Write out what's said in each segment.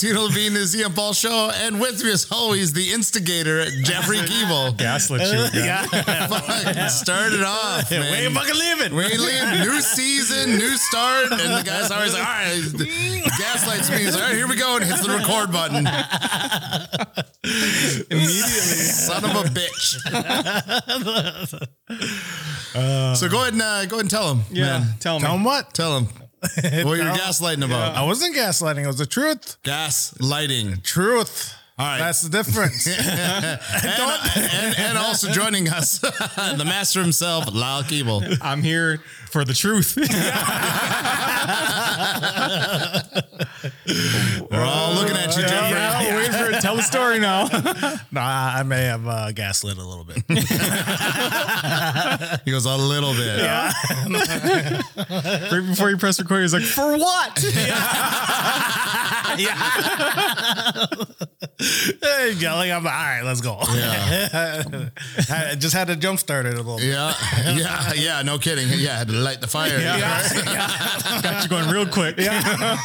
Tino Levine, the Paul Show, and with me, as always, the instigator, Jeffrey Keeble. Gaslit you. again. Fucking started off, man. Where you fucking leaving? We leave new season, new start, and the guy's always like, "All right," gaslights me. He's like, "All right, here we go," and hits the record button. Immediately. Son of a bitch. so go ahead and uh, go ahead and tell him. Yeah. man. Tell me. Tell him what? Tell him what you're gaslighting about. I wasn't gaslighting. It was the truth. Gaslighting. Truth. All right. That's the difference. and, and, and also joining us, the master himself, Lyle Keeble. I'm here for the truth. We're all looking at you, Jeffrey. yeah, wait for it. Tell the story now. nah, I may have uh, gaslit a little bit. He goes, a little bit. right before you press record, he's like, "For what?" hey, yelling. I'm like, all right, let's go. Yeah. I just had to jump start it a little bit. Yeah. Yeah. Yeah. No kidding. Yeah. Had to light the fire. Got you going real quick. Yeah.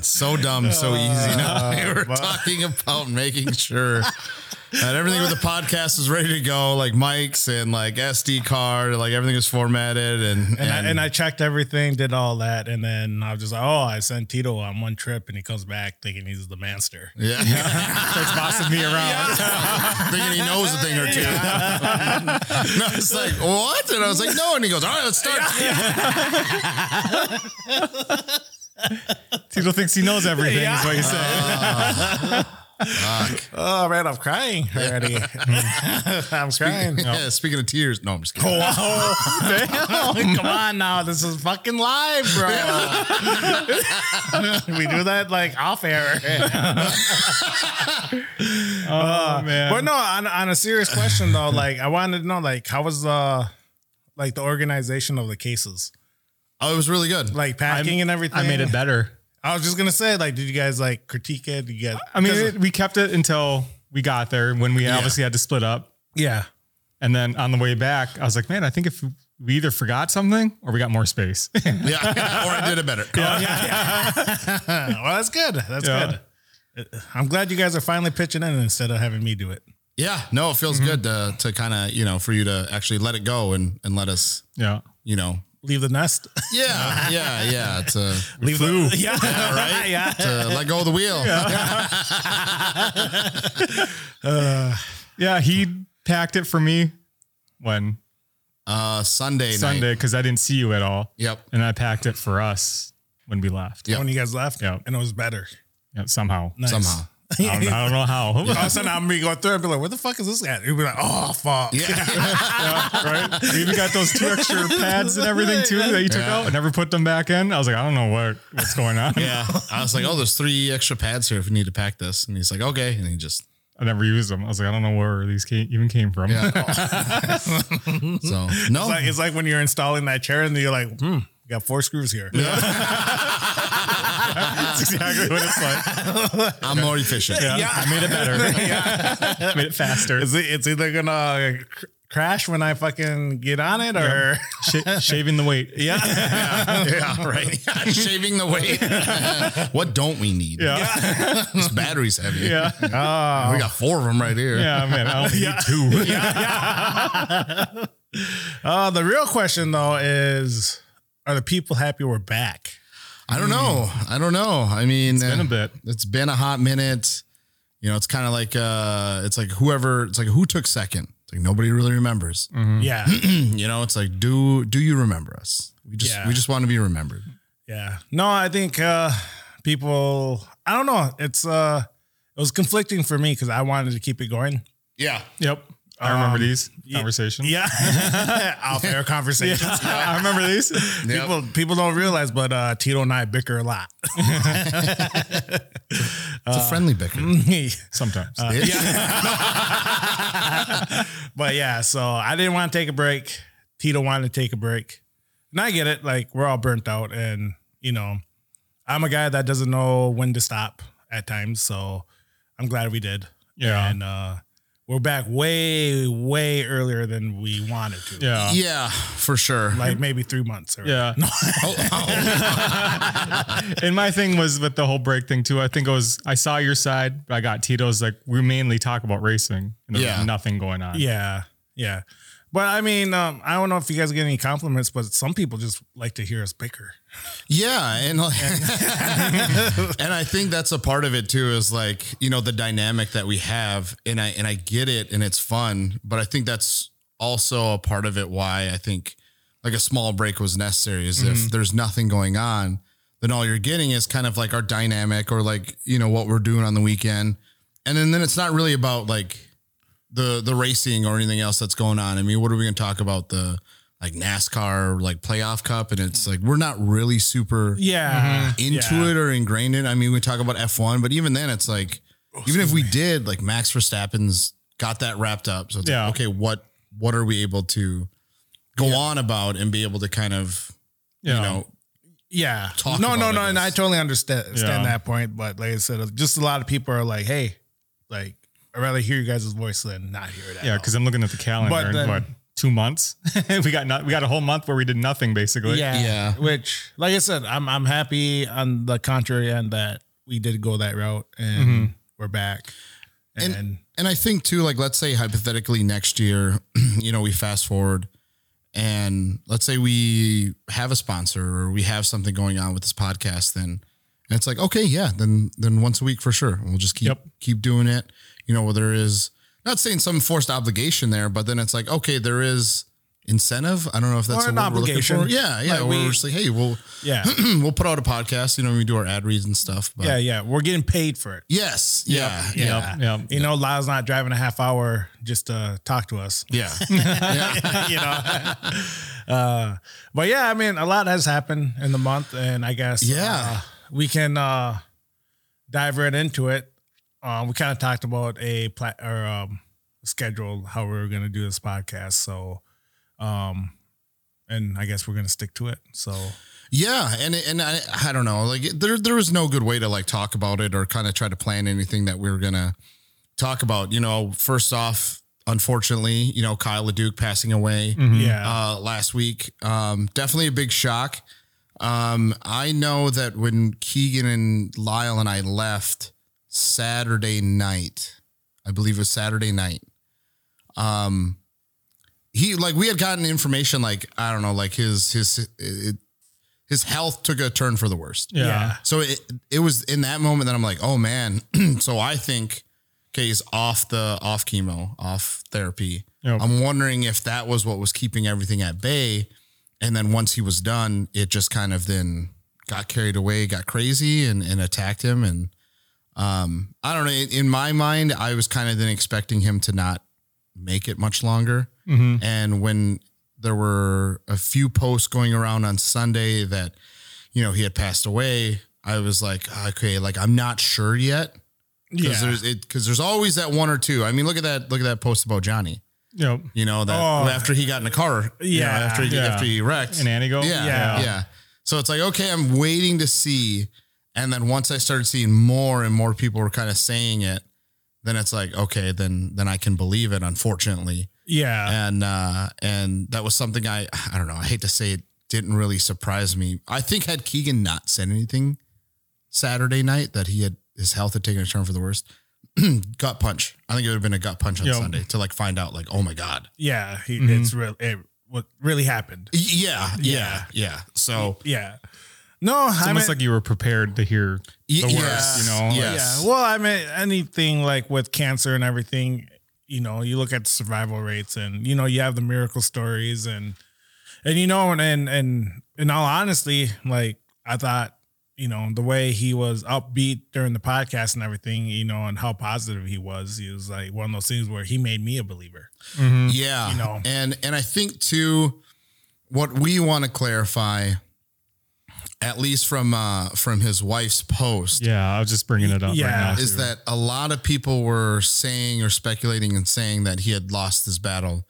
So dumb, so easy. No, uh, we were talking about making sure that everything with the podcast is ready to go, like mics and like SD card, like everything is formatted and And, I, and I checked everything, did all that, and then I was just like, oh, I sent Tito on one trip, and he comes back thinking he's the master. yeah, Starts bossing me around. thinking he knows a thing or two. no, it's like what? And I was like, no, and he goes, all right, let's start. Tito thinks he knows everything. Is what you Oh man, I'm crying already. I'm crying. Yeah, speaking of tears, no, I'm just kidding. Oh, come on now. This is fucking live, bro. we do that like off air. Oh, oh man. But no, on, on a serious question though, like I wanted to know, like, how was the like the organization of the cases, Oh, it was really good. like packing and everything? I made it better. I was just gonna say, like, did you guys like critique it? Did you guys? I mean, it, we kept it until we got there when we obviously had to split up. yeah. And then on the way back, I was like, man, I think if we either forgot something or we got more space. Yeah, or I did it better. Yeah, oh, yeah. well, that's good. That's Yeah. good. Uh, I'm glad you guys are finally pitching in instead of having me do it. Yeah, no, it feels mm-hmm. good to to kind of you know for you to actually let it go and and let us yeah. you know Leave the nest. yeah yeah yeah to Leave flew. the yeah, right? yeah. to let go of the wheel. Yeah. He packed it for me when Uh, Sunday. Sunday because I didn't see you at all. Yep. And I packed it for us when we left. Yep. When you guys left, Yeah. and it was better. Yeah, somehow. Nice. Somehow. I don't, I don't know how. All of a sudden, I'm gonna go through and be like, "Where the fuck is this at?" You'll be like, "Oh fuck." Yeah. right? We even got those two extra pads and everything too that you took Yeah. out and never put them back in. I was like, I don't know what what's going on. Yeah. I was like, oh, there's three extra pads here if we need to pack this. And he's like, okay. And he just, I never used them. I was like, I don't know where these came, even came from. yeah. so, no. It's like, it's like when you're installing that chair and you're like, "Hmm, you got four screws here." That's exactly what it's like. I'm more efficient. Yeah, I made it better. I made it faster. Is it, it's either gonna cr- crash when I fucking get on it, or Sh- shaving the weight. yeah, Yeah, right. Shaving the weight. what don't we need? Yeah. This battery's heavy. Yeah. We got four of them right here. Yeah, man. I only need two. Uh, the real question though is, are the people happy we're back? I don't know. I don't know. I mean, It's been a bit. It's been a hot minute. You know, it's kind of like uh it's like whoever it's like who took second. It's like nobody really remembers. Yeah, you know, it's like do do you remember us? We just Yeah. we just want to be remembered. yeah. No, I think uh, people. I don't know. It's uh, it was conflicting for me because I wanted to keep it going. Yeah. Yep. I remember Um, these conversations. Yeah, off air conversations. I remember these. People people don't realize, but uh, Tito and I bicker a lot. It's a friendly bicker. Sometimes. but yeah, so I didn't want to take a break. Tito wanted to take a break. And I get it. Like we're all burnt out and you know, I'm a guy that doesn't know when to stop at times. So I'm glad we did. Yeah. And uh we're back way, way earlier than we wanted to. Yeah. Yeah, for sure. Like maybe three months. Or, Yeah. and my thing was with the whole break thing too. I think it was I saw your side, but I got Tito's like we mainly talk about racing and there Yeah. was nothing going on. Yeah. Yeah. But I mean, um, I don't know if you guys get any compliments, but some people just like to hear us bicker. Yeah, and like, and I think that's a part of it too. Is like you know the dynamic that we have, and I and I get it, and it's fun. But I think that's also a part of it. Why I think like a small break was necessary is if mm-hmm. there's nothing going on, then all you're getting is kind of like our dynamic or like you know what we're doing on the weekend, and then then it's not really about like the the racing or anything else that's going on. I mean, what are we going to talk about the like NASCAR like playoff cup and it's like we're not really super Yeah. Mm-hmm. into Yeah. it or ingrained in. it. I mean, we talk about F1, but even then it's like oh, even if we did like Max Verstappen's got that wrapped up. So it's Yeah. like, okay, what what are we able to go on about and be able to kind of Yeah. you know Yeah. talk no, no, about no. And I totally understand, understand Yeah. that point. But like I said, just a lot of people are like, hey, like, I'd rather hear you guys' voice than not hear it. at Yeah, because I'm looking at the calendar But and what two months? we got not we got a whole month where we did nothing basically. yeah, Yeah. Which, like I said, I'm I'm happy on the contrary end that we did go that route and Mm-hmm. we're back. And- And, And I think too, like let's say hypothetically next year, you know, we fast forward and let's say we have a sponsor or we have something going on with this podcast, then and it's like, okay, yeah, then then once a week for sure. We'll just keep Yep. keep doing it. You know, whether there is not saying some forced obligation there, but then it's like, okay, there is incentive. I don't know if that's Or an we're obligation. for. Yeah, yeah. Like we- we're just like, hey, we'll yeah, we'll put out a podcast. You know, we do our ad reads and stuff. But yeah, yeah. We're getting paid for it. yes, yeah, Yep. yeah, Yep. You know, Lyle's not driving a half hour just to talk to us. yeah, yeah. you know. uh, but yeah, I mean, a lot has happened in the month, and I guess Yeah. uh, we can uh, dive right into it. Um, we kind of talked about a plat or um, schedule how we were going to do this podcast, so um, and I guess we're going to stick to it. So Yeah, and and I I don't know, like there there was no good way to like talk about it or kind of try to plan anything that we were gonna talk about. You know, first off, unfortunately, you know Kyle LeDuc passing away yeah, uh, last week. Um, definitely a big shock. Um, I know that when Keegan and Lyle and I left Saturday night, I believe it was Saturday night. Um, he like we had gotten information like I don't know, like his his it, his health took a turn for the worst. Yeah. Yeah. So it it was in that moment that I'm like, oh man. so I think okay, he's off the off chemo, off therapy. Yep. I'm wondering if that was what was keeping everything at bay. And then once he was done, it just kind of then got carried away, got crazy and, and attacked him. And um, I don't know. In, my mind, I was kind of then expecting him to not make it much longer. Mhm. And when there were a few posts going around on Sunday that, you know, he had passed away, I was like, okay, like I'm not sure yet. Because yeah, there's it because there's always that one or two. I mean, look at that, look at that post about Johnny. Yep. You know, that Oh. after he got in the car, you know, Yeah. after he Yeah. after he wrecked. In Antigo? Yeah, Yeah. yeah. So it's like, okay, I'm waiting to see. And then once I started seeing more and more people were kind of saying it, then it's like, okay, then then I can believe it, unfortunately. yeah, And uh and that was something I I don't know, I hate to say it didn't really surprise me. I think had Keegan not said anything Saturday night that he had his health had taken a turn for the worst, gut punch. I think it would have been a gut punch on Yep. Sunday to like find out like, oh my God. yeah. He, Mhm. It's real. It what really happened. Y- Yeah, yeah, yeah. So Yeah. No, It's I almost mean, like you were prepared to hear Y- the worst, you know? yes. Yeah. Well, I mean, anything like with cancer and everything, you know, you look at the survival rates and, you know, you have the miracle stories and, and, you know, and, and, and in all honesty, like I thought, you know, the way he was upbeat during the podcast and everything, you know, and how positive he was, he was like one of those things where he made me a believer. Mhm. Yeah. You know. And and I think too what we want to clarify at least from uh from his wife's post Yeah, I was just bringing it up Yeah. right now. is too. that a lot of people were saying or speculating and saying that he had lost his battle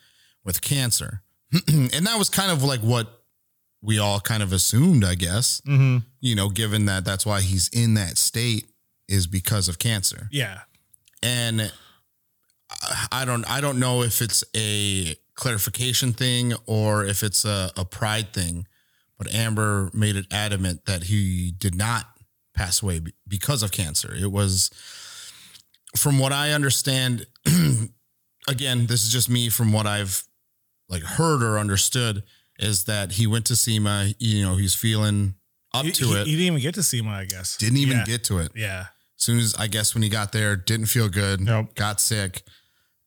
with cancer. and that was kind of like what we all kind of assumed, I guess. Mhm. You know, given that that's why he's in that state is because of cancer. Yeah. And I don't I don't know if it's a clarification thing or if it's a, a pride thing, but Amber made it adamant that he did not pass away be- because of cancer. It was, from what I understand, again, this is just me from what I've like heard or understood, is that he went to SEMA. You know, he's feeling up He, to he- it. he didn't even get to see him, I guess. didn't even Yeah. get to it Yeah. As soon as I guess when he got there, didn't feel good, Nope. got sick,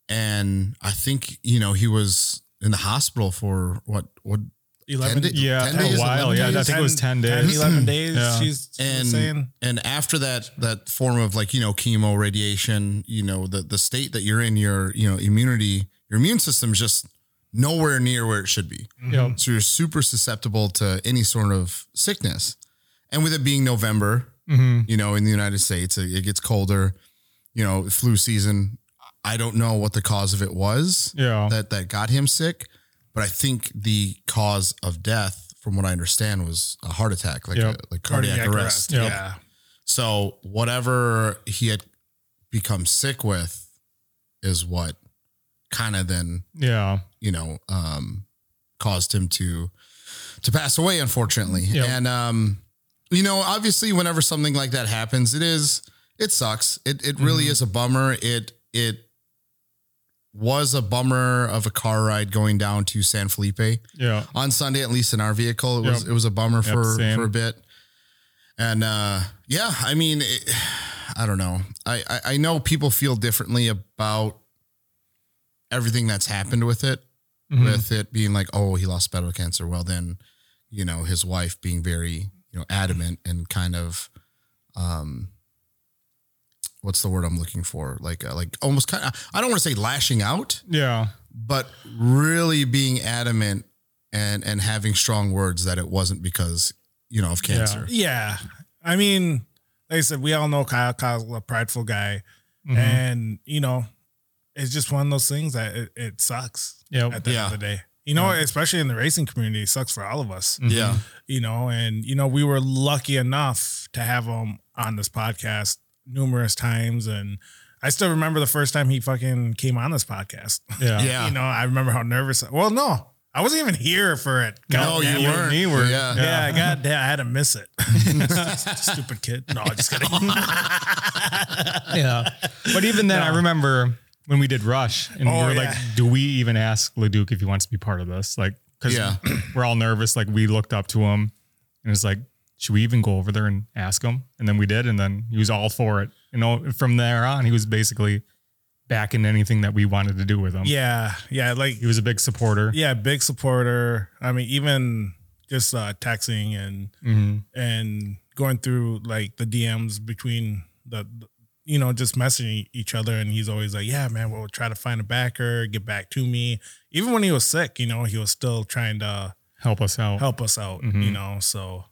and I think you know he was in the hospital for what what 11 10 Yeah, 10 for a while. 11 Yeah, I days? think it was 10 10, days. 11 days. Yeah. She's, she's and saying. and after that that form of like you know chemo radiation, you know the the state that you're in, your you know immunity, your immune system's just nowhere near where it should be. Yep. So you're super susceptible to any sort of sickness. And with it being November, Mm-hmm. you know, in the United States, it, it gets colder, you know, flu season. I don't know what the cause of it was Yeah. that, that got him sick, but I think the cause of death, from what I understand, was a heart attack, like, Yep. a, like cardiac, arrest. Yep. Yeah. So whatever he had become sick with is what kind of then Yeah. you know, um, caused him to to pass away, unfortunately. Yep. And um, you know, obviously, whenever something like that happens, it is it sucks. It it really is a bummer. It it was a bummer of a car ride going down to San Felipe Yeah. on Sunday, at least in our vehicle. It was Yep. it was a bummer Yep, for same. for a bit. And uh, yeah, I mean, it, I don't know. I, I I know people feel differently about everything that's happened with it. Mhm. With it being like, oh, he lost bladder cancer. Well, then, you know, his wife being very you know adamant and kind of, um, what's the word I'm looking for? Like uh, like almost kind of. I don't want to say lashing out Yeah. but really being adamant and and having strong words that it wasn't because you know of cancer. Yeah. I mean, like I said, we all know Kyle Kyle's a prideful guy. Mhm. And, you know, it's just one of those things that it, it sucks Yep. at the Yeah. end of the day. You know, especially in the racing community, it sucks for all of us. Yeah. You know, and, you know, we were lucky enough to have him on this podcast numerous times. And I still remember the first time he fucking came on this podcast. Yeah. Yeah. you know, I remember how nervous. I, Well, no, I wasn't even here for it. No, God damn you weren't. me were- yeah. Yeah, God damn, I had to miss it. Stupid kid. No, I just kidding. Yeah. But even then, I remember when we did Rush and we Oh, were yeah. like, do we even ask Leduc if he wants to be part of this? Like, because Yeah. we're all nervous. Like, we looked up to him and it's like, should we even go over there and ask him? And then we did. And then he was all for it. You know, from there on, he was basically backing anything that we wanted to do with him. yeah, yeah, like He was a big supporter. yeah, big supporter. I mean, even just uh, texting and Mhm. and going through like the DMs between the, you know, just messaging each other. And he's always like, "Yeah, man, we'll try to find a backer, get back to me." Even when he was sick, you know, he was still trying to Help us out. help us out. Mhm. You know, so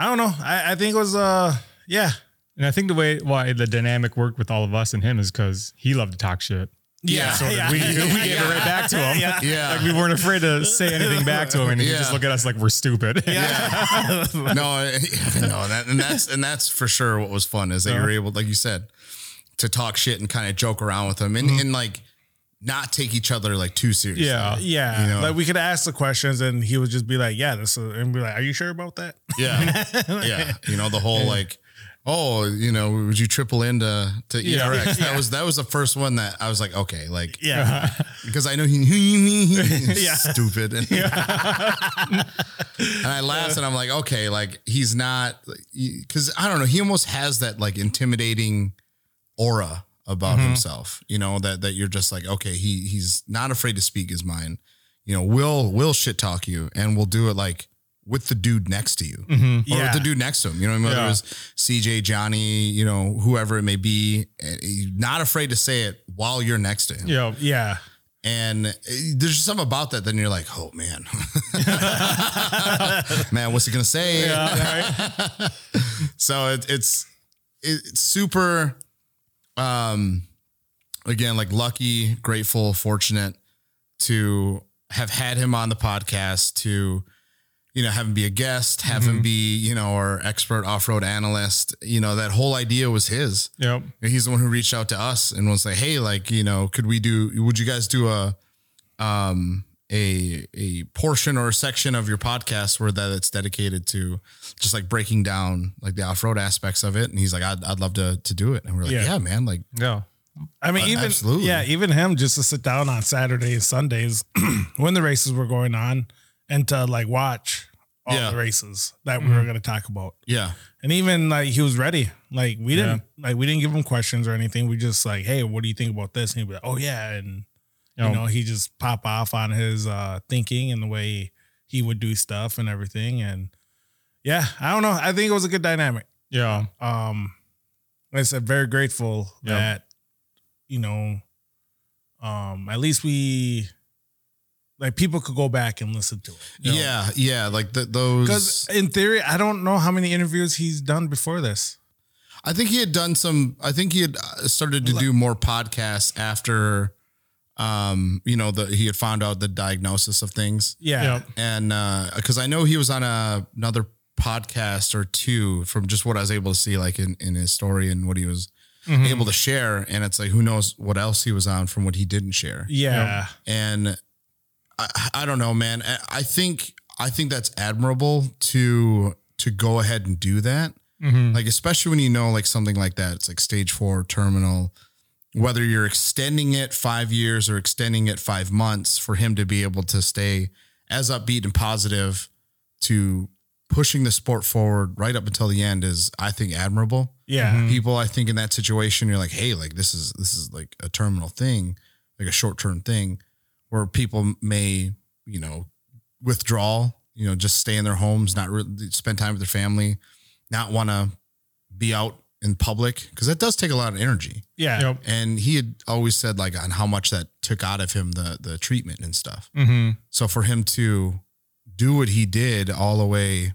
I don't know. I, I think it was uh, yeah, And I think the way why the dynamic worked with all of us and him is because he loved to talk shit. yeah. So yeah. we, we gave it right back to him. Yeah. Yeah. Like we weren't afraid to say anything back to him, and he would just Yeah. look at us like we're stupid. Yeah, no, no, that, and that's and that's for sure what was fun is that you were able, like you said, to talk shit and kind of joke around with him, and, and like not take each other like too seriously. Yeah. Yeah, You know? like we could ask the questions, and he would just be like, "Yeah, this," is, and be like, "Are you sure about that?" Yeah. yeah. You know, the whole like, oh, you know, would you triple into to Yeah. ERX? That was that was the first one that I was like, okay, like Yeah, because I know he, he's Yeah. stupid. And, and I laughed and I'm like, okay, like he's not because I don't know, he almost has that like intimidating aura about Mm-hmm. himself, you know, that that you're just like, okay, he he's not afraid to speak his mind. You know, will will shit talk you and we'll do it like with the dude next to you. Or with the dude next to him. You know, what I mean? whether Yeah. it was CJ, Johnny, you know, whoever it may be, not afraid to say it while you're next to him. Yeah. yeah, And uh, there's just something about that. Then you're like, oh man, man, what's he gonna say? so it, it's it's super. Um, again, like lucky, grateful, fortunate to have had him on the podcast to you know, have him be a guest, have him be, you know, our expert off road analyst. You know, that whole idea was his. Yep. He's the one who reached out to us and was like, "Hey, like, you know, could we do? Would you guys do a, um, a a portion or a section of your podcast where that it's dedicated to just like breaking down like the off road aspects of it?" And he's like, "I'd, I'd love to to do it." And we're like, Yeah. "Yeah, man, like, Yeah. I mean, Uh, even absolutely. yeah, even him just to sit down on Saturdays and Sundays when the races were going on and to like watch all Yeah. the races that we were going to talk about. yeah, And even like he was ready. Like we didn't like we didn't give him questions or anything. We just like, hey, what do you think about this? And he'd be like, oh yeah, and Yep. You know he just pop off on his uh thinking and the way he would do stuff and everything. And yeah, I don't know. I think it was a good dynamic. Yeah. Um, like I said, very grateful Yeah. that you know, um, at least we like people could go back and listen to it. yeah, yeah, like the, those. Because in theory, I don't know how many interviews he's done before this. I think he had done some. I think he had uh, started to do more podcasts after, um, you know, the he had found out the diagnosis of things, Yeah. Yep. and because I know he was on a, another podcast or two from just what I was able to see, like in in his story and what he was able to share, and it's like who knows what else he was on from what he didn't share, Yeah. and I, I don't know, man. I- I think I think that's admirable to to go ahead and do that Mhm. like especially when you know like something like that it's like stage four terminal whether you're extending it five years or extending it five months for him to be able to stay as upbeat and positive to pushing the sport forward right up until the end is i think admirable Yeah. Mm-hmm. people i think in that situation you're like hey like this is this is like a terminal thing like a short-term thing where people may you know withdraw you know just stay in their homes not really spend time with their family not want to be out in public because that does take a lot of energy Yeah. Yep. and he had always said like on how much that took out of him the the treatment and stuff hmm so for him to do what he did all the way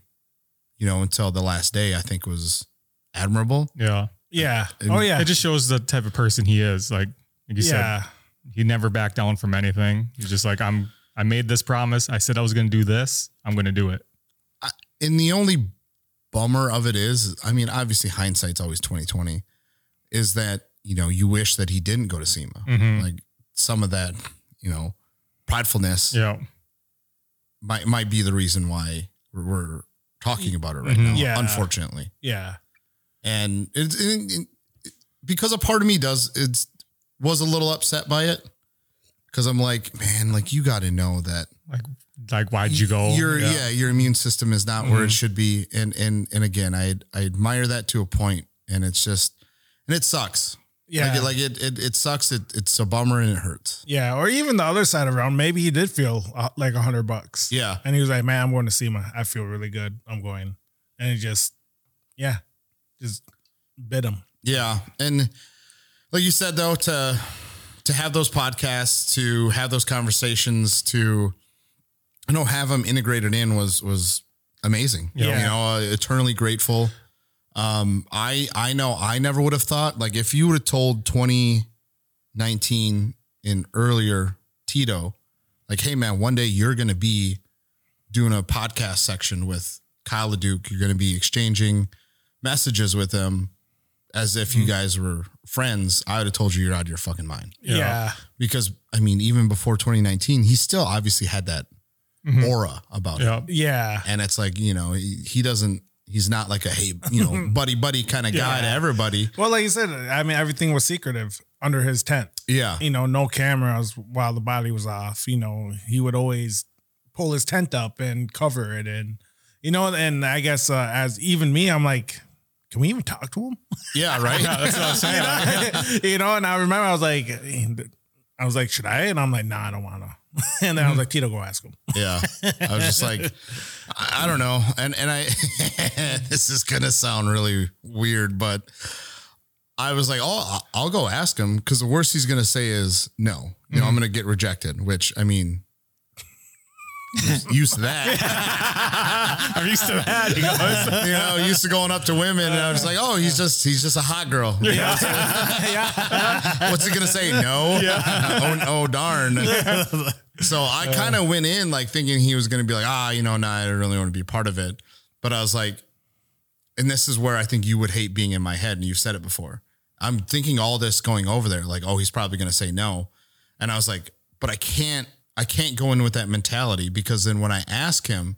you know until the last day i think was admirable Yeah. Yeah. And Oh yeah. It just shows the type of person he is. Like, like you yeah. said, he never backed down from anything. He's just like, I'm, I made this promise. I said I was going to do this. I'm going to do it. and the only bummer of it is i mean obviously hindsight's always 2020 is that you know you wish that he didn't go to SEMA. Mhm. like some of that you know pridefulness Yeah. might might be the reason why we're, we're talking about it right Mhm. now Yeah. unfortunately Yeah. and it's it, it- because a part of me does it's was a little upset by it because i'm like man like you got to know that Like, like, why'd you go? your yeah. your immune system is not where it should be and and and again i i admire that to a point and it's just and it sucks Yeah. like, it, like it, it it sucks it, it's a bummer and it hurts yeah. Or even the other side around. Maybe he did feel uh, like a hundred bucks. yeah And he was like, man, I'm going to SEMA. I feel really good. I'm going. And he just, yeah, just bit him. yeah and like you said though to to have those podcasts to have those conversations to i know have them integrated in was was amazing Yeah. you know uh, eternally grateful um i i know i never would have thought like if you would have told 2019 in earlier tito like hey man one day you're gonna be doing a podcast section with kyle leduc you're gonna be exchanging messages with him as if you guys were friends i would have told you you're out of your fucking mind Yeah. Yeah. because I mean, even before 2019, he still obviously had that aura about him. Yeah. Yeah. And it's like, you know, he, he doesn't, he's not like a, hey, you know, buddy, buddy kind of guy to everybody. Well, like you said, I mean, everything was secretive under his tent. Yeah. You know, no cameras while the body was off. You know, he would always pull his tent up and cover it. And, you know, and I guess uh, as even me, I'm like, can we even talk to him? Yeah. Right. That's what I'm saying. you know, and I remember I was like, I was like, should I? And I'm like, nah, I don't want to. And then I was like, Tito, go ask him. yeah. I was just like, I, I don't know. And, and I, this is going to sound really weird, but I was like, oh, I'll- I'll go ask him because the worst he's going to say is no. You know, I'm mm-hmm. going to get rejected, which I mean, used to that. I'm used to that. He goes, you know, used to going up to women, and I was like, "Oh, he's just he's just a hot girl." You know, yeah. What's he gonna say? No. oh, oh, darn. So I kind of went in like thinking he was going to be like, ah, you know, nah, I don't really want to be part of it. But I was like, and this is where I think you would hate being in my head. And you've said it before. I'm thinking all this going over there, like, oh, he's probably going to say no. And I was like, but I can't, I can't go in with that mentality because then when I ask him,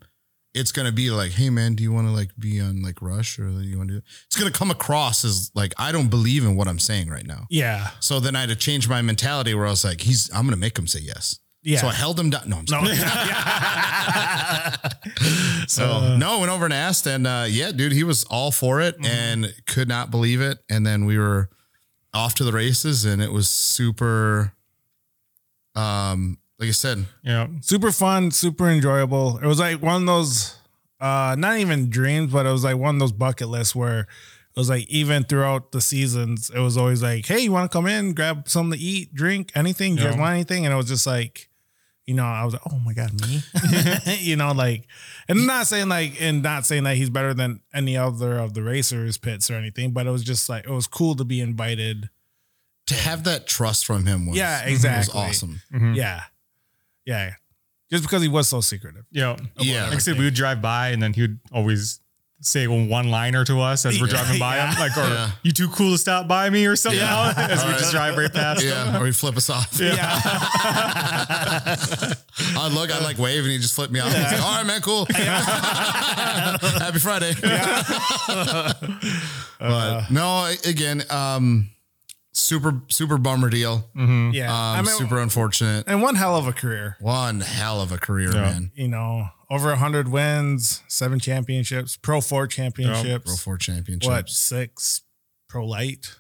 it's going to be like, hey man, do you want to like be on like Rush or do you want to It's going to come across as like, I don't believe in what I'm saying right now. Yeah. So then I had to change my mentality where I was like, he's, I'm going to make him say yes. Yeah. So I held him down. No, I'm No. So no, went over and asked, and uh, yeah, dude, he was all for it and could not believe it. And then we were off to the races, and it was super. Um, like I said, Yeah. super fun, super enjoyable. It was like one of those, uh, not even dreams, but it was like one of those bucket lists where it was like even throughout the seasons, it was always like, hey, you want to come in, grab something to eat, drink, anything? Do you guys want anything? And it was just like, you know, I was like, oh my god, me, you know, like, and not saying like, and not saying that he's better than any other of the racers pits or anything, but it was just like it was cool to be invited. to have that trust from him was Yeah, was exactly. awesome. Yeah, yeah, just because he was so secretive. Yeah. Yeah. Like I said, we would drive by and then he would always say one liner to us as we're driving by Yeah. him. Like, or Yeah. you too cool to stop by me or something Yeah. as we just drive right past him. Yeah, or he'd flip us off. Yeah. I'd look, I'd like wave, and he'd just flip me off. He's like, All right, man, cool. Happy Friday. but no, again, um, super super bummer deal. Um, Yeah. I mean, super unfortunate. and one hell of a career. One hell of a career, Yeah. man. You know, over hundred wins, seven championships, Pro Four championships. Pro Four championships. what six? Pro Light.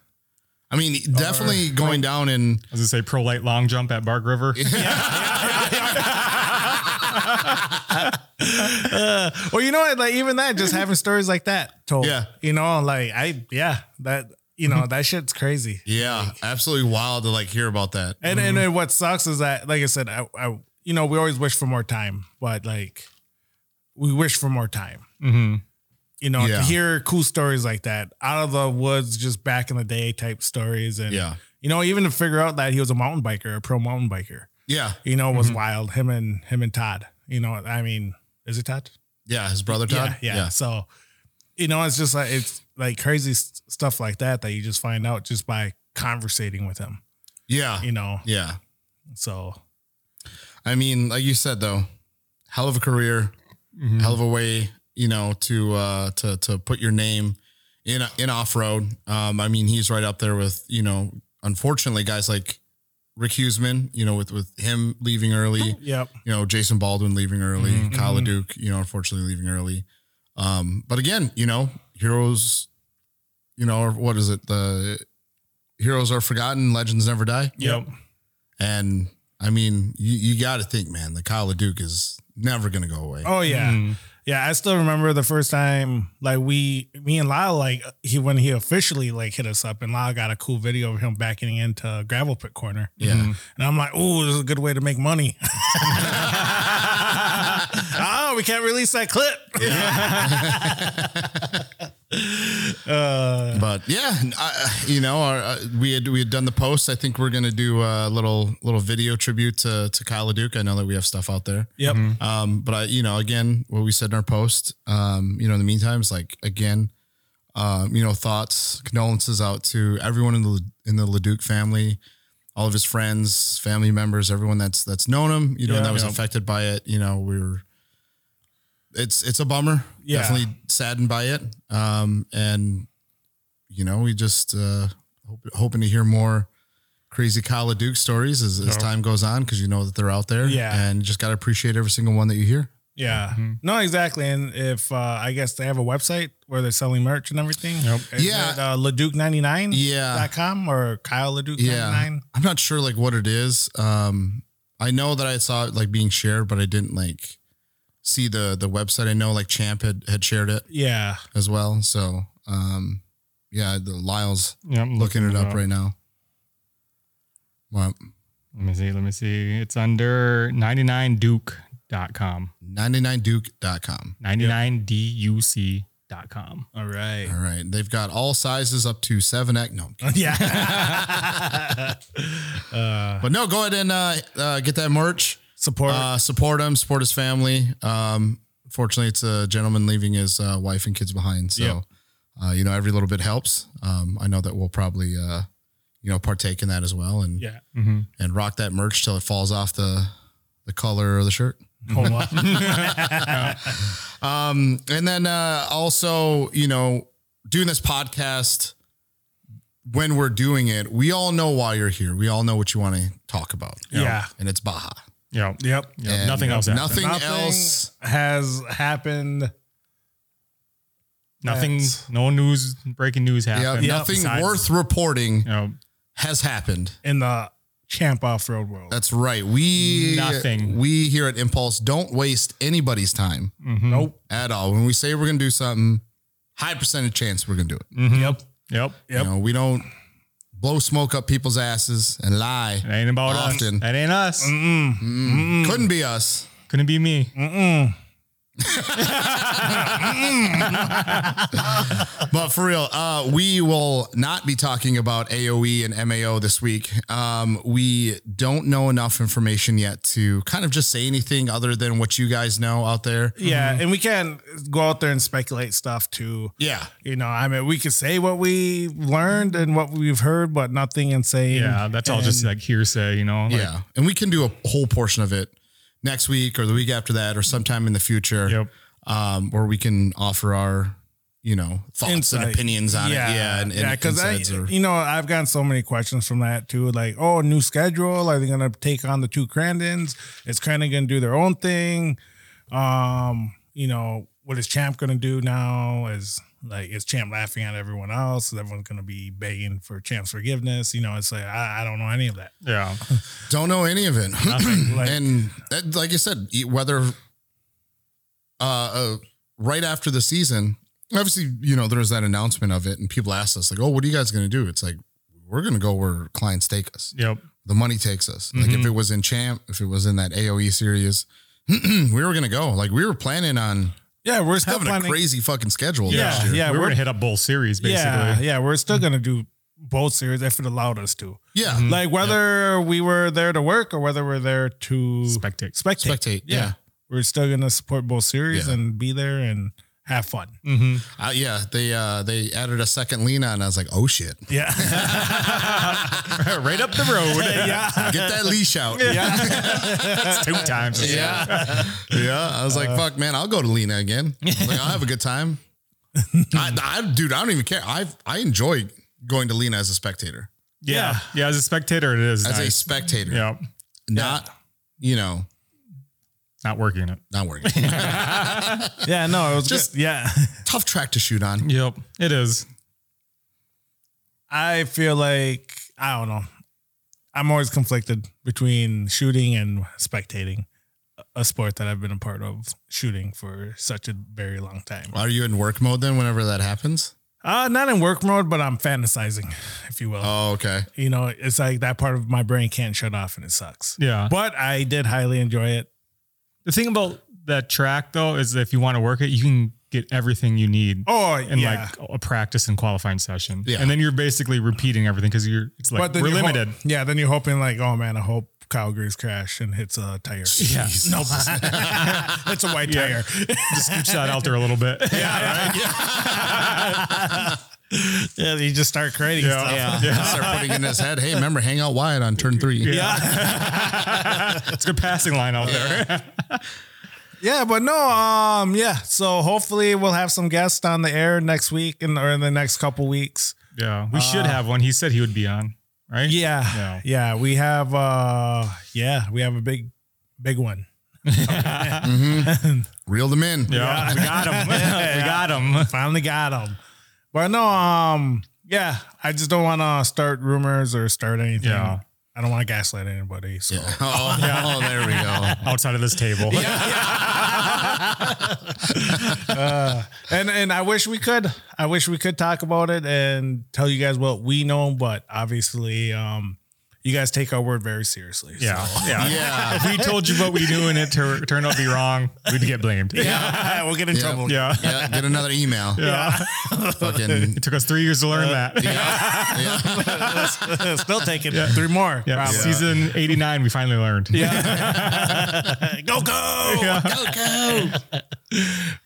I mean, definitely going down in As I was gonna say pro light long jump at Bark River. Yeah. Well, you know what? Like even that, just having stories like that told. Yeah. You know, like I yeah that you know that shit's crazy. yeah, absolutely wild to like hear about that. And and what sucks is that, like I said, I, I you know we always wish for more time, but like we wish for more time. hmm You know, Yeah. to hear cool stories like that out of the woods, just back in the day type stories, and Yeah, you know, even to figure out that he was a mountain biker, a pro mountain biker, yeah, you know, was wild. Him and him and Todd. You know, I mean, is it Todd? yeah. His brother Todd. Yeah, yeah. So, you know, it's just like it's like crazy s- stuff like that that you just find out just by conversating with him. yeah, You know, yeah. so I mean, like you said though, hell of a career, Mm-hmm. hell of a way, you know, to uh to to put your name in in off road. Um, I mean, he's right up there with you know, unfortunately, guys like Rick Huseman, you know, with with him leaving early, yep, you know, Jason Baldwin leaving early, Mhm. Kyle LeDuc, you know, unfortunately leaving early. Um, but again, you know, heroes, you know, or what is it? The heroes are forgotten, legends never die. Yep. And I mean, you, you got to think, man, the Kyle LeDuc is never going to go away. oh yeah, Mhm. yeah. I still remember the first time, like we, me and Lyle, like he when he officially like hit us up, and Lyle got a cool video of him backing into gravel pit corner, Yeah. Mhm. and I'm like, oh, this is a good way to make money. oh, we can't release that clip. uh, But yeah, I, you know, our, uh, we had we had done the post. I think we're gonna do a little little video tribute to to Kyle LeDuc. I know that we have stuff out there. yep. Um, but I, you know, again, what we said in our post, um, you know, in the meantime, is like again, um, you know, thoughts, condolences out to everyone in the in the Leduc family, all of his friends, family members, everyone that's that's known him, you know, Yeah. that was Yeah. affected by it. You know, we were. It's it's a bummer. Yeah. Definitely saddened by it. Um, and you know, we just uh, hope, hoping to hear more crazy Kyle LeDuc stories as, as time goes on because you know that they're out there. Yeah. and you just got to appreciate every single one that you hear. Yeah. Mhm. No, exactly. And if uh, I guess they have a website where they're selling merch and everything. Yep. Is Yeah. It, uh, Leduc99.com Yeah, or Kyle Leduc99. yeah. I'm not sure like what it is. Um, I know that I saw it like being shared, but I didn't like see the the website. I know like Champ had had shared it Yeah. as well. So um, yeah, the Lyle's Yeah, I'm looking it up right now. Well, Let me see. Let me see. It's under 99duke.com. 99duke.com. 99duc.com. All right. All right. They've got all sizes up to 7X. No. yeah. uh, But no, go ahead and uh, uh, get that merch. Support. Uh, support him, support his family. Um, fortunately, it's a gentleman leaving his uh, wife and kids behind. So, Yep. uh, you know, every little bit helps. Um, I know that we'll probably, uh, you know, partake in that as well and yeah. and rock that merch till it falls off the the color of the shirt. Hold on. Um, and then uh, also, you know, doing this podcast when we're doing it, we all know why you're here. We all know what you want to talk about. Yeah. and it's Baja. Yeah. Yep. Yeah. And Nothing else. happened. Nothing, Nothing else. has happened. Nothing. That's- No news. Breaking news Yeah, happened. nothing besides, worth reporting You know, has happened. in the champ off road world. That's right. We Nothing. We here at Impulse don't waste anybody's time mm-hmm. nope. at all. When we say we're gonna do something, high percentage chance we're gonna do it. Yep. Yep. Yep. You know, we don't blow smoke up people's asses and lie. It ain't about Often. us. That ain't us. Couldn't be us. Couldn't be me. But for real, uh, we will not be talking about AOE and MAO this week. Um, we don't know enough information yet to kind of just say anything other than what you guys know out there. Yeah, and we can't go out there and speculate stuff too. Yeah. You know, I mean, we could say what we learned and what we've heard, but nothing insane. Yeah. That's all just like hearsay, you know? Like, Yeah. And we can do a whole portion of it next week or the week after that or sometime in the future Yep. um, where we can offer our, you know, thoughts Insight. and opinions on it. Yeah. And, and yeah, because I, or- you know, I've gotten so many questions from that too. Like, oh, new schedule. Are they going to take on the two Crandons? Is Crandon going to do their own thing? Um, you know, what is Champ going to do now? Is like, is Champ laughing at everyone else? Is everyone going to be begging for Champ's forgiveness? You know, it's like I, I don't know any of that. Yeah. Don't know any of it. Like- and that, like you said, whether uh, uh, right after the season, obviously, you know, there was that announcement of it, and people asked us, like, oh, what are you guys going to do? It's like, we're going to go where clients take us. Yep. The money takes us. Like, if it was in Champ, if it was in that AOE series, we were going to go. Like, we were planning on Yeah, we're still having planning. a crazy fucking schedule Yeah, next year. yeah, we were we're- gonna hit up both series basically. yeah, yeah, we're still going to do both series if it allowed us to. Yeah. Like whether we were there to work or whether we're there to Spectate. spectate. Spectate. Yeah. We're still gonna support both series Yeah. and be there and have fun. Uh, yeah. They, uh, they added a second lean on. I was like, oh shit. Yeah. right up the road. yeah. Get that leash out. Yeah. It's two times. Yeah. yeah. I was like, fuck, man, I'll go to Lena again. I was like, I'll have a good time. I, I, dude, I don't even care. I I enjoy going to Lena as a spectator. Yeah. Yeah. As a spectator, it is As a spectator. yeah. Not, you know, Not working it. not working. Yeah, no, it was Just- just yeah. Tough track to shoot on. Yep. It is. I feel like I don't know. I'm always conflicted between shooting and spectating. A sport that I've been a part of shooting for such a very long time. Are you in work mode then whenever that happens? Uh not in work mode, but I'm fantasizing, if you will. Oh, okay. you know, it's like that part of my brain can't shut off and it sucks. Yeah. But I did highly enjoy it. The thing about that track though is if you want to work it, you can get everything you need Oh, in yeah. like a practice and qualifying session. Yeah. And then you're basically repeating everything because you're it's like we're you're ho- limited. yeah, then you're hoping like, oh man, I hope Kyle Grease crash and hits a tire. Yeah. No, it's a white tire. Just scooch that out there a little bit. Yeah. Yeah, Yeah, you just start creating stuff. Yeah. Start putting in his head, hey, remember, hang out wide on turn three. Yeah, It's a good passing line out there. Yeah, but no, um, yeah. So hopefully we'll have some guests on the air next week and or in the next couple weeks. Yeah. We should have one. He said he would be on, right? Yeah, Yeah. yeah. We have, uh, yeah, we have a big, big one. Reel them in. Yeah. We got him. we got him. Finally got him. But no, um, yeah, I just don't want to start rumors or start anything. Yeah. I don't want to gaslight anybody. So Oh, oh, there we go. Outside of this table. yeah. and and I wish we could. I wish we could talk about it and tell you guys what we know, but obviously, um, you guys take our word very seriously. So- Yeah. Yeah. Yeah. If we told you what we do and it tur- turned out to be wrong, we'd get blamed. yeah, we'll get in Yeah. trouble. Yeah. Yeah, get another email. Yeah. Fucking It took us three years to learn uh, that. Still taking three more. Yeah. probably. Season 89, we finally learned. Yeah. Go go. go go.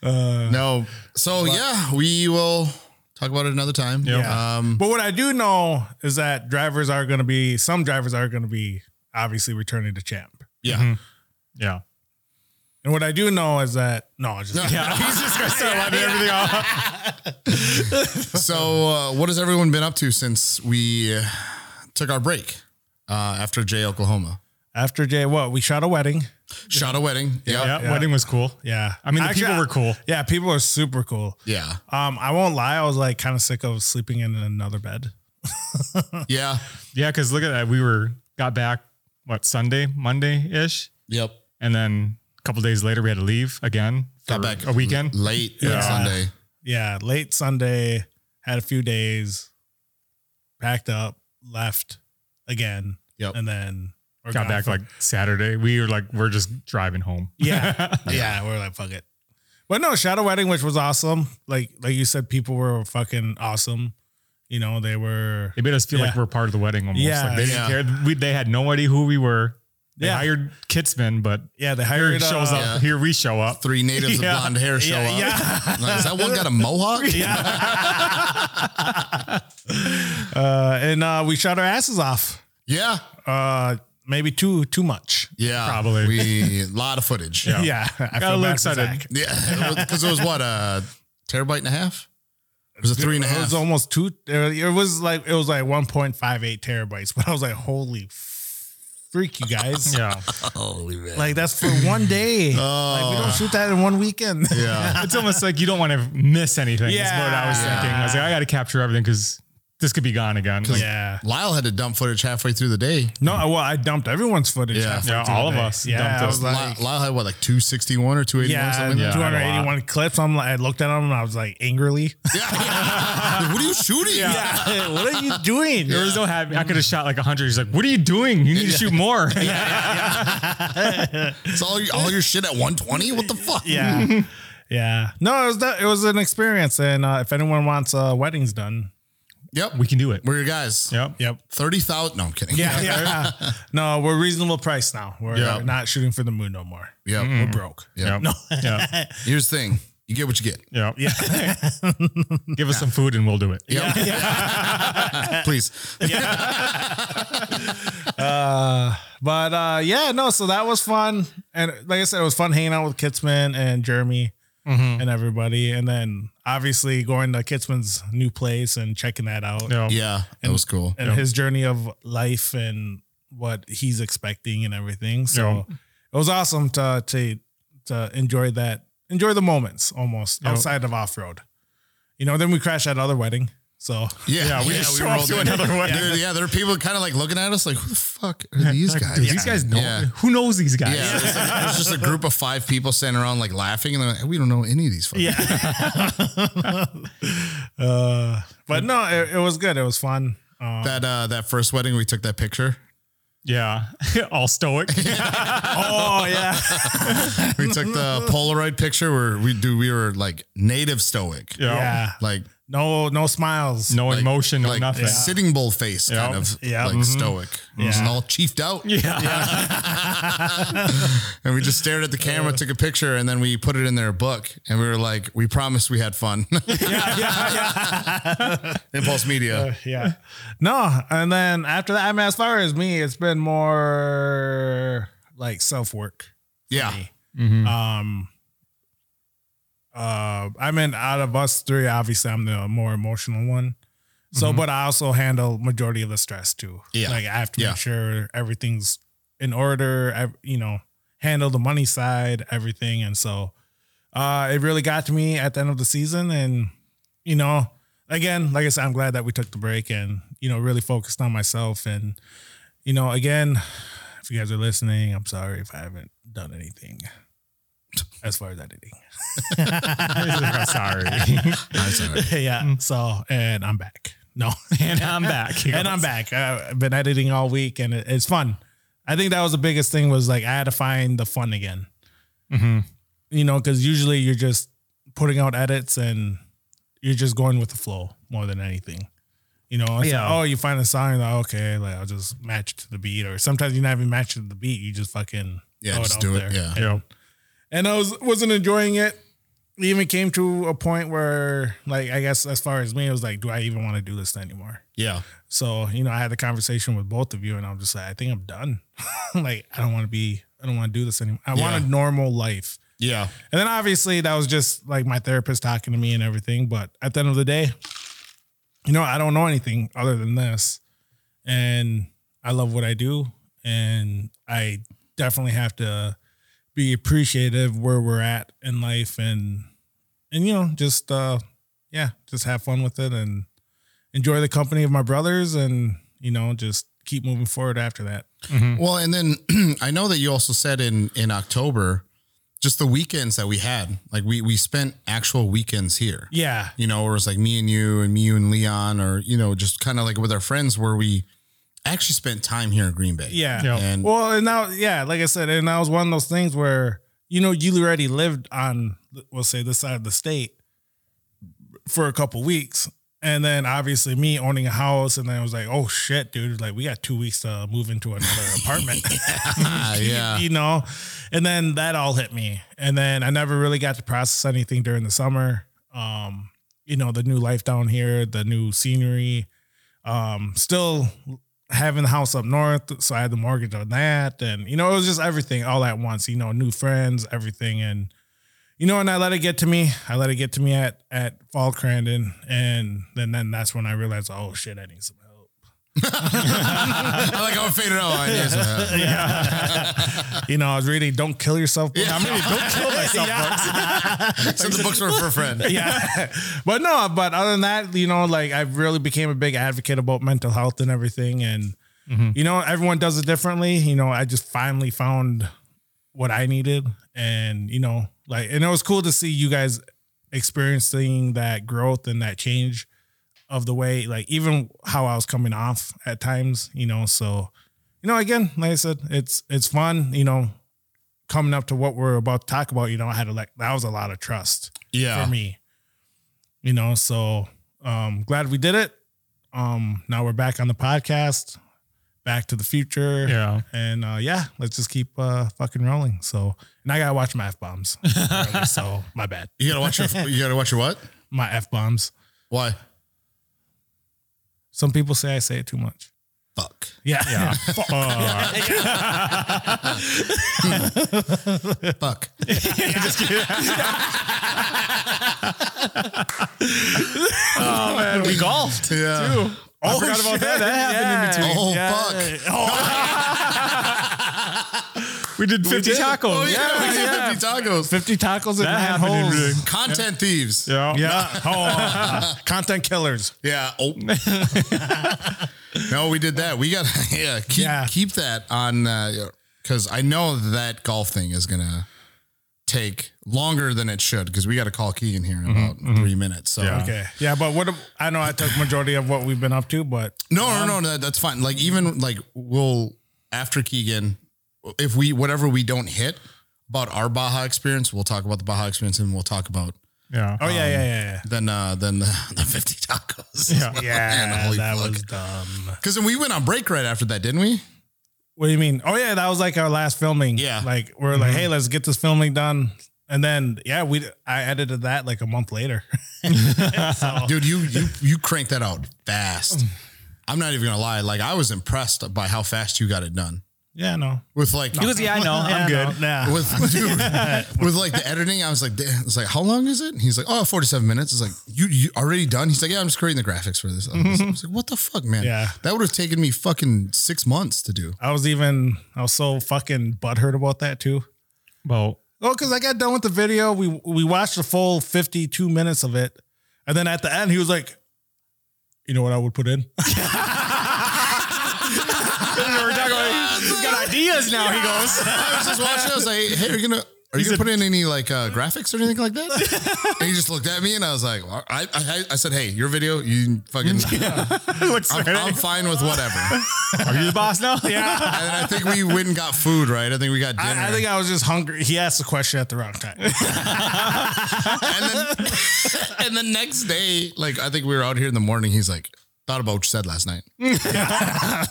Uh, no. So yeah, we will talk about it another time. Yeah. Um, But what I do know is that drivers are going to be some drivers are going to be obviously returning to champ. yeah. Yeah. And what I do know is that no, I just Yeah. He's just going to start letting everything off. So uh, what has everyone been up to since we uh, took our break uh, after J Oklahoma? After Jay, what we shot a wedding. Shot a wedding. Yep. Yeah. Yeah. Wedding was cool. Yeah, I mean, the Actually, people were cool. Yeah, people were super cool. Yeah. Um, I won't lie, I was like kind of sick of sleeping in another bed. Yeah. Yeah. Because look at that. We were, got back, what, Sunday, Monday ish. Yep. And then a couple days later, we had to leave again. Got back a weekend. late Yeah. on Sunday. Yeah, late Sunday, had a few days, packed up, left again, Yep. and then we're Got back for- like Saturday. We were like, we're just driving home. Yeah. yeah. We're like, fuck it. But no, Shadow Wedding, which was awesome. Like like you said, people were fucking awesome. You know, they were They made us feel like we're part of the wedding almost. Yeah, like they didn't care. We, they had no idea who we were. They Yeah. hired Kitsman, but yeah, they hired it shows uh, up. Yeah. Here we show up. Three natives Yeah. with blonde hair show Yeah, up. yeah. Like, is that one got a mohawk? Uh, and uh, we shot our asses off. Yeah. Uh, maybe too too much. Yeah. Probably. We a lot of footage. Yeah. Yeah, I Got a little excited. Yeah. Because it was what a terabyte and a half. It was a three and a half. It was almost two. It was like it was like one point five eight terabytes. But I was like, holy freak, you guys! Yeah. Holy man. Like that's for one day. Like we don't shoot that in one weekend. yeah. It's almost like you don't want to miss anything. Yeah. That's what I was Yeah. thinking. I was like, I got to capture everything because this could be gone again. Like, yeah. Lyle had to dump footage halfway through the day. No, well, I dumped everyone's footage. Yeah. halfway Yeah, through all the of day. us Yeah, dumped I it. was Lyle, like, Lyle had what, like 261 or 281 yeah, something like Yeah. 281 clips. I'm like, I looked at them and I was like, angrily. Yeah, what are you shooting? Yeah, what are you doing? There was no happy. I could have shot like 100. He's like, what are you doing? You need to shoot more. yeah. It's all, your- all your shit at 120? What the fuck? Yeah, yeah. No, it was that. It was an experience, and uh, if anyone wants uh, weddings done, Yep. we can do it. We're your guys. Yep. yep. 30,000. No, I'm kidding. Yeah, yeah. no, we're reasonable price now. We're Yeah. not shooting for the moon no more. Yep. We're broke. Yep. Yep. Yeah. Here's the thing you get what you get. Yeah. Yeah, Give us some food and we'll do it. Yep. Please. Yeah. but uh, yeah, no. So that was fun, and like I said, it was fun hanging out with Kitsman and Jeremy Mm-hmm. and everybody, and then obviously going to Kitsman's new place and checking that out. Yeah. Yeah. That was cool. and his journey of life and what he's expecting and everything. So Yeah. it was awesome to to to enjoy that, enjoy the moments almost Yeah. outside of off road. You know, then we crashed at other wedding. So Yeah. Yeah, we just show up rolled to in. another wedding. Dude, yeah, there are people kind of like looking at us like, who the fuck are these Like, guys? do these guys know? Yeah. Who knows these guys? Yeah, it was, like, it just a group of five people standing around like laughing, and they're like, "We don't know any of these." Fucking yeah. uh, but no, it, it was good. It was fun. Um, That uh, that first wedding, we took that picture. Yeah. All stoic. oh yeah, We took the Polaroid picture where we do. We were like native stoic, Yeah. yeah. like No, no smiles. No like, emotion, no like nothing. sitting bull face, Yeah. kind of Yeah. like Mhm. stoic. Just all chiefed out, Yeah. and we just stared at the camera, took a picture, and then we put it in their book, and we were like, "We promised we had fun." yeah, yeah, Impulse Media. yeah. No, and then after that, I mean, as far as me, it's been more like self work. yeah, Um, uh, I mean, out of us three, obviously, I'm the more emotional one. So, but I also handle majority of the stress too. Yeah. like I have to Yeah. make sure everything's in order. I, you know, handle the money side, everything, and so uh, it really got to me at the end of the season. And you know, again, like I said, I'm glad that we took the break and you know really focused on myself. And you know, again, if you guys are listening, I'm sorry if I haven't done anything as far as editing. I'm sorry. I'm sorry. yeah. So, and I'm back. No. And I'm back. And. I'm back. Uh, I've been editing all week, and it, it's fun. I think that was the biggest thing was like I had to find the fun again. You know, because usually you're just putting out edits and you're just going with the flow more than anything. You know, it's Yeah. like, oh, you find a song, you're like, okay, like I'll just match to the beat, or sometimes you're not even matching to the beat, you just fucking Yeah, throw just out do it. there. Yeah. Yeah. And I was wasn't enjoying it. It even came to a point where, like, I guess as far as me, it was like, do I even want to do this anymore? Yeah. So, you know, I had the conversation with both of you and I'm just like, I think I'm done. like, I don't want to be, I don't want to do this anymore. I want a normal life. Yeah. And then obviously that was just like my therapist talking to me and everything. But at the end of the day, you know, I don't know anything other than this. And I love what I do. And I definitely have to be appreciative where we're at in life and and you know, just uh yeah, just have fun with it and enjoy the company of my brothers and, you know, just keep moving forward after that. Well, and then I know that you also said in in October, just the weekends that we had, like we we spent actual weekends here. Yeah. You know, where it was like me and you and me you and Leon, or you know, just kind of like with our friends, where we actually spent time here in Green Bay. Yeah. Yeah. And Well, and now, yeah, like I said, and that was one of those things where you know you already lived on, we'll say, this side of the state for a couple weeks, and then obviously me owning a house, and then I was like, oh shit, dude, like we got two weeks to move into another apartment. Ah, yeah, you know, and then that all hit me, and then I never really got to process anything during the summer. Um, you know, the new life down here, the new scenery, um, still having the house up north, so I had the mortgage on that, and you know, it was just everything all at once. You know, new friends, everything, and you know, and I let it get to me. I let it get to me at at Fall Crandon, and then then that's when I realized, oh shit, I need some. I like how it faded out. I guess. Uh, You know, I was reading "Don't Kill Yourself." book. I'm reading "Don't Kill Myself" books. Send the books were for a friend. yeah. But no, but other than that, you know, like I really became a big advocate about mental health and everything. And, you know, everyone does it differently. You know, I just finally found what I needed. And, you know, like, and it was cool to see you guys experiencing that growth and that change of the way, like, even how I was coming off at times, you know. So, you know, again, like I said, it's, it's fun, you know, coming up to what we're about to talk about, you know, I had to like, that was a lot of trust Yeah. for me. You know, so um glad we did it. Um now we're back on the podcast, back to the future. Yeah. And uh yeah, let's just keep uh fucking rolling. So and I gotta watch my F bombs. so my bad. You gotta watch your. You gotta watch your what? My F bombs. Why? Some people say I say it too much. Fuck. Yeah. Yeah. Fuck. oh man, we golfed. Yeah. Too. I oh, forgot about that. That happened in between. Oh fuck. Oh. We did 50 tacos. Oh yeah, yeah. we did 50 tacos. 50 tacos and That nine happened in holes. between. Content thieves. Yeah. Yeah. Oh, uh, content killers. Yeah. Oh. no, we did that. We got yeah. Keep Yeah. keep that on uh, because I know that golf thing is gonna take longer than it should because we got to call Keegan here in mm-hmm. about mm-hmm. three minutes. So Yeah. Okay. Yeah, but what I know I took majority of what we've been up to, but no, no, no, um, no, that's fine. Like even like we'll after Keegan, if we whatever we don't hit about our Baja experience, we'll talk about the Baja experience and we'll talk about Yeah. oh yeah, yeah, yeah, then uh then the, the 50 tacos. Yeah. yeah. Man, Yeah, holy that fuck. was dumb. Because then we went on break right after that, didn't we? What do you mean? Oh yeah, that was like our last filming. Yeah. like we're like, hey, let's get this filming done, and then yeah, we I edited that like a month later. So- Dude, you you you cranked that out fast. I'm not even gonna lie. Like I was impressed by how fast you got it done. Yeah, no, With like He goes, yeah, I know. I'm Yeah, good. no, nah. with dude, with like the editing, I was like, damn. it's like, how long is it? And he's like, oh, 47 minutes. It's like, you you already done? He's like, yeah, I'm just creating the graphics for this. I was, I was like, what the fuck, man? Yeah. That would have taken me fucking six months to do. I was even I was so fucking butthurt about that too. Well, Oh, because I got done with the video. We we watched the full 52 minutes of it. And then at the end, he was like, you know what I would put in? we're talking about, he's got ideas now. He goes. I was just watching. I was like, hey, are you're gonna are you gonna put in any like uh, graphics or anything like that? and he just looked at me and I was like, well, I, I, I said, hey, your video, you fucking, Looks I'm, I'm fine with whatever. Are you the boss now? Yeah. And I think we went and got food, right? I think we got dinner. I, I think I was just hungry. He asked the question at the wrong time. and then and the next day, like I think we were out here in the morning. He's like, thought about what you said last night.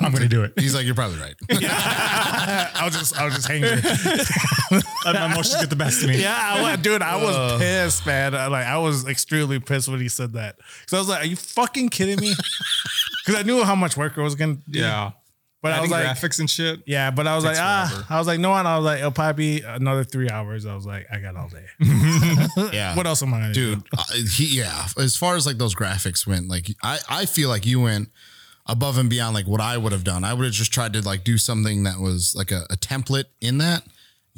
I'm gonna do it. He's like, you're probably right. I was just, I was just hangry. Let my emotions get the best of me. Yeah, I went, dude, I was pissed, man. I, like, I was extremely pissed when he said that. because I was like, "Are you fucking kidding me?" Because I knew how much work it was gonna. do. Yeah. But I was like, graphics and shit. yeah, but I was like, Takes ah. I was like, no one. I was like, it'll probably be another three hours. I was like, I got all day. Yeah. what else am I gonna dude uh, he yeah as far as like those graphics went like i i feel like you went above and beyond like what i would have done i would have just tried to like do something that was like a, a template in that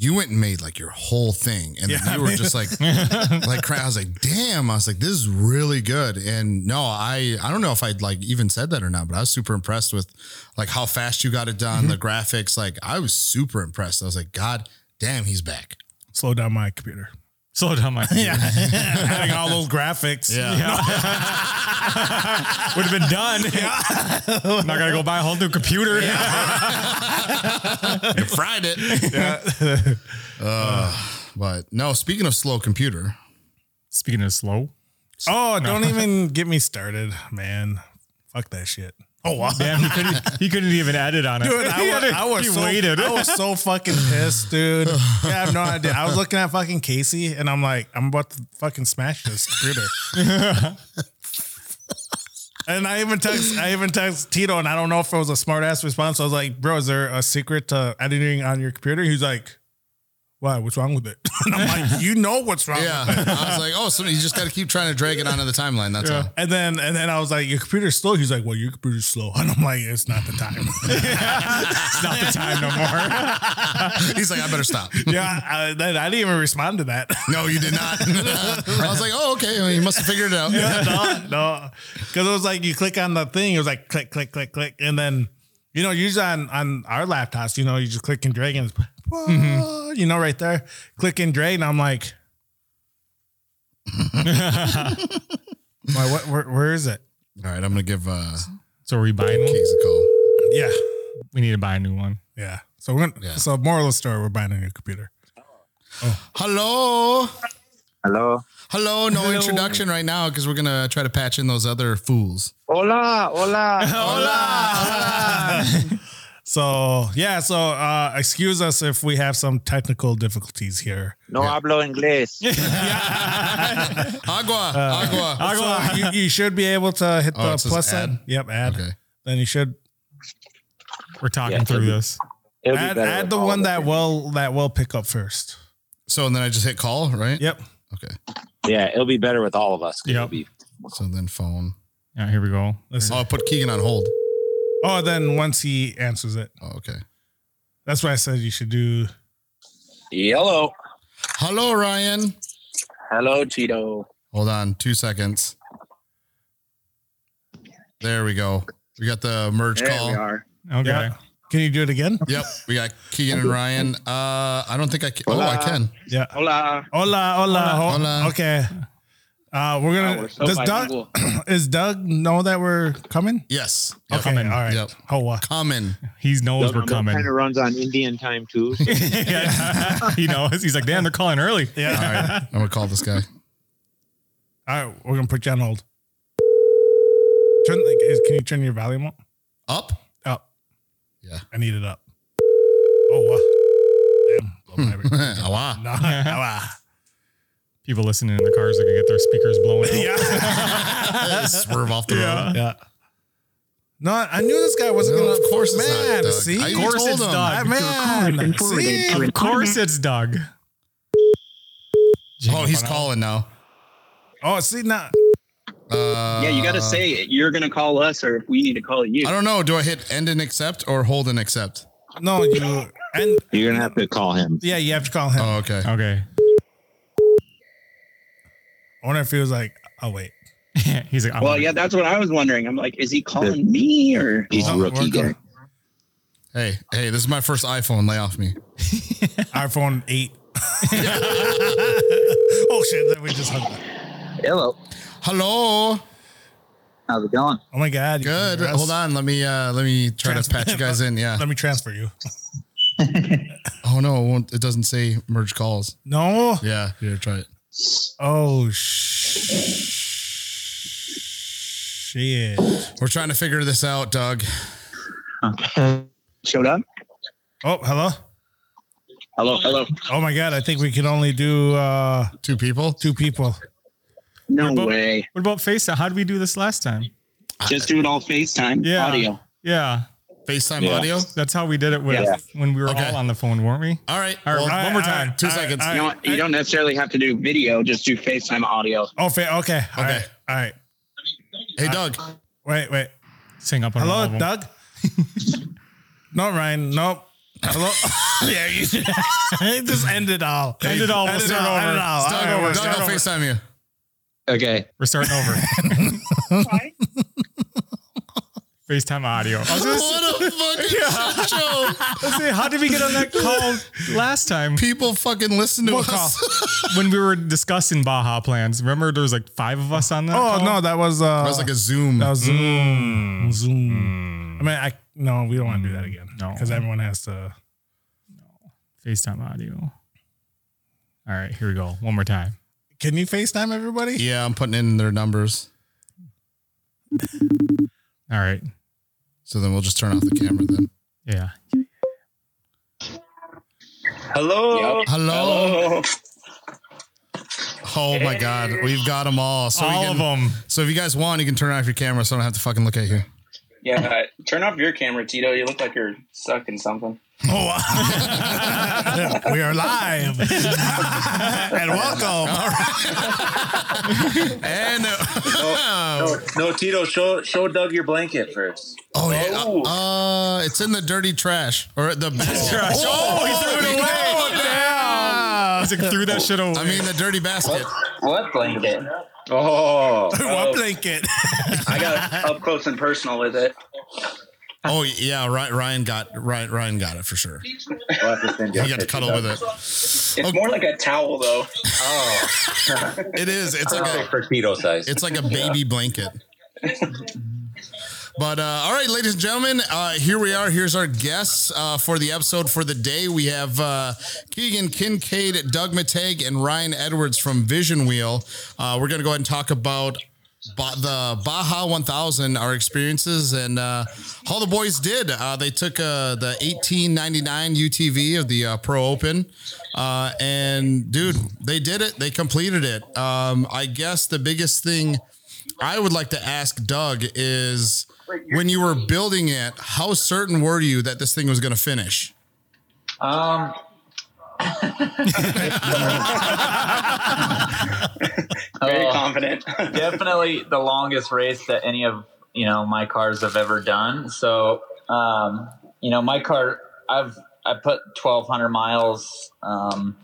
you went and made like your whole thing and Yeah, then you were just like like i was like damn i was like this is really good and no i i don't know if i'd like even said that or not but i was super impressed with like how fast you got it done the mm-hmm. graphics like i was super impressed i was like god damn he's back. Slow down my computer. Slow down my. Yeah, having all those graphics. yeah, yeah. Would have been done. I'm not gonna go buy a whole new computer. you fried it Uh, but no speaking of slow computer Speaking of slow, Oh, don't even get me started, man. Fuck that shit. Oh wow. damn, he couldn't. He couldn't even edit on it. Dude, I was, I was he so waited. I was so fucking pissed, dude. Yeah, I have no idea. I was looking at fucking Casey, and I'm like, I'm about to fucking smash this computer. and I even text, I even text Tito, and I don't know if it was a smart ass response. I was like, Bro, is there a secret to editing on your computer? He's like, Why? What's wrong with it? And I'm like, You know what's wrong. Yeah, With it. I was like, oh, so you just got to keep trying to drag it onto the timeline. That's all. And then and then I was like, Your computer's slow. He's like, Well, your computer's slow. And I'm like, It's not the time. It's not the time no more. He's like, I better stop. yeah, I, then I didn't even respond to that. No, you did not. I was like, oh, okay. Well, you must have figured it out. no, no, because it was like you click on the thing, it was like click, click, click, click, and then you know, usually on on our laptops, you know, you just click and drag, and it's, you know, right there, click and drag, and I'm like, why, what, where, where is it? All right, I'm gonna give uh, So are we buying one? Keeks a call. Yeah, We need to buy a new one. yeah. So we're gonna, Yeah. so moral of the story, we're buying a new computer. Hello, Hello. Hello. No introduction right now because we're gonna try to patch in those other fools. Hola, hola. Hola. So yeah, so uh excuse us if we have some technical difficulties here. No hablo inglés. Agua, agua. So you, you should be able to hit Oh, the plus add? sign. Yep, add. Okay. Then you should We're talking Yeah, through this. Add, add the one that will that will pick up first. So and then I just hit call, right? Yep. Okay. Yeah, it'll be better with all of us. Yep. be- So then phone. Yeah, here we go. Listen. Oh, I put Keegan on hold. Oh, then once he answers it, Oh, okay. that's why I said you should do. Hello. Hello, Ryan. Hello, Cheeto. Hold on, two seconds. There we go. We got the merge There call. we are. Okay. Yeah. Can you do it again? Yep, we got Keegan and Ryan. Uh, I don't think I can. Oh, I can. Yeah. Hola. Hola, hola, ho- Hola. Okay. Uh, we're gonna. we're so does Doug is Doug know that we're coming? Yes. Yep. Okay. Coming. All right. Yep. Hoa. Coming. He knows we're coming. Kind of runs on Indian time too. so- Yeah. he knows. He's like, damn, they're calling early. Yeah. All right. I'm gonna call this guy. All right. We're gonna put you on hold. Turn. Like, is, can you turn your volume up? Up. Up. Yeah. I need it up. Oh, wow. Damn. Blow my- Oh, wow. no. Ah. People listening in the cars are gonna get their speakers blowing. out. yeah. Swerve off the road. yeah. No, I knew this guy wasn't No, gonna. of course it's not Doug. See, I Of course it's him. Doug. Man. See, Of course it's Doug. Oh, he's calling now. oh, see now. Uh, Yeah, you got to say it. You're going to call us, or if we need to call you. I don't know. Do I hit end and accept or hold and accept? No, you and You're gonna have to call him. yeah, you have to call him. Oh, okay. Okay. I wonder if he was like, oh wait. He's like, I'm Well, gonna- yeah, that's what I was wondering. I'm like, is he calling me or? He's Oh, a rookie guy. Hey, hey, this is my first iPhone. Lay off me. iPhone eight. oh shit! Then we just hung. Hello. Hello. How's it going? Oh my god! Good. Hold on. Let me uh let me try to patch you guys in. Yeah. Let me transfer you. Oh no, it, won't, it doesn't say merge calls. No. Yeah. Here, try it. Oh sh- shit! We're trying to figure this out, Doug. Okay. Showed up? Oh hello. Hello, hello. Oh my god! I think we can only do uh Two people. two people. No What about- way. What about FaceTime? How did we do this last time? Just do it all FaceTime Yeah. audio. Yeah, FaceTime Yeah. audio. that's how we did it with Yeah. when we were Okay. all on the phone, weren't we? All right. All right, well, one more time. I- two I- seconds. I- You know what? You don't necessarily have to do video, just do FaceTime audio. Oh, fa- okay. All Okay. right. All right. hey, uh, Doug. Wait, wait. Sing up on Hello. Doug. no, Ryan. Nope. Hello. yeah, you just end it all. End it all. We'll End it start all. over. End it all. Start over. Doug, start I'll over. FaceTime you. Okay. We're starting over. FaceTime audio. I was gonna say, What a fucking show. let's see, how did we get on that call last time People fucking listen to What us. when we were discussing Baja plans? Remember, there was like five of us on that. Oh call? no, that was uh, That was like a Zoom. that was Zoom. Mm. Zoom. Mm. I mean, I no, we don't want to do that mm. again. No. because everyone has to. No. FaceTime audio. All right, here we go. One more time. Can you FaceTime everybody? yeah, I'm putting in their numbers. All right. So then we'll just turn off the camera then. Yeah. Hello. Hello. Hello. Oh my God, we've got them all. So all you of them. So if you guys want, you can turn off your camera, so I don't have to fucking look at you. Yeah, uh, turn off your camera, Tito. You look like you're sucking something. Oh, we are live and welcome. All right, And No, no, Tito, show show Doug your blanket first. oh yeah, uh, it's in the dirty trash or the basket. Oh, he threw it away. Yeah. He's like, threw that shit away. I mean the dirty basket. What blanket? Oh, what blanket? I got up close and personal with it. Oh yeah, Ry- Ryan got Ryan, Ryan got it for sure. we'll have to send you He got to cuddle with it. It's more like a towel, though. Oh, It is. It's like a for Tito size. it's like a baby blanket. But uh, all right, ladies and gentlemen, uh, here we are. Here's our guests uh, for the episode for the day. We have uh, Keegan Kincaid, Doug Mittag, and Ryan Edwards from Vision Wheel. Uh, we're going to go ahead and talk about ba- the Baja 1000, our experiences, and uh, how the boys did. Uh, they took uh, the 1899 UTV of the uh, Pro Open, uh, and dude, they did it. They completed it. Um, I guess the biggest thing I would like to ask Doug is when you were building it, how certain were you that this thing was going to finish? Um, Very Oh. confident. definitely the longest race that any of you know my cars have ever done. So, um, you know, my car, I've I put twelve hundred miles um,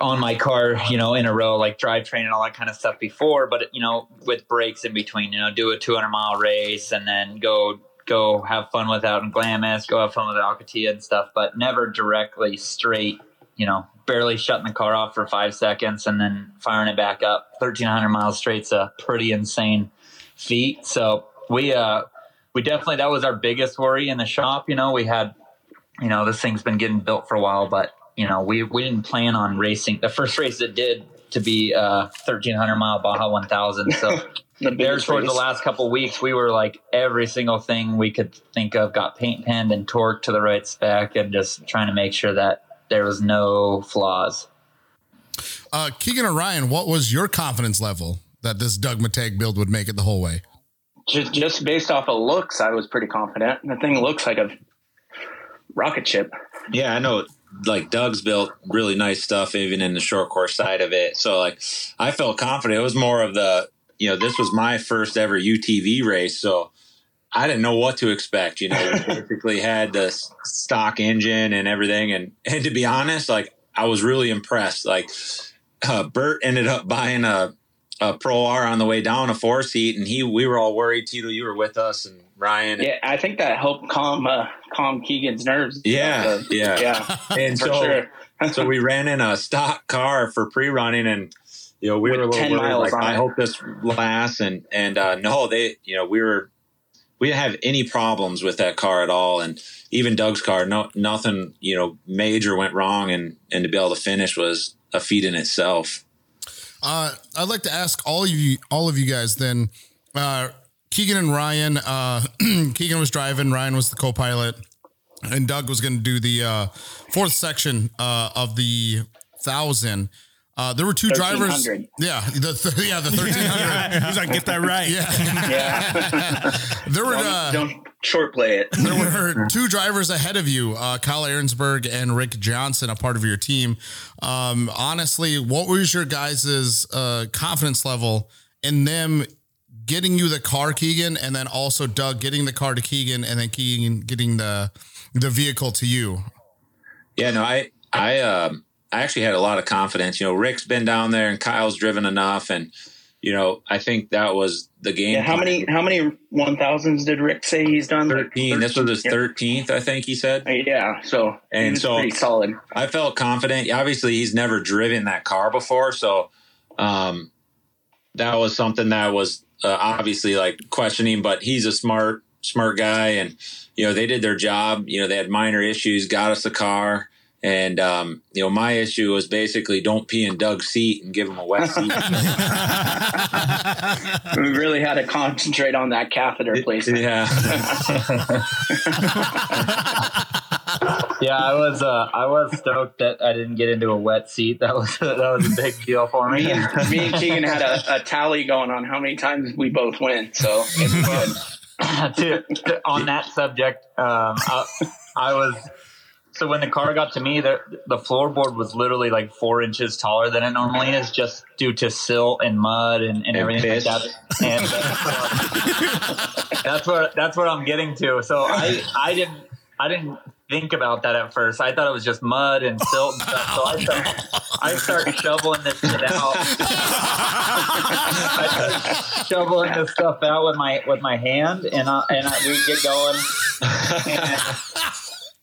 on my car, you know, in a row, like drivetrain and all that kind of stuff before. But you know, with breaks in between, you know, do a two hundred mile race and then go go have fun with out in Glamis, go have fun with Alcatia and stuff, but never directly straight you know, barely shutting the car off for five seconds and then firing it back up. 1,300 miles straight's a pretty insane feat. So we, uh, we definitely, that was our biggest worry in the shop. You know, we had, you know, this thing's been getting built for a while, but, you know, we, we didn't plan on racing. The first race it did to be uh 1,300 mile Baja 1000. So The there towards the last couple of weeks, we were like every single thing we could think of got paint penned and torqued to the right spec and just trying to make sure that there was no flaws. Uh, Keegan or Ryan, what was your confidence level that this Doug Mittag build would make it the whole way? just just based off of looks, I was pretty confident. The thing looks like a rocket ship. Yeah, I know. Like Doug's built really nice stuff, even in the short course side of it. So, like, I felt confident. It was more of the, you know, this was my first ever UTV race, so I didn't know what to expect. You know, we basically had the stock engine and everything, and and to be honest, like, I was really impressed. Like, uh, Bert ended up buying a a Pro R on the way down, a four seat, and he we were all worried. Tito, you were with us, and Ryan. Yeah, I think that helped calm uh, calm Keegan's nerves. Yeah, Uh, yeah. yeah, And for so sure. so we ran in a stock car for pre-running and you know we were a little 10 worried miles like i hope this lasts and and uh no they you know we were we didn't have any problems with that car at all and even doug's car no nothing you know major went wrong and and to be able to finish was a feat in itself Uh, I'd like to ask all of you, all of you guys. Then, uh, Keegan and Ryan. Uh, Keegan was driving. Ryan was the co-pilot, and Doug was going to do the uh, fourth section uh, of the thousand. Uh, there were two drivers. 1300. Yeah, the th- yeah the thirteen hundred. He's like, get that right. Yeah, Yeah. there were. don't, Uh, don't short play it. there were two drivers ahead of you, uh, Kyle Aaronsberg and Rick Johnson, a part of your team. Um, honestly, what was your guys' uh, confidence level in them getting you the car, Keegan, and then also Doug getting the car to Keegan, and then Keegan getting the the vehicle to you? Yeah, no, I I um I actually had a lot of confidence. You know, Rick's been down there and Kyle's driven enough and you know, I think that was the game. Yeah, how many how many one thousands did Rick say he's done? thirteen. This was his Yeah. thirteenth, I think he said. Yeah, so And so- pretty solid. I felt confident. Obviously, he's never driven that car before, so um, that was something that was uh, obviously like questioning. But he's a smart, smart guy, and you know they did their job. You know they had minor issues, got us a car, and um, you know my issue was basically don't pee in Doug's seat and give him a wet seat. We really had to concentrate on that catheter placement. yeah, Yeah, I was uh, I was stoked that I didn't get into a wet seat. That was that was a big deal for me. Me and Keegan had a, a tally going on how many times we both win. So it's good. to, to- on that subject, um, I, I was so when the car got to me, the the floorboard was literally like four inches taller than it normally is, just due to silt and mud and, and, everything piss. like that. And that's, that's where that's where I'm getting to. So I I didn't I didn't think about that at first. I thought it was just mud and silt and stuff. So I start I start shoveling this shit out. I start shoveling this stuff out with my with my hand, and I, and I, we get going.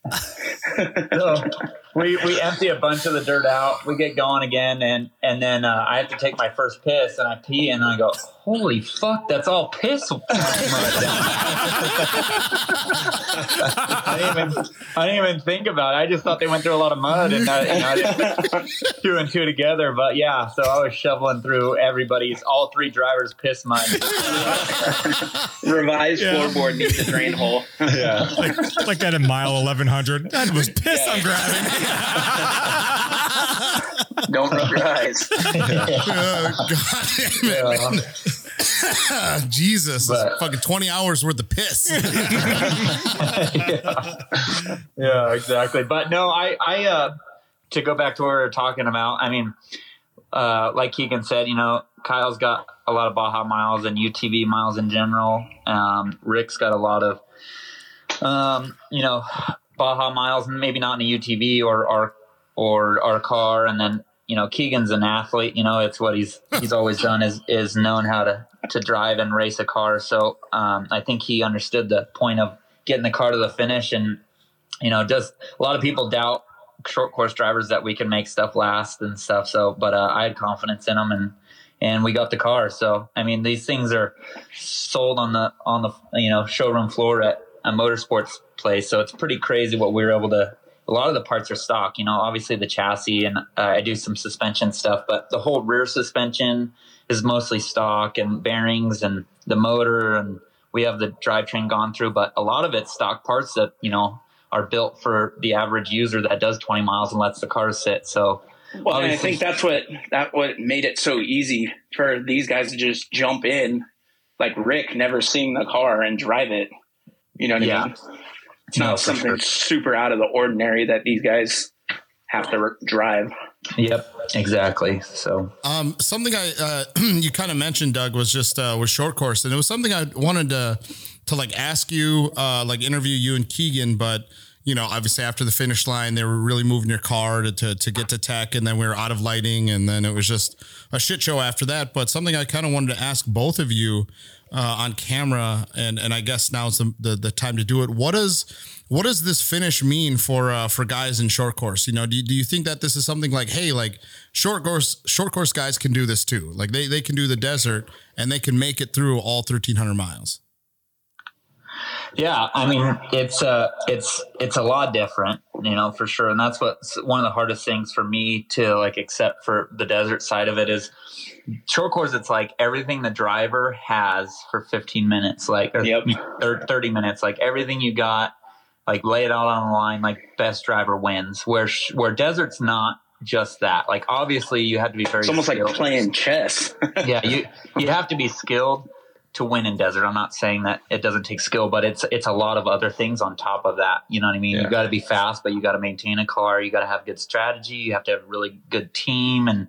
啊，对。We we empty a bunch of the dirt out. We get going again, and and then uh, I have to take my first piss, and I pee, and I go, "Holy fuck, that's all piss!" I didn't even I didn't even think about it. I just thought they went through a lot of mud, and I, you know, I didn't put two and two together. But yeah, so I was shoveling through everybody's all three drivers' piss mud. Revised floorboard needs a drain hole. yeah. like, like that in mile 1100. That was piss I'm grabbing. Don't rub your eyes. Uh, God damn it, man. Jesus, But- fucking 20 hours worth of piss. yeah. yeah, exactly. But no, I, I, uh, to go back to what we were talking about, I mean, uh, like Keegan said, you know, Kyle's got a lot of Baja miles and UTV miles in general. Um, Rick's got a lot of, um, you know, Baja miles, maybe not in a UTV or, or, or our car. And then, you know, Keegan's an athlete, you know, it's what he's, he's always done is, is known how to, to drive and race a car. So, um, I think he understood the point of getting the car to the finish and, you know, just a lot of people doubt short course drivers that we can make stuff last and stuff. So, but uh, I had confidence in them, and and we got the car. So, I mean, these things are sold on the on the you know showroom floor at a motorsports place. So it's pretty crazy what we were able to. A lot of the parts are stock. You know, obviously the chassis, and uh, I do some suspension stuff, but the whole rear suspension is mostly stock and bearings and the motor and we have the drivetrain gone through, but a lot of it's stock parts that, you know, are built for the average user that does 20 miles and lets the car sit. So, Well, I think that's what that what made it so easy for these guys to just jump in, like Rick, never seeing the car and drive it. You know what Yeah. I mean? It's not No, for something sure. super out of the ordinary that these guys have to r- drive. yep, exactly. So, Um, something I uh, you kind of mentioned, Doug, was just uh, was short course, and it was something I wanted to to like ask you, uh, like interview you and Keegan, but you know, obviously after the finish line, they were really moving your car to, to to get to tech, and then we were out of lighting, and then it was just a shit show after that. But something I kind of wanted to ask both of you, uh, on camera, and and I guess now is the, the the time to do it. What does what does this finish mean for uh, for guys in short course? You know, do do you think that this is something like, hey, like short course short course guys can do this too? Like they they can do the desert and they can make it through all thirteen hundred miles. Yeah, I mean it's a it's it's a lot different, you know, for sure. And that's what's one of the hardest things for me to like accept for the desert side of it is short course it's like everything the driver has for 15 minutes, like or Yep. thir- 30 minutes, like everything you got, like lay it all on the line, like best driver wins. Where where desert's not just that. Like obviously you have to be very It's almost like skilled playing chess. yeah, you you have to be skilled to win in desert. I'm not saying that it doesn't take skill, but it's it's a lot of other things on top of that. You know what I mean? Yeah. You got to be fast, but you got to maintain a car. You got to have good strategy. You have to have a really good team, and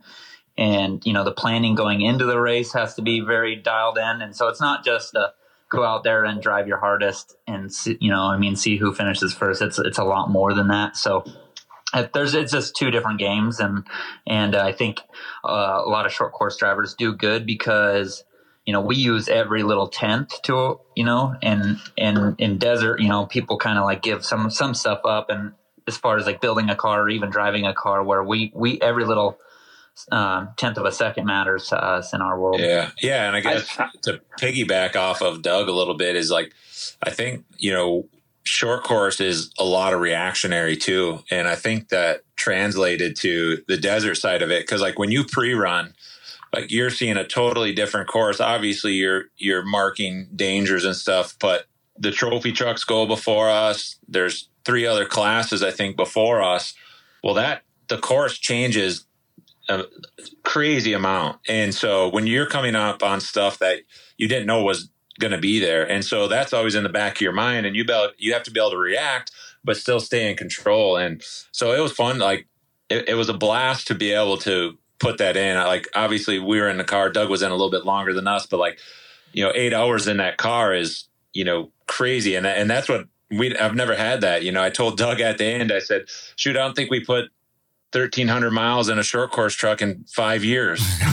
and you know the planning going into the race has to be very dialed in. And so it's not just a go out there and drive your hardest and see, you know I mean see who finishes first. It's it's a lot more than that. So uh, there's it's just two different games and and uh, I think uh, a lot of short course drivers do good because you know we use every little tenth to you know and and in desert you know people kind of like give some some stuff up and as far as like building a car or even driving a car where we we every little um, tenth of a second matters to us in our world. Yeah, yeah, and I guess I- to piggyback off of Doug a little bit is like, I think you know, short course is a lot of reactionary too, and I think that translated to the desert side of it because like when you pre-run, like you're seeing a totally different course. Obviously, you're you're marking dangers and stuff, but the trophy trucks go before us. There's three other classes I think before us. Well, that the course changes a crazy amount. And so when you're coming up on stuff that you didn't know was going to be there, and so that's always in the back of your mind, and you be, you have to be able to react, but still stay in control. And so it was fun. Like it, it was a blast to be able to put that in. Like obviously we were in the car. Doug was in a little bit longer than us, but like you know, eight hours in that car is you know crazy, and and that's what we. I've never had that. You know, I told Doug at the end. I said, "Shoot, I don't think we put." 1300 miles in a short course truck in five years.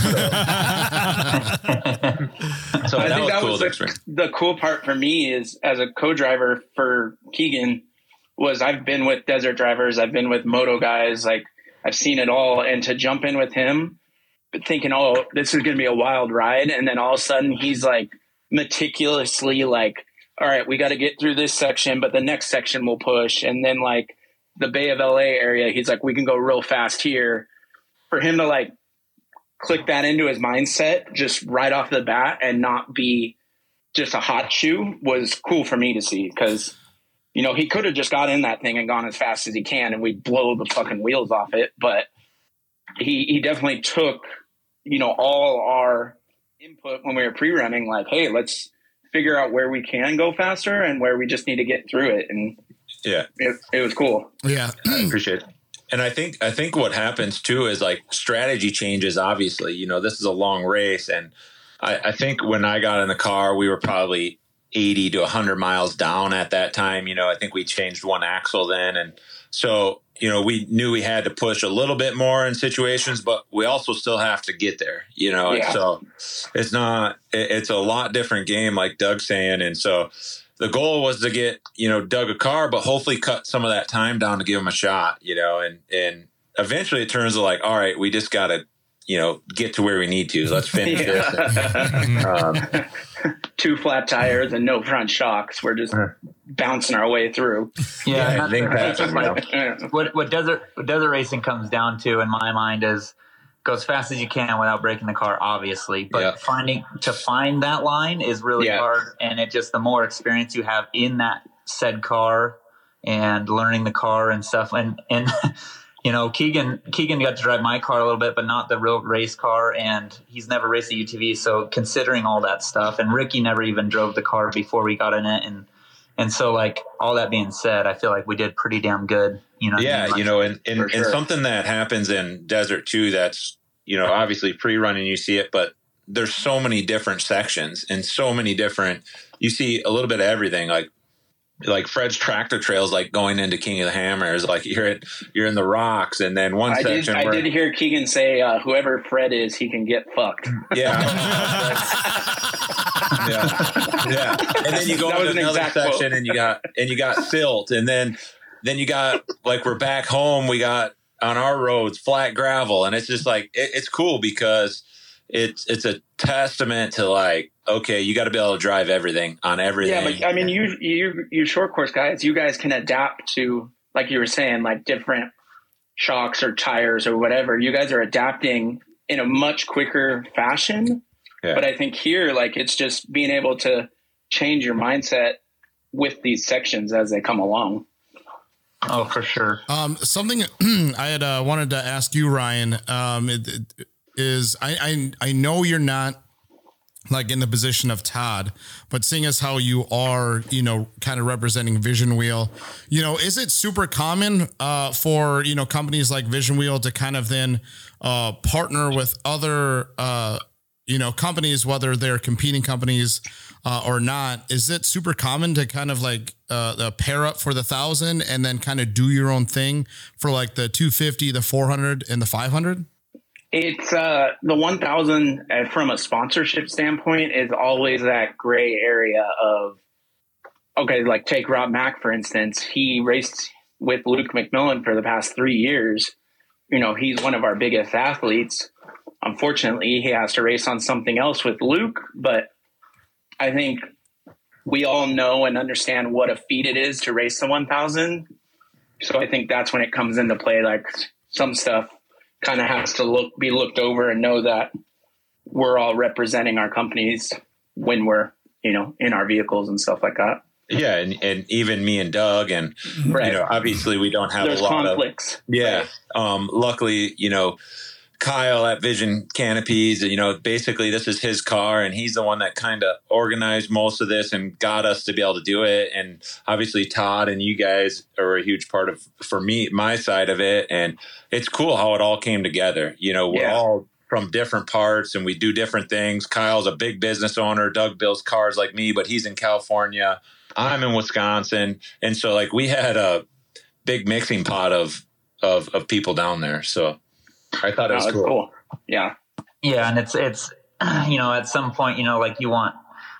So I that think was that cool was the, the cool part for me is as a co-driver for Keegan was I've been with desert drivers, I've been with moto guys, like I've seen it all, and to jump in with him, thinking, oh, this is going to be a wild ride, and then all of a sudden he's like meticulously like, all right, we got to get through this section, but the next section will push, and then like the Bay of LA area, he's like, we can go real fast here. For him to like click that into his mindset just right off the bat and not be just a hot shoe was cool for me to see because you know he could have just got in that thing and gone as fast as he can and we'd blow the fucking wheels off it but he he definitely took you know all our input when we were pre-running like hey let's figure out where we can go faster and where we just need to get through it and Yeah, it, it was cool Yeah. I appreciate it. And I think I think what happens too is like strategy changes. Obviously, you know this is a long race, and I, I think when I got in the car, we were probably eighty to hundred miles down at that time. You know, I think we changed one axle then, and so you know we knew we had to push a little bit more in situations, but we also still have to get there. You know, and so it's not. it- It's a lot different game, like Doug's saying, and so the goal was to get you know Doug a car, but hopefully cut some of that time down to give him a shot. You know, and and eventually it turns to like, all right, we just got to you know get to where we need to. Let's finish this. Um, two flat tires and no front shocks we're just bouncing our way through yeah, and I think that's, that's that's like, what what desert what desert racing comes down to in my mind is go as fast as you can without breaking the car obviously but Yeah. finding to find that line is really Yeah. hard and it just the more experience you have in that said car and learning the car and stuff and and you know keegan keegan got to drive my car a little bit but not the real race car and he's never raced a utv so considering all that stuff and ricky never even drove the car before we got in it and and so like all that being said i feel like we did pretty damn good you know what I yeah, mean? You know, and and, For and something that happens in desert too. That's you know obviously pre-running you see it, but there's so many different sections and so many different. You see a little bit of everything, like like Fred's tractor trails, like going into King of the Hammers, like you're at you're in the rocks, and then one I did, section I did hear Keegan say, uh, whoever Fred is, he can get fucked. yeah, yeah, yeah. And then you go That into an another exact section, quote. and you got and you got silt, and then then you got like we're back home. We got on our roads flat gravel, and it's just like it, it's cool because it's it's a testament to like okay, you got to be able to drive everything on everything. Yeah, but I mean, you you you short course guys, you guys can adapt to like you were saying, like different shocks or tires or whatever. You guys are adapting in a much quicker fashion. Yeah. But I think here, like, it's just being able to change your mindset with these sections as they come along. Oh, for sure. Um, something I had uh, wanted to ask you, Ryan, um, it, it is I, I I know you're not like in the position of Todd, but seeing as how you are, you know, kind of representing Vision Wheel, you know, is it super common uh, for you know companies like Vision Wheel to kind of then uh, partner with other uh, you know companies, whether they're competing companies uh, or not? Is it super common to kind of like uh, the pair up for the thousand and then kind of do your own thing for like the two fifty, the four hundred, and the five hundred? It's uh, the 1000 uh, from a sponsorship standpoint is always that gray area of, okay, like take Rob Mack, for instance. He raced with Luke McMillan for the past three years. You know, he's one of our biggest athletes. Unfortunately, he has to race on something else with Luke, but I think we all know and understand what a feat it is to race the 1000. So I think that's when it comes into play. Like some stuff kind of has to look be looked over and know that we're all representing our companies when we're you know in our vehicles and stuff like that. yeah, and, and even me and Doug, and Right. you know, obviously we don't have There's a lot of conflicts. Yeah. Um, luckily, you know, Kyle at Vision Canopies, you know, basically this is his car and he's the one that kind of organized most of this and got us to be able to do it. And obviously Todd and you guys are a huge part of, for me, my side of it. And it's cool how it all came together. You know, we're Yeah. all from different parts and we do different things. Kyle's a big business owner. Doug builds cars like me, but he's in California. I'm in Wisconsin. And so like we had a big mixing pot of, of, of people down there. So I thought it Oh, was cool. cool. Yeah. Yeah, and it's it's you know at some point you know like you want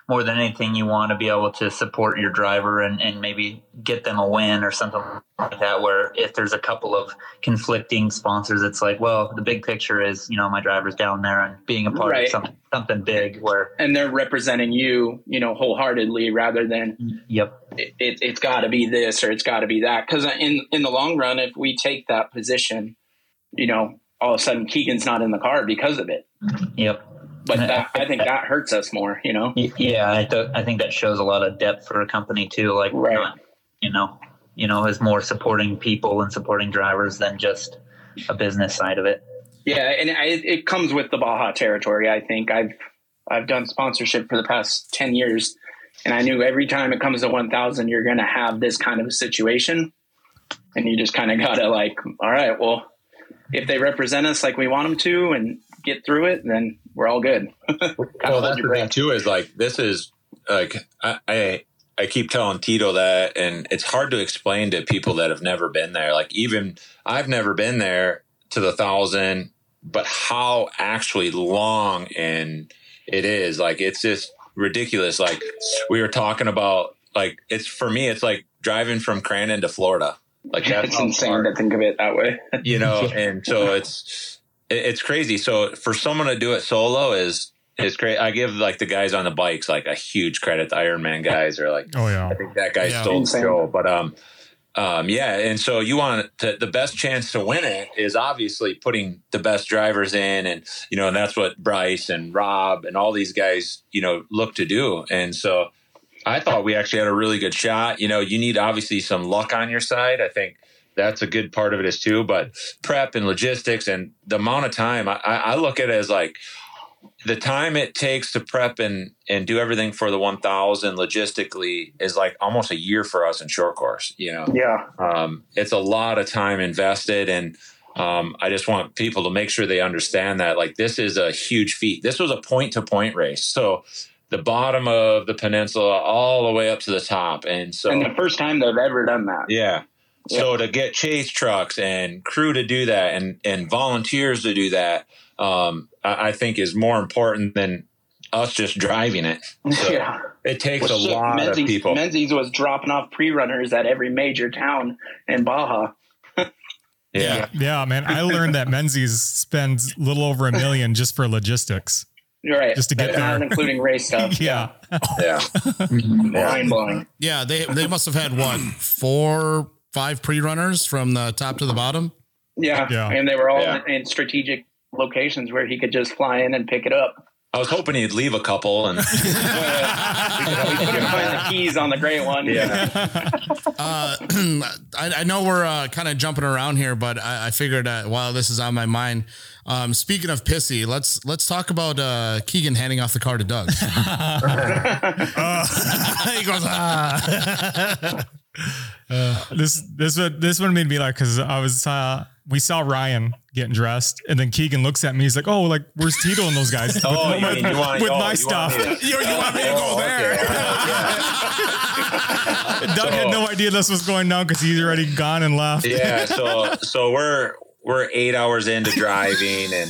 more than anything you want to be able to support your driver and and maybe get them a win or something like that. Where if there's a couple of conflicting sponsors, it's like well the big picture is you know my driver's down there and being a part Right. of something something big. Where And they're representing you, you know, wholeheartedly rather than yep it, it, it's got to be this or it's got to be that. Because in in the long run, if we take that position, you know, all of a sudden Keegan's not in the car because of it. yep. But that, I think that hurts us more. You know. Yeah, I, th- I think that shows a lot of depth for a company too. Like, Right. not, you know, you know, is more supporting people and supporting drivers than just a business side of it. Yeah, and I, it comes with the Baja territory. I think I've I've done sponsorship for the past ten years, and I knew every time it comes to one thousand, you're going to have this kind of a situation, and you just kind of got to like, all right, well, if they represent us like we want them to and get through it, then we're all good. Well, that's the thing too. Is like this is like I, I I keep telling Tito that, and it's hard to explain to people that have never been there. Like even I've never been there to the thousand, but how actually long and it is like it's just ridiculous. Like we were talking about, like it's for me, it's like driving from Crandon to Florida. Like that's It's insane far- to think of it that way. you know and so it's it's crazy. So for someone to do it solo is is great. I give like the guys on the bikes like a huge credit. The ironman guys are like Oh yeah. i think that guy Yeah. stole the show. But um um yeah and so you want to the best chance to win it is obviously putting the best drivers in and you know and that's what bryce and rob and all these guys you know look to do. And so I thought we actually had a really good shot. You know, you need obviously some luck on your side. I think that's a good part of it is too, but prep and logistics and the amount of time I, I look at it as like the time it takes to prep and, and do everything for the 1000 logistically is like almost a year for us in short course, you know? Yeah, um, it's a lot of time invested and um, i just want people to make sure they understand that like this is a huge feat this was a point to point race so the bottom of the peninsula all the way up to the top and so and the first time they've ever done that. yeah so to get chase trucks and crew to do that and and volunteers to do that um, I, I think is more important than us just driving it. So yeah. it takes Well, a shit, lot Menzies, of people. Menzies was dropping off pre-runners at every major town in Baja. yeah. Yeah, man. I learned that Menzies spends a little over a million just for logistics. You're right. Just to get That's not there. including race stuff. Yeah. Yeah. Mind blowing. Yeah, they they must have had what four, five pre runners from the top to the bottom. Yeah. Yeah. And they were all Yeah. in strategic locations where he could just fly in and pick it up. I was hoping he'd leave a couple and we couldn't find the keys on the gray one. yeah. Uh, I, I know we're uh, kind of jumping around here, but I, I figured uh, while this is on my mind, um, speaking of pissy, let's let's talk about uh, Keegan handing off the car to Doug. he goes, ah. This this one this one made me like because I was uh we saw Ryan getting dressed and then Keegan looks at me. He's like, "Oh, like where's Tito and those guys?" With, Oh, mean you want with oh, my stuff. Want to, You, you want me to go Oh, there? okay. Doug had no idea this was going down because he's already gone and left. yeah. So so we're we're eight hours into driving and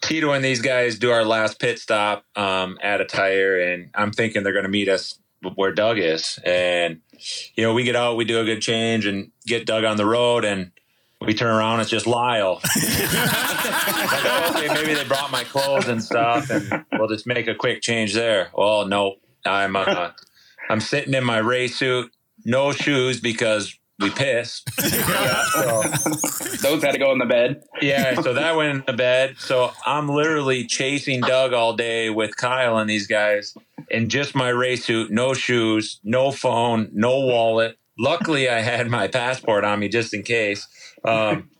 Tito and these guys do our last pit stop um, at a tire and I'm thinking they're going to meet us where Doug is and you know we get out we do a good change and get Doug on the road and we turn around it's just Lyle. like, oh, okay, maybe they brought my clothes and stuff and we'll just make a quick change there. Well, no, I'm uh, I'm sitting in my race suit, no shoes because we pissed. Yeah, so, Those had to go in the bed. yeah, so that went in the bed. So I'm literally chasing Doug all day with Kyle and these guys in just my race suit, no shoes, no phone, no wallet. Luckily, I had my passport on me just in case. Um,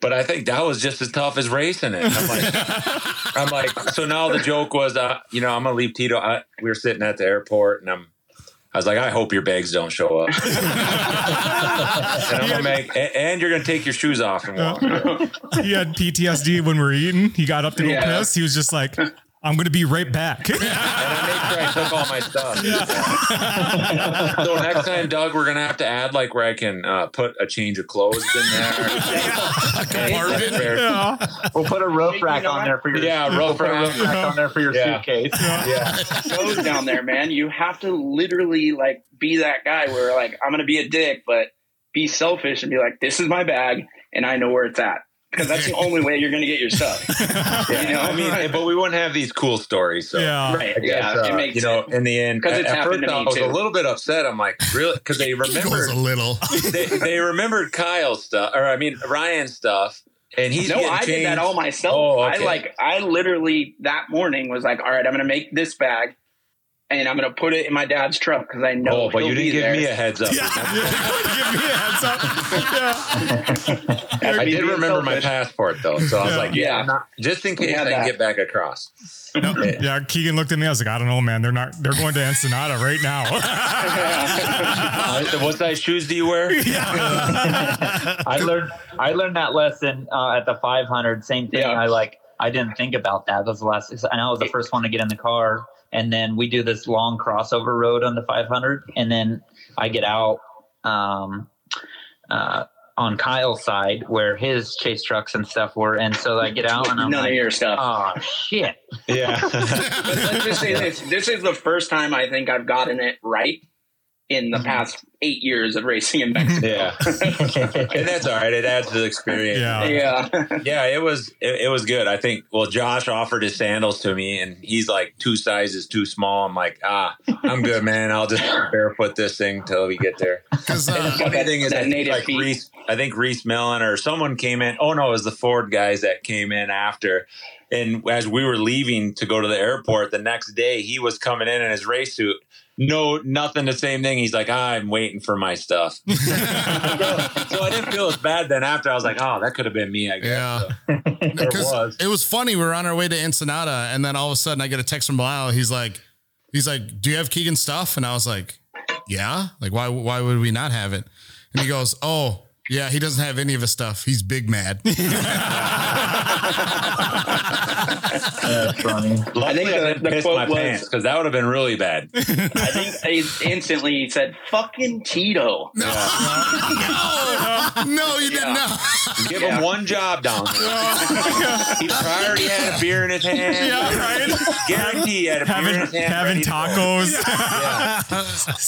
but I think that was just as tough as racing it. I'm like, I'm like, so now the joke was, uh, you know, I'm gonna leave Tito. I, we were sitting at the airport, and I'm, I was like, I hope your bags don't show up. and I'm gonna make, and, and you're gonna take your shoes off and walk. He had PTSD when we were eating. He got up to go Yeah. piss. He was just like, "I'm going to be right back." and I made sure I took all my stuff. so next time, Doug, we're gonna have to add like where I can uh, put a change of clothes in there. yeah. We'll put a roof You rack know on what? there for your Yeah, we'll a rack. roof rack on there for your Yeah. suitcase. yeah, Goes down there, man. You have to literally like be that guy where like I'm gonna be a dick, but be selfish and be like, this is my bag and I know where it's at. Because that's the only way you're gonna get your stuff. yeah. You know? I mean, but we wouldn't have these cool stories. So. Yeah. Right. I guess, yeah, uh, it makes you know, sense. in the end, 'Cause at, it's at happened first to I me, was a little bit upset. I'm like, really? Because they remembered a little. they, they remembered Kyle's stuff, or I mean Ryan's stuff, and he's no, getting I did that all myself. Oh, okay. I like I literally that morning was like, all right, I'm gonna make this bag and I'm gonna put it in my dad's truck because I know. Oh, but he'll you didn't give there. me a heads up. Give me a heads up. Yeah. I did being remember my passport though, so I was like, yeah, Yeah. I'm not- just in case I can that. get back across. Yeah, Keegan looked at me. I was like, I don't know, man. They're not. They're going to Ensenada right now. Uh, what size shoes do you wear? I learned I learned that lesson uh, at the 500. Same thing. Yeah. I like I didn't think about that. That was the last. I know I was the first one to get in the car, and then we do this long crossover road on the 500, and then I get out um, uh, on Kyle's side where his chase trucks and stuff were, and so I get out and I'm None like, of your stuff. oh shit. Yeah. But let's just say this: this is the first time I think I've gotten it right in the Mm-hmm. past eight years of racing in Mexico. yeah. and that's all right. It adds to the experience. yeah. yeah. Yeah, it was it, it was good. I think. Well, Josh offered his sandals to me, and he's like two sizes too small. I'm like, ah, I'm good, man. I'll just barefoot this thing till we get there. Because And the uh, funny that- thing is, that I think native like feet. Reese, I think Reese Mellon or someone came in. Oh no, it was the Ford guys that came in after. And as we were leaving to go to the airport the next day, he was coming in in his race suit. No, nothing. The same thing. He's like, I'm waiting for my stuff. so, so I didn't feel as bad. Then after, I was like, oh, that could have been me. I guess. Yeah. So, there was. it was funny. We were on our way to Ensenada, and then all of a sudden, I get a text from Lyle. He's like, he's like, "Do you have Keegan stuff?" And I was like, "Yeah." Like, why? Why would we not have it? And he goes, "Oh." Yeah, he doesn't have any of his stuff. He's big mad. That's funny. I, think the- the piss quote my was- because that would have been really bad. I think he instantly he said, "Fucking Tito." no, no, no, you did Yeah. not. Give Yeah. him one job down there. he already had a beer in his hand. Yeah, right. Guarantee he had a beer in his hand. having ready to go. tacos.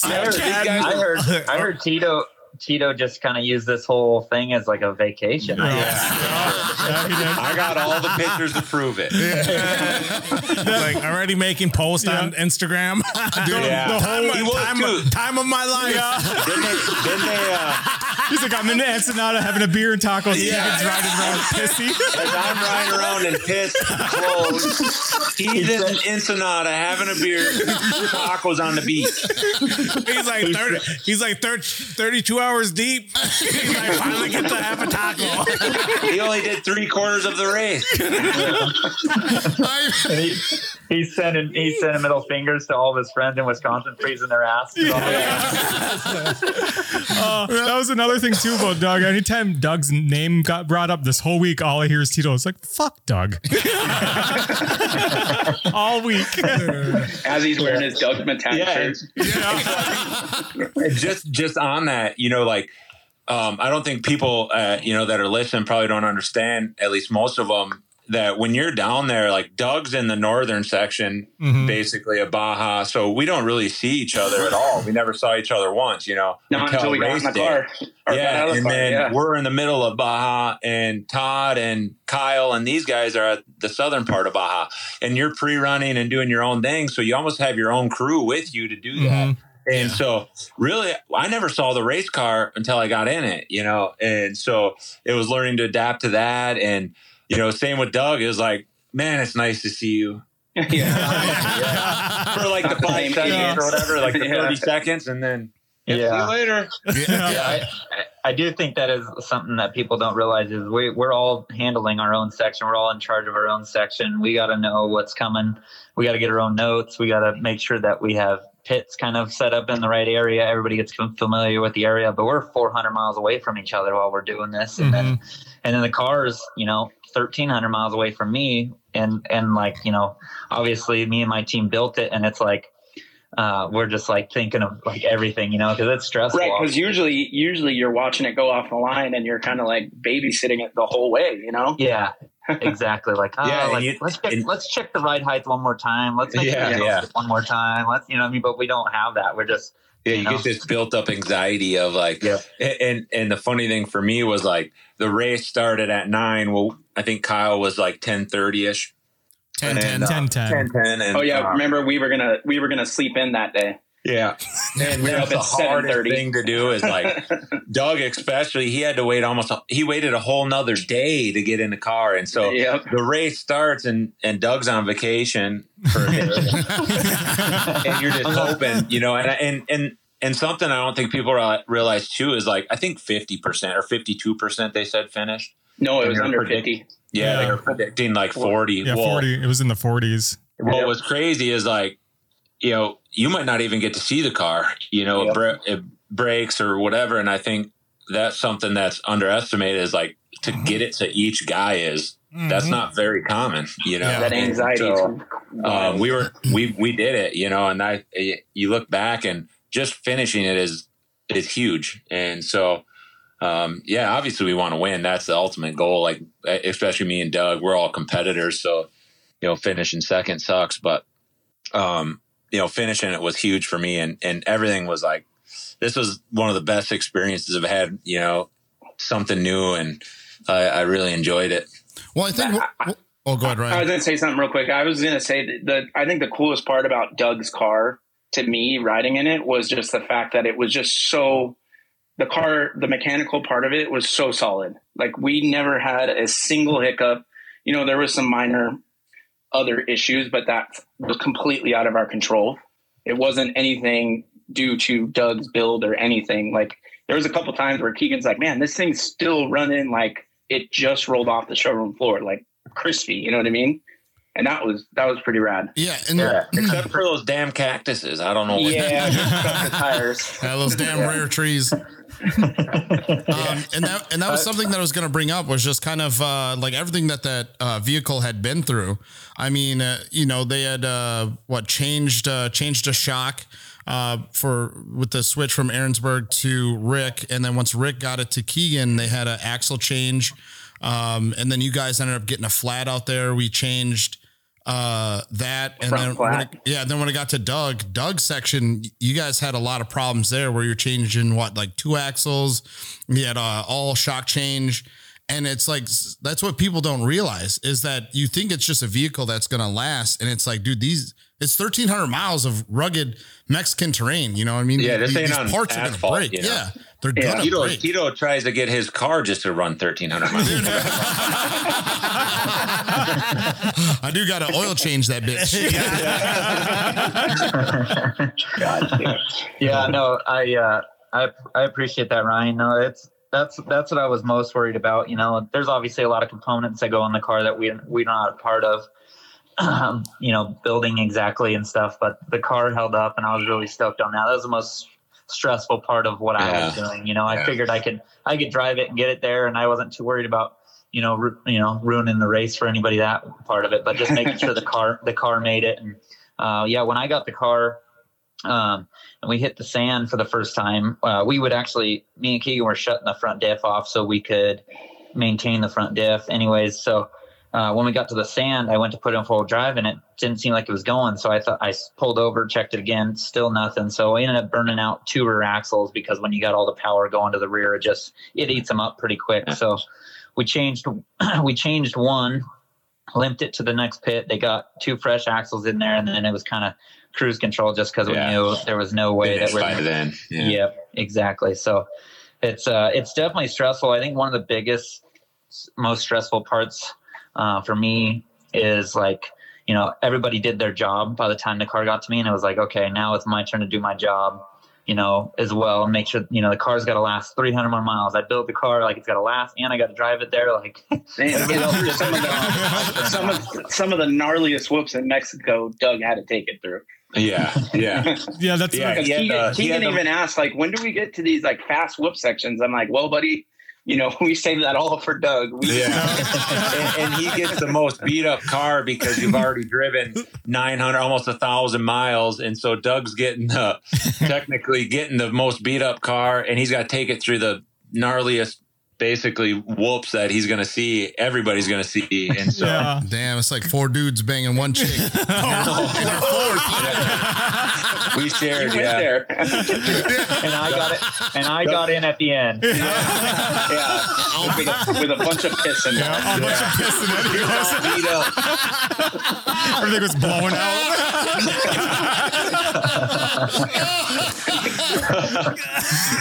I heard, These I heard, I heard Tito Tito just kind of used this whole thing as like a vacation. Yeah. I got all the pictures to prove it. like already making posts on Instagram. Dude, Yeah. the whole He was time, of, time of my life. Didn't they? Didn't they uh, He's like, I'm in Ensenada having a beer and tacos. Yeah. Keegan's riding around pissy. as I'm riding around in pissed clothes, he's in Ensenada having a beer, and tacos on the beach. He's like 30, he's like 30, 32 hours deep. He's like finally get to have a taco. He only did three quarters of the race. I, he, he's sending he's sending middle fingers to all of his friends in Wisconsin, freezing their ass. Uh, that was another thing too about Doug. Anytime Doug's name got brought up this whole week, all I hear is Tito. It's like, fuck Doug. all week. As he's wearing his Doug Mittag Yeah, shirt. And just just on that, you know, like um, I don't think people, uh, you know, that are listening probably don't understand. At least most of them that when you're down there, like Doug's in the northern section, Mhm. basically of Baja, so we don't really see each other at all. We never saw each other once, you know, Not until we got in the day. car. Yeah, the and car, then yeah. we're in the middle of Baja, and Todd and Kyle and these guys are at the southern part of Baja, and you're pre-running and doing your own thing, so you almost have your own crew with you to do that. And so, really, I never saw the race car until I got in it, you know, and so it was learning to adapt to that, and you know, same with Doug is like, man, it's nice to see you yeah. for like the five Same seconds here. or whatever, like the Yeah. thirty seconds, and then yeah. see you later. yeah, I, I do think that is something that people don't realize is we, we're all handling our own section. We're all in charge of our own section. We got to know what's coming. We got to get our own notes. We got to make sure that we have pits kind of set up in the right area. Everybody gets familiar with the area, but we're 400 miles away from each other while we're doing this. And then, and then the cars, you know, 1300 miles away from me. And, and like, you know, obviously me and my team built it and it's like, uh, we're just like thinking of like everything, you know, because it's stressful. Right, because usually, usually you're watching it go off the line, and you're kind of like babysitting it the whole way, you know. Yeah, exactly. Like, oh, Yeah, like, you- let's check, and- let's check the ride height one more time. Let's make Yeah, sure we yeah. one more time. Let's, you know, what I mean, but we don't have that. We're just, Yeah, you you know? get this built up anxiety of like, Yeah. and and the funny thing for me was like the race started at nine. Well, I think Kyle was like ten thirty ish, 10 10. And, uh, 10 10. 10 10. And, Oh yeah, uh, remember we were gonna we were gonna sleep in that day. Yeah. man, We were that's the at hardest thing to do is like Doug, especially. He had to wait almost. a- He waited a whole nother day to get in the car, and so Yep. the race starts, and and Doug's on vacation for a day, and you're just hoping, you know, and and and. And something I don't think people realize too is like I think fifty percent or fifty two percent they said finished. No, it was under predicting- fifty. Yeah, Yeah. they were predicting like forty. Yeah, well, 40. It was in the 40s. what was crazy is like, you know, you might not even get to see the car. You know, Yep. it, bre- it breaks or whatever. And I think that's something that's underestimated is like to get it to each guy is that's not very common. You know, Yeah. That anxiety. so, um, we were we we did it. You know, and I you look back and just finishing it is is huge. And so. Um, yeah, obviously we want to win. That's the ultimate goal. Like, especially me and Doug, we're all competitors. So, you know, finishing second sucks, but, um, you know, finishing it was huge for me and, and everything was like, this was one of the best experiences I've had, you know, something new and I, I really enjoyed it. Well, I think. I, oh, go ahead, Ryan. I was gonna say something real quick. I was gonna say that the I think the coolest part about Doug's car to me riding in it was just the fact that it was just so the car the mechanical part of it was so solid. Like we never had a single hiccup. You know, there was some minor other issues, but that was completely out of our control. It wasn't anything due to Doug's build or anything. Like there was a couple times where Keegan's like, "Man, this thing's still running like it just rolled off the showroom floor, like crispy." You know what I mean? And that was that was pretty rad. Yeah, and Yeah, except for those damn cactuses. I don't know. What Yeah, just cut the tires. Yeah, those damn rare trees. um, and that and that was something that I was going to bring up was just kind of uh, like everything that that uh, vehicle had been through. I mean, uh, you know, they had uh, what changed uh, changed a shock uh, for with the switch from Aaronsburg to Rick, and then once Rick got it to Keegan, they had an axle change, um, and then you guys ended up getting a flat out there. We changed uh that and Front then it, yeah then when it got to doug doug's section you guys had a lot of problems there where you're changing what like two axles you had uh, all shock change. And it's like that's what people don't realize is that you think it's just a vehicle that's gonna last. And it's like dude these it's 1300 miles of rugged mexican terrain you know what i mean? Yeah, this These ain't on parts are gonna break. you know? yeah they're Yeah. gonna Tito, break Tito tries to get his car just to run 1,300 miles. i do gotta oil change that bitch yeah, no, I, uh, I, I appreciate that, Ryan. No, it's, that's, that's what I was most worried about. You know, there's obviously a lot of components that go in the car that we, we're not a part of, um, you know, building exactly and stuff, but the car held up and I was really stoked on that. That was the most stressful part of what I was doing. You know, I Yeah. figured I could, I could drive it and get it there and I wasn't too worried about, you know, ru- you know, ruining the race for anybody that part of it, but just making sure the car, the car made it. And, uh, yeah, when I got the car, um, and we hit the sand for the first time, uh, we would actually, me and Keegan were shutting the front diff off so we could maintain the front diff. Anyways, so uh, when we got to the sand, I went to put it in full drive and it didn't seem like it was going. So I thought I pulled over, checked it again, still nothing. So I ended up burning out two rear axles because when you got all the power going to the rear, it just it eats them up pretty quick. So we changed we changed one, limped it to the next pit. They got two fresh axles in there, and then it was kind of cruise control just because Yeah. we knew there was no way that we're by then. Yeah. Yep, exactly. So it's uh, it's definitely stressful. I think one of the biggest, most stressful parts uh, for me is like you know everybody did their job by the time the car got to me, and it was like okay, now it's my turn to do my job. You know, as well, and make sure you know the car's got to last 300 more miles. I built the car like it's got to last, and I got to drive it there. Like, you know, some of the some of some of the gnarliest whoops in Mexico, Doug had to take it through. Yeah. Yeah. Yeah, that's Yeah. Because he had Keegan, the- he Keegan had the- even asked, like, when do we get to these like fast whoop sections? I'm like, well, buddy, you know, we save that all for Doug. We, Yeah. and, and he gets the most beat up car because you've already driven 900, almost a thousand miles. And so Doug's getting the, technically getting the most beat up car and he's got to take it through the gnarliest, basically whoops that he's going to see, everybody's going to see. And so, yeah. damn it's like four dudes banging one chick we shared, went yeah. there. and I got it, and I got in at the end. yeah. With a, with a bunch of piss in there. A bunch of piss and everything. Beat up. Everything was blowing out.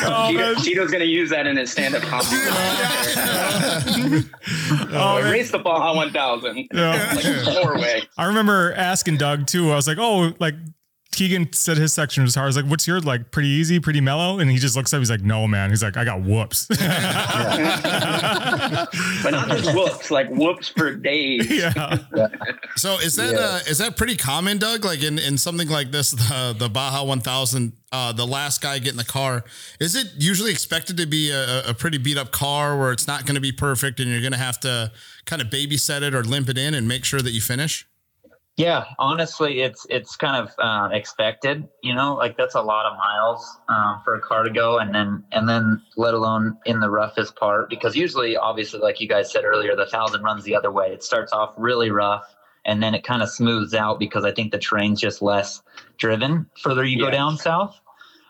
Oh, Tito, man. Tito's gonna use that in his stand-up comedy. Oh, man. Race the Baja 1000. Yeah. Like four. I remember asking Doug too. I was like, "Oh, like Keegan said his section was hard." I was like, "What's your like? Pretty easy, pretty mellow?" And he just looks up. He's like, "No, man." He's like, "I got whoops." But not just whoops, like whoops for days. yeah. So is that uh, is that pretty common, Doug? Like in, in something like this, the the Baja 1000, uh, the last guy getting the car, is it usually expected to be a, a pretty beat up car where it's not going to be perfect and you're going to have to kind of babysit it or limp it in and make sure that you finish? Yeah, honestly, it's it's kind of uh, expected. You know, like that's a lot of miles um, for a car to go, and then and then let alone in the roughest part, because usually, obviously, like you guys said earlier, the thousand runs the other way. It starts off really rough, and then it kind of smooths out because I think the terrain's just less driven further you go down south.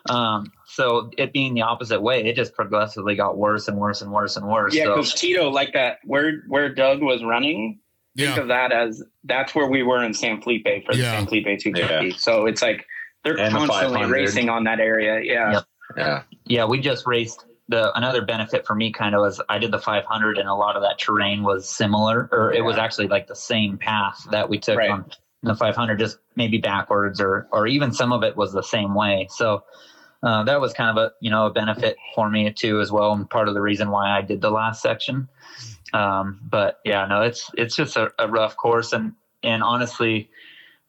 Um, so it being the opposite way, it just progressively got worse and worse and worse and worse. Yeah, so, because Tito, like that, where where Doug was running, think Yeah. of that as that's where we were in San Felipe for the Yeah. San Felipe 250. Yeah. So it's like they're And constantly 500. racing on that area. Yeah. Yep. Yeah. yeah, we just raced the another benefit for me kind of was I did the 500 and a lot of that terrain was similar or it was actually like the same path that we took Right. on the 500 just maybe backwards or or even some of it was the same way. So uh, that was kind of a you know a benefit for me too as well and part of the reason why I did the last section. Um, but yeah, no, it's it's just a, a rough course and and honestly,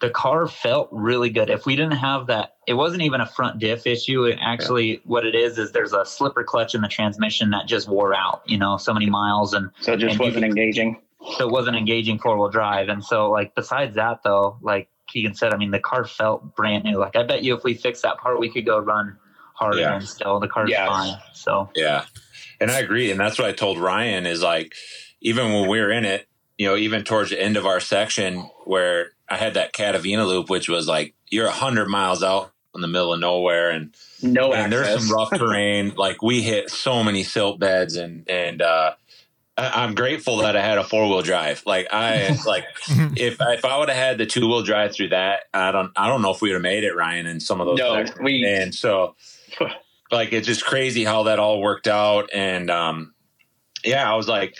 the car felt really good. If we didn't have that, it wasn't even a front diff issue. It actually, what it is, is there's a slipper clutch in the transmission that just wore out. You know, so many miles, and So it just wasn't can- engaging. so it wasn't engaging four wheel drive. And so, like, besides that, though, like Keegan said, I mean, the car felt brand new. Like, I bet you if we fix that part, we could go run harder Yeah. and still the car's Yes. fine. So, Yeah. And I agree. And that's what I told Ryan is like, even when we were in it, you know, even towards the end of our section where I had that Catavina loop, which was like, you're a hundred miles out in the middle of nowhere and, No and there's some rough terrain. like we hit so many silt beds and, and, uh, I- I'm grateful that I had a four wheel drive. Like I like if if I would have had the two wheel drive through that, I don't I don't know if we would have made it, Ryan, in some of those. No, sections. we- and so like it's just crazy how that all worked out. And um, yeah, I was like,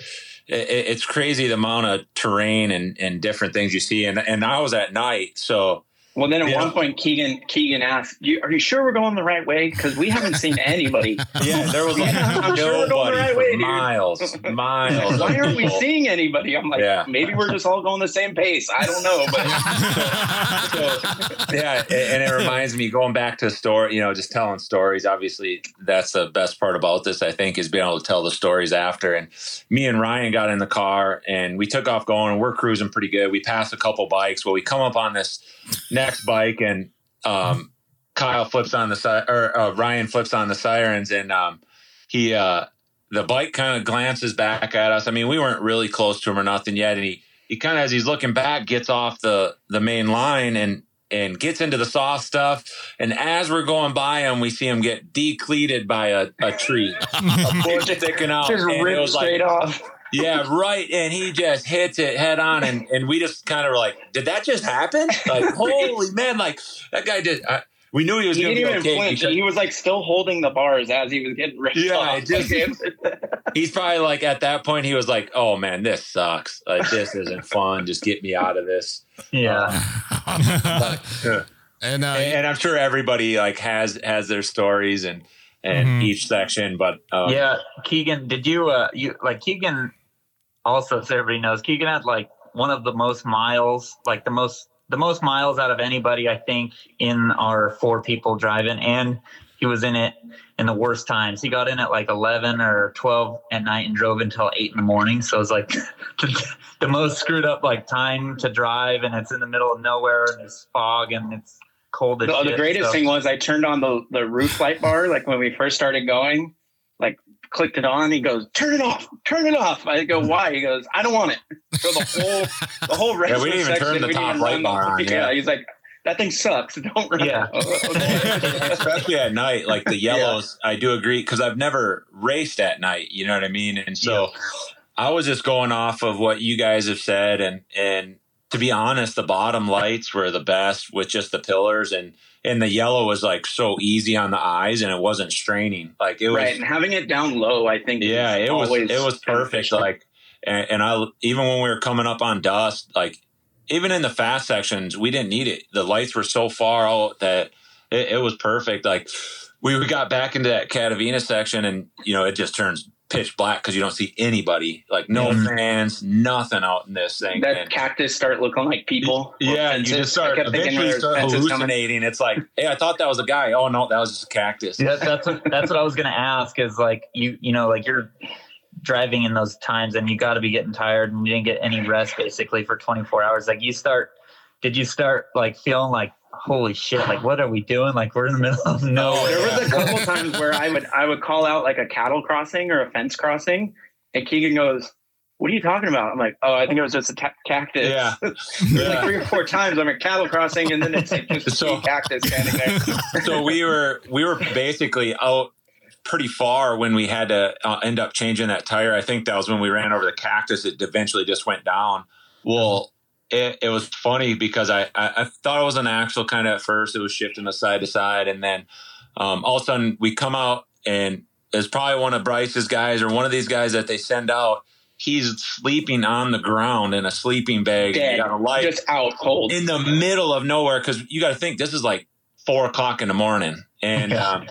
it, it's crazy the amount of terrain and and different things you see. And and I was at night, so Well, then at Yeah. one point, Keegan Keegan asked, you, "Are you sure we're going the right way? Because we haven't seen anybody. yeah, there was like Yeah, I'm sure we're going the nobody right for way, dude. miles, miles. Why aren't we seeing anybody?" I'm like, Yeah. maybe we're just all going the same pace. I don't know, but so, yeah, and it reminds me going back to the story, you know, just telling stories. Obviously, that's the best part about this, I think, is being able to tell the stories after. And me and Ryan got in the car and we took off going, and we're cruising pretty good. We passed a couple bikes. Well, we come up on this next bike, and um, Kyle flips on the side, or uh, Ryan flips on the sirens, and um, he, uh, the bike kind of glances back at us. I mean, we weren't really close to him or nothing yet, and he he kind of as he's looking back gets off the the main line and and gets into the soft stuff and as we're going by him we see him get decleated by a, a tree a bush sticking out just and it ripped was like off. Yeah right and he just hits it head on and and we just kind of were like did that just happen like holy man like that guy did I, we knew he was He gonna be even okay flinch. because He was like still holding the bars as he was getting ripped Yeah, off. it just- he's probably like at that point he was like oh man this sucks like this isn't fun just get me out of this yeah. and uh, and I'm sure everybody like has has their stories and and Mhm. each section, but um, yeah. Keegan, did you, uh, you, like, Keegan also, so everybody knows, Keegan had like one of the most miles, like the most, the most miles out of anybody, I think, in our four people driving. And he was in it in the worst times. He got in at like 11 or 12 at night and drove until eight in the morning. So it was like the most screwed up like time to drive. And it's in the middle of nowhere and it's fog and it's cold as the, the greatest so- thing was I turned on the the roof light bar like when we first started going, like clicked it on. He goes, "Turn it off, turn it off." I go, "Why?" He goes, "I don't want it." So the whole the whole rest Yeah, we of didn't even section, turn the top even light bar on, yeah. he's like, "That thing sucks. Don't run." Yeah. especially at night, like the yellows, I do agree because I've never raced at night. You know what I mean? And so I was just going off of what you guys have said, and and to be honest, the bottom lights were the best with just the pillars and. And the yellow was like so easy on the eyes, and it wasn't straining. Like it was, right, and having it down low, I think. yeah it was it was perfect beneficial. like and, and i even when we were coming up on dust like even in the fast sections we didn't need it the lights were so far out that it, it was perfect like we got back into that catavina section and you know it just turns pitch black because you don't see anybody like no Mhm. fans nothing out in this thing that And- cactus start looking like people. yeah, and you just start I kept thinking eventually start hallucinating. It's like, hey, I thought that was a guy. Oh no, that was just a cactus. Yeah, that's what, that's what I was gonna ask. Is like you you know like you're driving in those times and you got to be getting tired and you didn't get any rest basically for 24 hours. Like you start, did you start like feeling like holy shit? Like what are we doing? Like we're in the middle of nowhere. There was a couple times where I would I would call out like a cattle crossing or a fence crossing, and Keegan goes, "What are you talking about?" I'm like, "Oh, I think it was just a cactus." Yeah. like three or four times I'm at cattle crossing, and then it's like just So- a cactus standing there. so we were we were basically out pretty far when we had to uh, end up changing that tire. I think that was when we ran over the cactus. It eventually just went down. Well, it, it was funny because I, I, I thought it was an axle kind of at first. It was shifting to side to side, and then um, all of a sudden we come out and it's probably one of Bryce's guys or one of these guys that they send out. He's sleeping on the ground in a sleeping bag. and Dead, you got a light just out cold. in the middle of nowhere because you got to think this is like four o'clock in the morning and Yeah. um,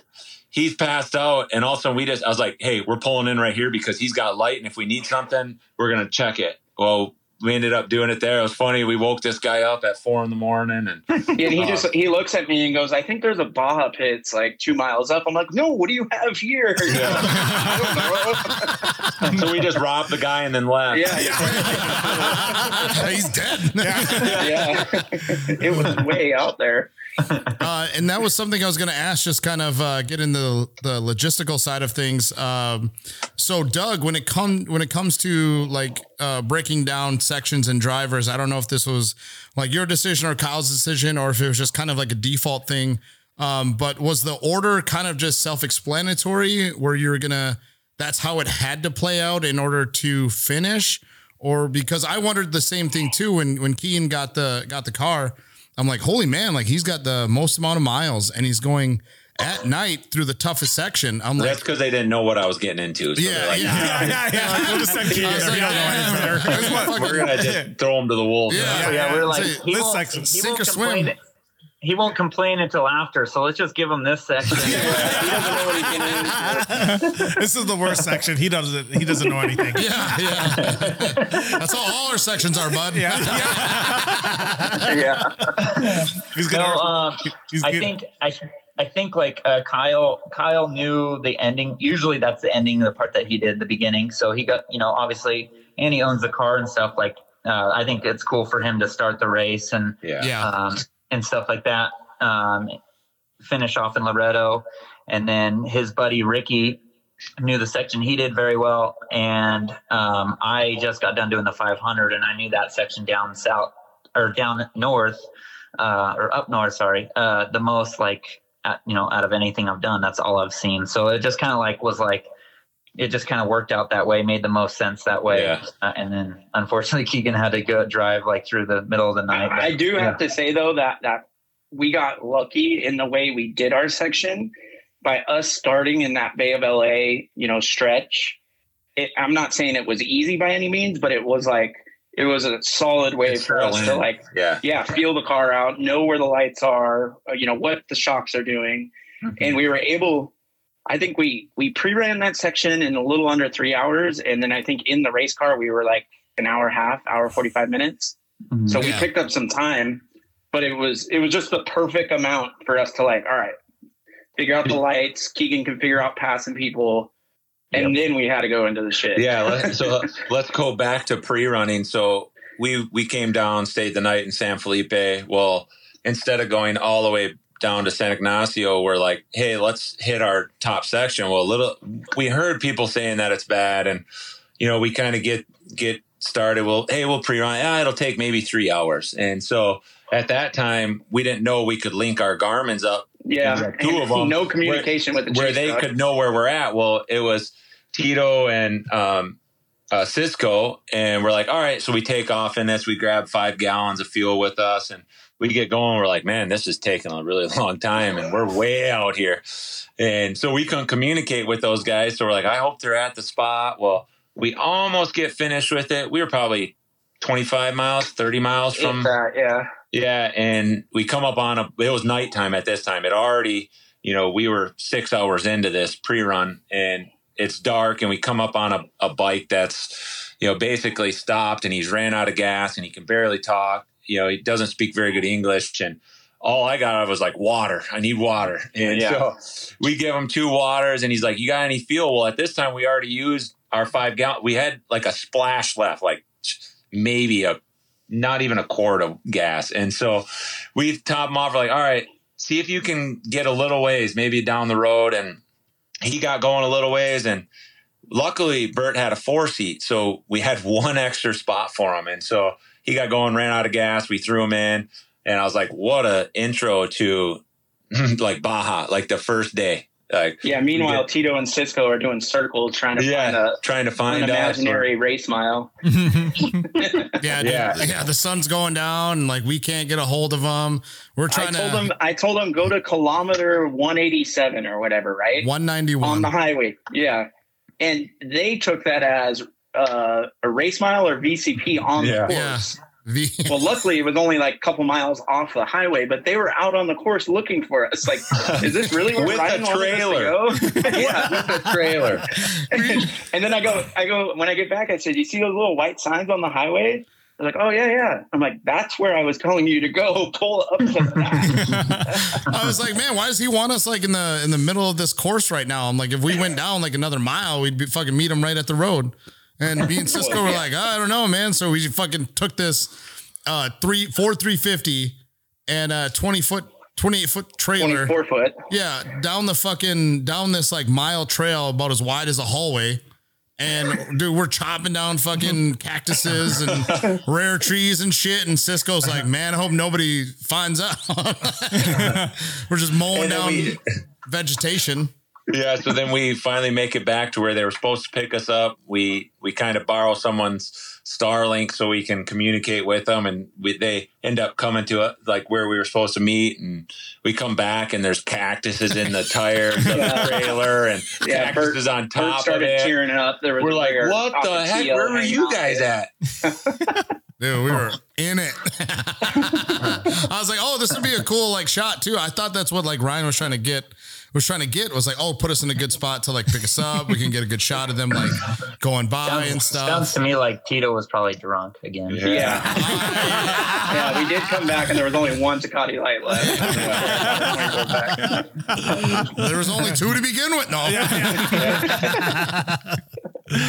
he's passed out and also we just i was like hey we're pulling in right here because he's got light and if we need something we're gonna check it well we ended up doing it there. It was funny. We woke this guy up at four in the morning, and And he uh, just he looks at me and goes, "I think there's a Baja Pits like two miles up." I'm like, "No, what do you have here?" I don't know. so we just robbed the guy and then left. yeah, yeah, He's dead. yeah. it was way out there. Uh, and that was something I was going to ask, just kind of uh, get into the logistical side of things. Um, so, Doug, when it come when it comes to like uh, breaking down sections and drivers, I don't know if this was like your decision or Kyle's decision, or if it was just kind of like a default thing. Um, but was the order kind of just self explanatory, where you're gonna that's how it had to play out in order to finish, or because I wondered the same thing too when when Keegan got the got the car. I'm like, holy man, like he's got the most amount of miles and he's going at night through the toughest section. I'm like, That's because they didn't know what I was getting into. So yeah, like, yeah, yeah, yeah. Like, we'll just send Keegan I was there. like, He don't know any better. This motherfucker- We're gonna just throw them to the wolves. Yeah. yeah, we're like, Say, he this won't, section, he sink won't or swim. complain. He won't complain until after, so let's just give him this section. He doesn't know what he's getting. This is the worst section. He doesn't. He doesn't know anything. yeah, yeah. That's how all our sections are, bud. Yeah, yeah. Yeah, He's no, gonna. um, he's I good. think I I think like uh, Kyle Kyle knew the ending. Usually that's the ending, the part that he did at the beginning. So he got you know obviously, and he owns the car and stuff. Like uh, I think it's cool for him to start the race and Yeah. Yeah. um, and stuff like that. Um, finish off in Loreto, and then his buddy Ricky knew the section he did very well, and um, I just got done doing the 500, and I knew that section down south or down north uh, or up north, sorry, uh, the most like at, you know out of anything I've done. That's all I've seen. So it just kind of like was like. It just kind of worked out that way, made the most sense that way, Yeah. uh, and then unfortunately Keegan had to go drive like through the middle of the night. I do Yeah. have to say though that that we got lucky in the way we did our section by us starting in that Bay of LA, you know, stretch. It, I'm not saying it was easy by any means, but it was like it was a solid way It's for us to like Yeah. yeah, feel the car out, know where the lights are, uh, you know, what the shocks are doing. And we were able, I think we, we pre-ran that section in a little under three hours. And then I think in the race car, we were like an hour and a half, hour, 45 minutes. Mhm. So we Yeah. picked up some time, but it was, it was just the perfect amount for us to like, all right, figure out the lights. Keegan can figure out passing people. And then we had to go into the shit. Yeah. Let, so let's go back to pre-running. So we we came down, stayed the night in San Felipe. Well, instead of going all the way down to San Ignacio, we're like, hey, let's hit our top section. Well, a little we heard people saying that it's bad, and you know, we kind of get get started. Well, hey, we'll pre-run. Yeah, it'll take maybe three hours, and so. At that time, we didn't know we could link our Garmin's up Yeah. Two of them. No communication with the where they truck. could know where we're at. Well, it was Tito and um, uh, Cisco, and we're like, all right. So we take off in this. We grab five gallons of fuel with us, and we get going. We're like, man, this is taking a really long time, and we're way out here. And so we couldn't communicate with those guys. So we're like, I hope they're at the spot. Well, we almost get finished with it. We were probably 25 miles, 30 miles from that, yeah. yeah, and we come up on a. It was nighttime at this time. It already, you know, we were six hours into this pre-run, and it's dark, and we come up on a, a bike that's, you know, basically stopped, and he's ran out of gas, and he can barely talk. You know, he doesn't speak very good English, and all I got out of was like water. I need water, and Yeah. so we give him two waters, and he's like, "You got any fuel?" Well, at this time, we already used our five gallon. We had like a splash left, like maybe a not even a quart of gas. And so we top him off. We're like, all right, see if you can get a little ways, maybe down the road. And he got going a little ways. And luckily, Bert had a four seat. So we had one extra spot for him. And so he got going, ran out of gas. We threw him in. And I was like, what a intro to like Baja, like the first day. Like, Yeah. Meanwhile, Tito and Cisco are doing circles trying to yeah, find a, trying to find us. imaginary race mile. Yeah, Yeah. yeah, yeah. The sun's going down, and like we can't get a hold of them. We're I trying told to them. I told them go to kilometer 187 or whatever, right One ninety one on the highway. Yeah, and they took that as uh, a race mile or VCP on Yeah. the Yeah. course. V. Well, luckily it was only like a couple miles off the highway, but they were out on the course looking for us. Like, is this really where With Ryan a wanted us to go? yeah. with the trailer. and then I go, I go when I get back. I said, "You see those little white signs on the highway?" They're like, oh yeah, yeah. I'm like, that's where I was telling you to go. Pull up to that. I was like, man, why does he want us like in the in the middle of this course right now? I'm like, if we went down like another mile, we'd be fucking meet him right at the road. And me and Cisco were like, I don't know, man. So we fucking took this uh three four three fifty and uh twenty foot twenty eight foot trailer. 24 foot. Yeah, down the fucking down this like mile trail about as wide as a hallway. And dude, we're chopping down fucking cactuses and rare trees and shit. And Cisco's like, man, I hope nobody finds out. we're just mowing down we- vegetation. Yeah, so then we finally make it back to where they were supposed to pick us up. We we kind of borrow someone's Starlink so we can communicate with them, and we, they end up coming to uh, like where we were supposed to meet. And we come back, and there's cactuses in the tires of the trailer, and Yeah, Bert, cactuses on Bert top of started it. tearing up. There was We're like, what the heck? Where were you guys there. at? Dude, we were in it. I was like, oh, this would be a cool like shot too. I thought that's what like Ryan was trying to get was trying to get was like, oh, put us in a good spot to like pick us up. We can get a good shot of them like going by and stuff. Sounds to me like Tito was probably drunk again. Yeah. yeah, we did come back and there was only one Tecate Light left. There was only two to begin with. No.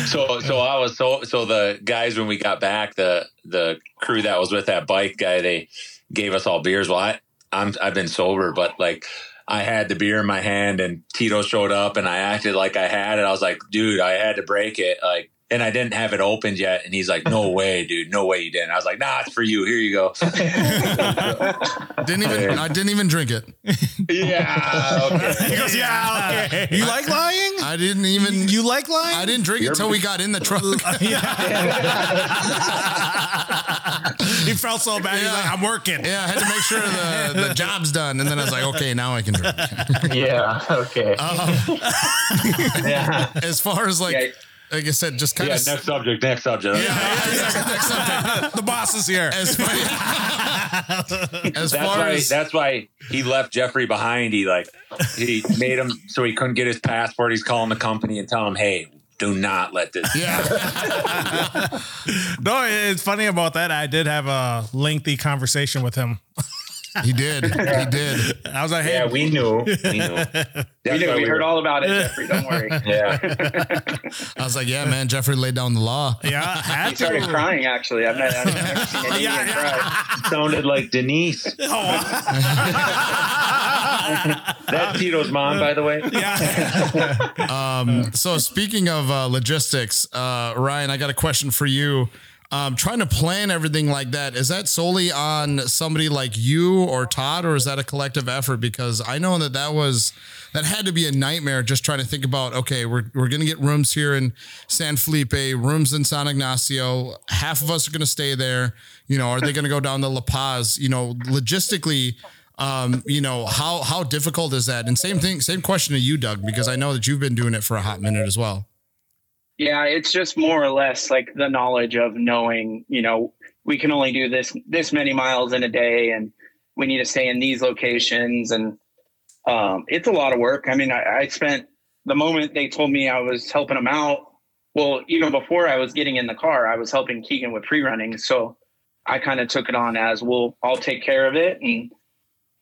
so so I was so so the guys when we got back the the crew that was with that bike guy they gave us all beers. Well, I I'm I've been sober, but like I had the beer in my hand and Tito showed up and I acted like I had it. I was like, dude, I had to break it. Like and I didn't have it opened yet. And he's like, no way, dude. No way you didn't. I was like, nah, it's for you. Here you go. Didn't even I didn't even drink it. yeah. Okay. He goes, yeah, okay. You like lying? I didn't even You like lying? I didn't drink it until we got in the truck. he felt so bad. He's Yeah. like, I'm working. Yeah, I had to make sure the, the job's done. And then I was like, okay, now I can drink. Yeah. Okay. Um, yeah. As far as like Yeah. Like I said, just kind Yeah. of Next subject. Next subject. the boss is here. as far, as That's far why. as That's why he left Jeffrey behind. He like he made him so he couldn't get his passport. He's calling the company and telling him, "Hey, do not let this." yeah. No, it's funny about that. I did have a lengthy conversation with him. He did. He did. I was like, hey, Yeah, we knew. We knew. we knew, we heard all about it, Jeffrey. Don't worry. Yeah. I was like, yeah, man, Jeffrey laid down the law. yeah, I had He started to. crying. Actually, I've never, I've never seen an Indian cry. Sounded like Denise. That's Tito's mom, by the way. Yeah. Um, so speaking of uh, logistics, uh, Ryan, I got a question for you. Um, trying to plan everything like that is that solely on somebody like you or Todd, or is that a collective effort? Because I know that that was that had to be a nightmare just trying to think about. Okay, we're we're gonna get rooms here in San Felipe, rooms in San Ignacio. Half of us are gonna stay there. You know, are they gonna go down to La Paz? You know, logistically. Um, you know how how difficult is that? And same thing, same question to you, Doug, because I know that you've been doing it for a hot minute as well. Yeah, it's just more or less like the knowledge of knowing, you know, we can only do this this many miles in a day and we need to stay in these locations and um it's a lot of work. I mean, I, I spent the moment they told me I was helping them out, well, even before I was getting in the car, I was helping Keegan with pre-running. So I kind of took it on as we'll I'll take care of it and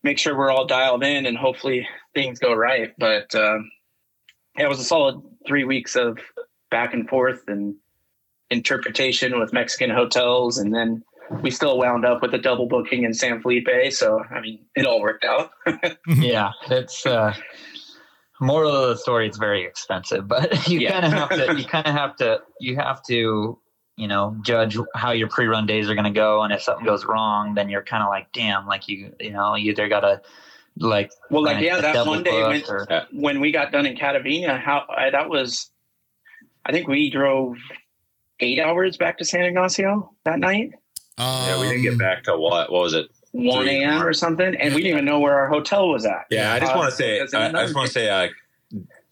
make sure we're all dialed in and hopefully things go right. But um it was a solid three weeks of back and forth and interpretation with Mexican hotels. And then we still wound up with a double booking in San Felipe. So, I mean, it all worked out. yeah, it's uh moral of the story it's very expensive, but you Yeah. kind of have to you kind of have to you have to you know judge how your pre-run days are going to go and if something goes wrong then you're kind of like damn like you you know you either got to like Well, like, yeah, that one day when, or- when we got done in Catavina, how I, that was, I think we drove eight hours back to San Ignacio that night, Um, Yeah, we didn't get back to what? What was it? 1 a.m. or something. And we didn't even know where our hotel was at. Yeah, I just Uh, want to say, I, I just want to say, uh,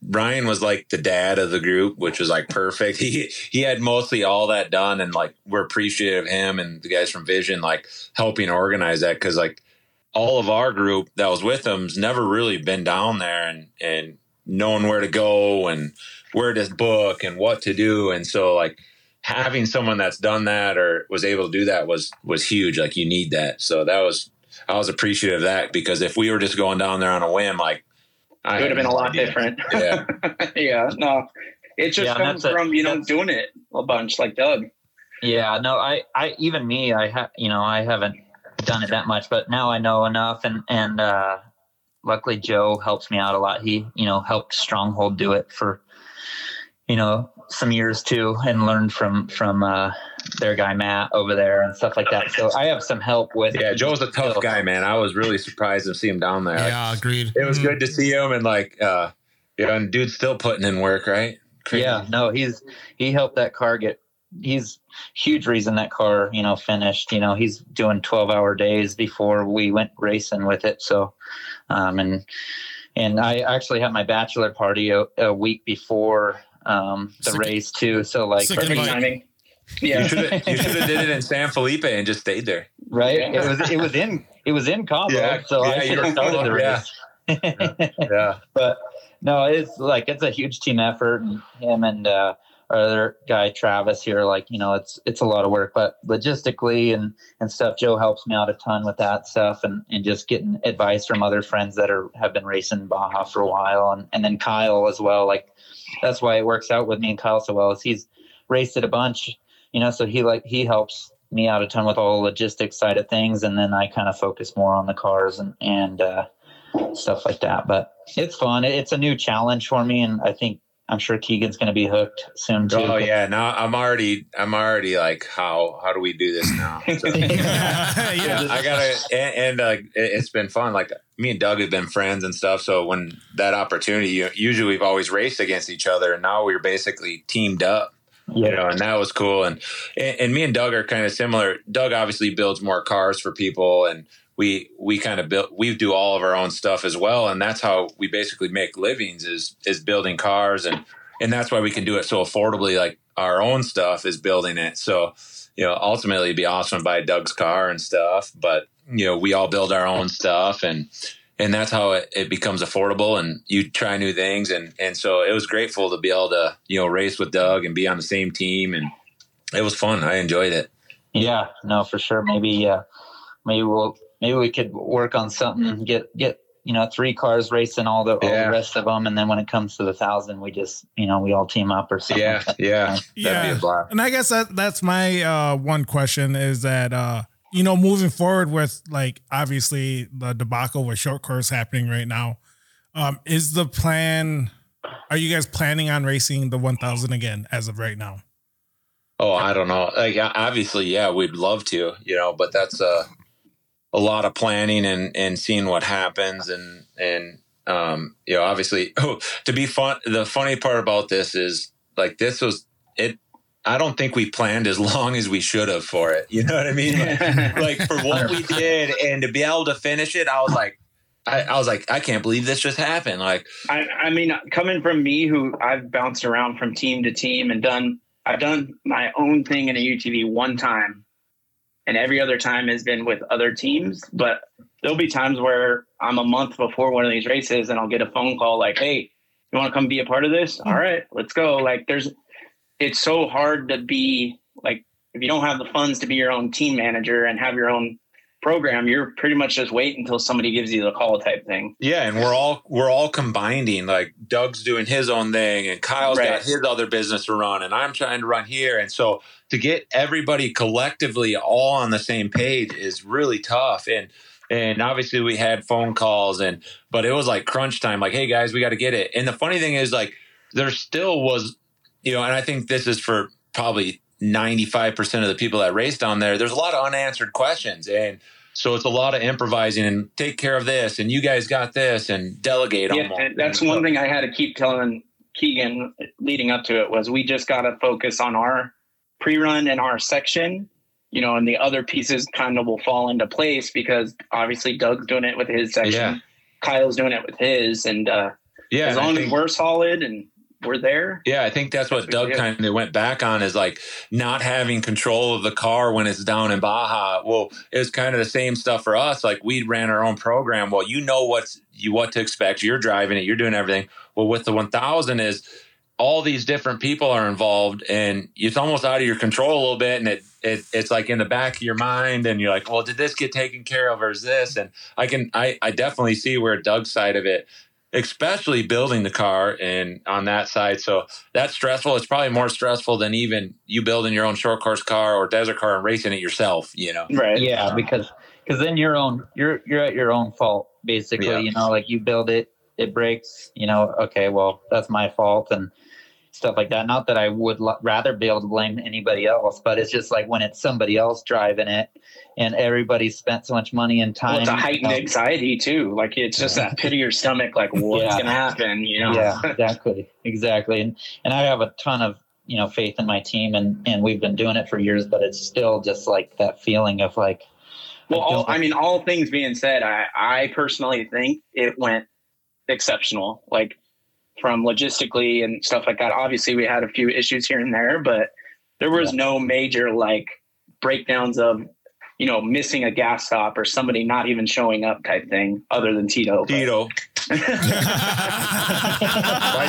Ryan was like the dad of the group, which was like perfect. He he had mostly all that done, and like we're appreciative of him and the guys from Vision like helping organize that because like all of our group that was with him's never really been down there and and knowing where to go and where to book and what to do, and so like having someone that's done that or was able to do that was was huge. Like you need that. So that was I was appreciative of that because if we were just going down there on a whim, like I It would have been a lot idea. different. Yeah. yeah, no, it just Yeah, comes that's a- from you know doing it a bunch like Doug. Yeah, no, I, I, even me, I have, you know, I haven't done it that much, but now I know enough, and and uh, luckily Joe helps me out a lot. He, you know, helped Stronghold do it for, you know, some years too, and learned from from uh, their guy Matt over there and stuff like that. So I have some help with. Yeah, Joe's a tough guy, man. I was really surprised to see him down there. Like, Yeah, agreed. it was good to see him and like uh yeah, and dude's still putting in work, right? Crazy. Yeah, no, he's he helped that car get. He's huge reason that car, you know, finished. You know, he's doing twelve hour days before we went racing with it. So, um, and and I actually had my bachelor party a, a week before um, the Sick- race too. So like, sick Perfect timing. You Yeah, should have you should have did it in San Felipe and just stayed there. right? It was it was in it was in Cabo, Yeah, so yeah, I should have started the race. Yeah. but no, it's like it's a huge team effort. And him and uh, our other guy Travis here, like you know, it's it's a lot of work, but logistically and and stuff. Joe helps me out a ton with that stuff, and and just getting advice from other friends that are have been racing Baja for a while, and and then Kyle as well. Like that's why it works out with me and Kyle so well. Is he's raced it a bunch, you know, so he like he helps me out a ton with all the logistics side of things, and then I kind of focus more on the cars and and. uh stuff like that. But it's fun. It's a new challenge for me, and I think I'm sure Keegan's going to be hooked soon too. Oh yeah, now I'm already I'm already like how how do we do this now? So, yeah. I gotta and, and uh, it, it's been fun. Like me and Doug have been friends and stuff. So when that opportunity, usually we've always raced against each other, and now we're basically teamed up. you Yeah. know, and that was cool. And, and and me and Doug are kind of similar. Doug obviously builds more cars for people, and we we kind of build we do all of our own stuff as well, and that's how we basically make livings is is building cars, and and that's why we can do it so affordably. Like our own stuff is building it, so you know, ultimately it'd be awesome to buy Doug's car and stuff, but you know, we all build our own stuff and and that's how it, it becomes affordable and you try new things and and so it was grateful to be able to you know race with Doug and be on the same team and it was fun. I enjoyed it. Yeah, no, for sure. Maybe, uh, maybe we'll maybe we could work on something. Get get you know three cars racing all the all the rest of them, and then when it comes to the thousand, we just you know we all team up or something. Yeah, like yeah, that'd Yeah. be a blast. And I guess that that's my uh, one question is that uh, you know moving forward with like obviously the debacle with short course happening right now, um, is the plan? Are you guys planning on racing the 1000 again as of right now? Oh, I don't know. Like obviously, yeah, we'd love to, you know, but that's a a lot of planning and and seeing what happens and and um you know, obviously, oh, to be fun. The funny part about this is like this was it. I don't think we planned as long as we should have for it. You know what I mean? Like, like for what we did and to be able to finish it, I was like, I, I was like, I can't believe this just happened. Like, I, I mean, coming from me, who I've bounced around from team to team and done, I've done my own thing in a UTV one time, and every other time has been with other teams. But there'll be times where I'm a month before one of these races, and I'll get a phone call like, "Hey, you want to come be a part of this? Hmm. All right, let's go." Like, there's, it's so hard to be like if you don't have the funds to be your own team manager and have your own program, you're pretty much just wait until somebody gives you the call type thing. Yeah, and we're all we're all combining. Like Doug's doing his own thing, and Kyle's Right. got his other business to run, and I'm trying to run here. And so to get everybody collectively all on the same page is really tough. And and obviously we had phone calls, and but it was like crunch time. Like, hey guys, we got to get it. And the funny thing is, like, there still was, you know, and I think this is for probably 95% of the people that race down there. There's a lot of unanswered questions, and so it's a lot of improvising and take care of this and you guys got this and delegate Yeah, almost. that's one thing I had to keep telling Keegan leading up to it was we just got to focus on our pre-run and our section, you know, and the other pieces kind of will fall into place because obviously Doug's doing it with his section, Yeah. Kyle's doing it with his, and uh, Yeah, as long as we're solid and we're there, Yeah, I think that's what That's what Doug kind of went back on is like not having control of the car when it's down in Baja. Well, it was kind of the same stuff for us. Like we ran our own program. Well, you know what's you what to expect. You're driving it. You're doing everything. Well, with the 1000 is all these different people are involved and it's almost out of your control a little bit and it, it it's like in the back of your mind and you're like well did this get taken care of or is this and i can i i definitely see where doug's side of it especially building the car and on that side so that's stressful it's probably more stressful than even you building your own short course car or desert car and racing it yourself you know Right. Yeah, uh-huh. because because then your own you're you're at your own fault basically. Yeah. You know, like you build it, it breaks. You know, okay, well that's my fault and stuff like that. Not that I would l- rather be able to blame anybody else, but it's just like when it's somebody else driving it, and everybody's spent so much money and time. Well, it's a heightened you know. anxiety too. Like it's just that pit of your stomach. Like what's Yeah. gonna happen? You know? yeah exactly exactly and and i have a ton of you know faith in my team and and we've been doing it for years but it's still just like that feeling of like Well, all, I mean, all things being said, I, I personally think it went exceptional. Like from logistically and stuff like that. Obviously, we had a few issues here and there, but there was no major like breakdowns of you know missing a gas stop or somebody not even showing up type thing, other than Tito. but- tito why'd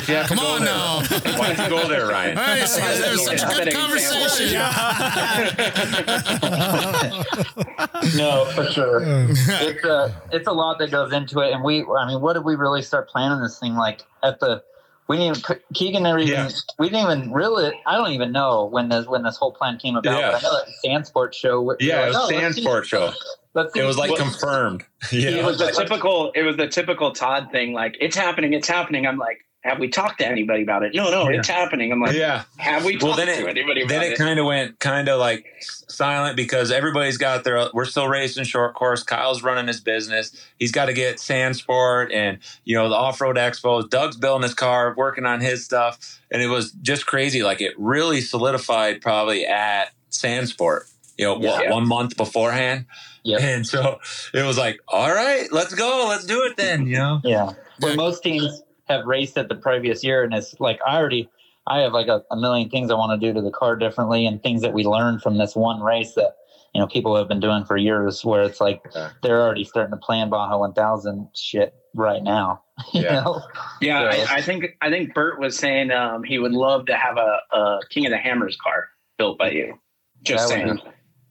you have Come to go on there? now. why'd you go there ryan Hey, so that was such a good conversation. no for sure it's a it's a lot that goes into it and we i mean what did we really start planning this thing like at the we didn't even keegan never even Yeah. we didn't even really i don't even know when this when this whole plan came about Yeah. but i know that sandsport show yeah were it was like, oh, let's see- sandsport show let's it was like Well- confirmed It was the typical. It was the typical Todd thing. Like it's happening. It's happening. I'm like, have we talked to anybody about it? No, no, it's happening. I'm like, yeah. have we Well, talked then to it- anybody about then it? it? kind of went kind of like silent because everybody's got their we're still racing short course. Kyle's running his business. He's got to get sandsport and you know the off-road expos doug's building his car working on his stuff. And it was just crazy. Like it really solidified probably at sandsport you know what, one month beforehand? Yep. and so it was like all right let's go. Let's do it then you know? Yeah. Where most teams have raced it the previous year, and it's like I already, I have like a, a million things I want to do to the car differently, and things that we learned from this one race that you know people have been doing for years. Where it's like Yeah. they're already starting to plan Baja 1000 shit right now. You Yeah. know? Yeah, So- I, I think I think Bert was saying um, he would love to have a, a King of the Hammers car built by you. Just That saying.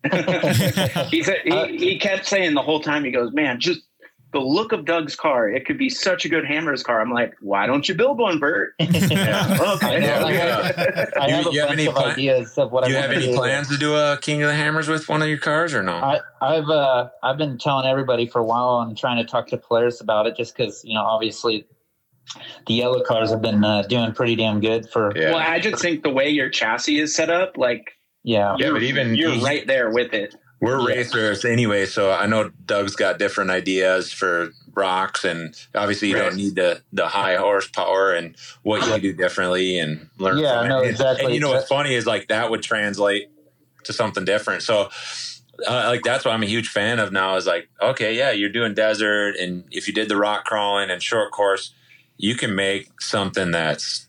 he said he, Uh, he kept saying the whole time. He goes, "Man, just the look of Doug's car. It could be such a good Hammers car." I'm like, "Why don't you build one, Bert?" I, okay. know, I Yeah. have, I You- have a you have bunch any of plan- ideas of what do you I have want to any do. plans to do a king of the hammers with one of your cars or no I, I've uh, I've been telling everybody for a while and trying to talk to players about it, just because you know obviously the yellow cars have been uh, doing pretty damn good for yeah Well, I just think the way your chassis is set up, like yeah Yeah, but even you're right there with it. We're Yeah. racers anyway, so I know Doug's got different ideas for rocks, and obviously you Right. don't need the the high horsepower and what you do differently and learn. Yeah, from it. no, And- exactly. And you know what's funny is like that would translate to something different. So. Uh, like that's what I'm a huge fan of now is like okay yeah you're doing desert and if you did the rock crawling and short course you can make something that's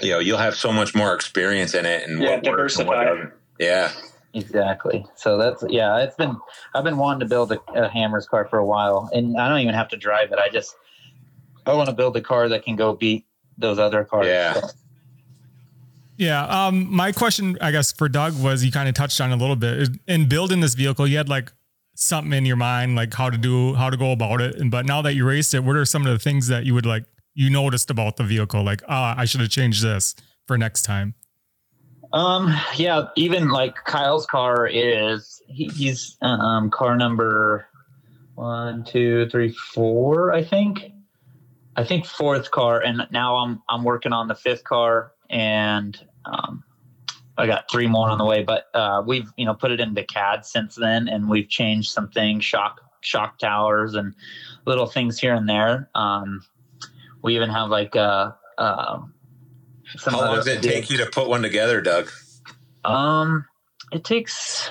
you know you'll have so much more experience in it and Yeah, what works and what diversify. doesn't yeah Exactly. So that's yeah. It's been I've been wanting to build a, a Hammers car for a while, and I don't even have to drive it. I just I want to build a car that can go beat those other cars. Yeah. So, Yeah. Um, my question, I guess, for Doug was you kind of touched on a little bit in building this vehicle. You had like something in your mind, like how to do, how to go about it. And but now that you raced it, what are some of the things that you would like you noticed about the vehicle? Like, ah, I should have changed this for next time. Um. Yeah. Even like Kyle's car is he, he's um car number one, two, three, four. I think. I think fourth car, and now I'm I'm working on the fifth car, and um, I got three more on the way. But uh, we've you know put it into CAD since then, and we've changed some things, shock shock towers, and little things here and there. Um, we even have like uh, uh, some how long does it take you to put one together doug um, it takes.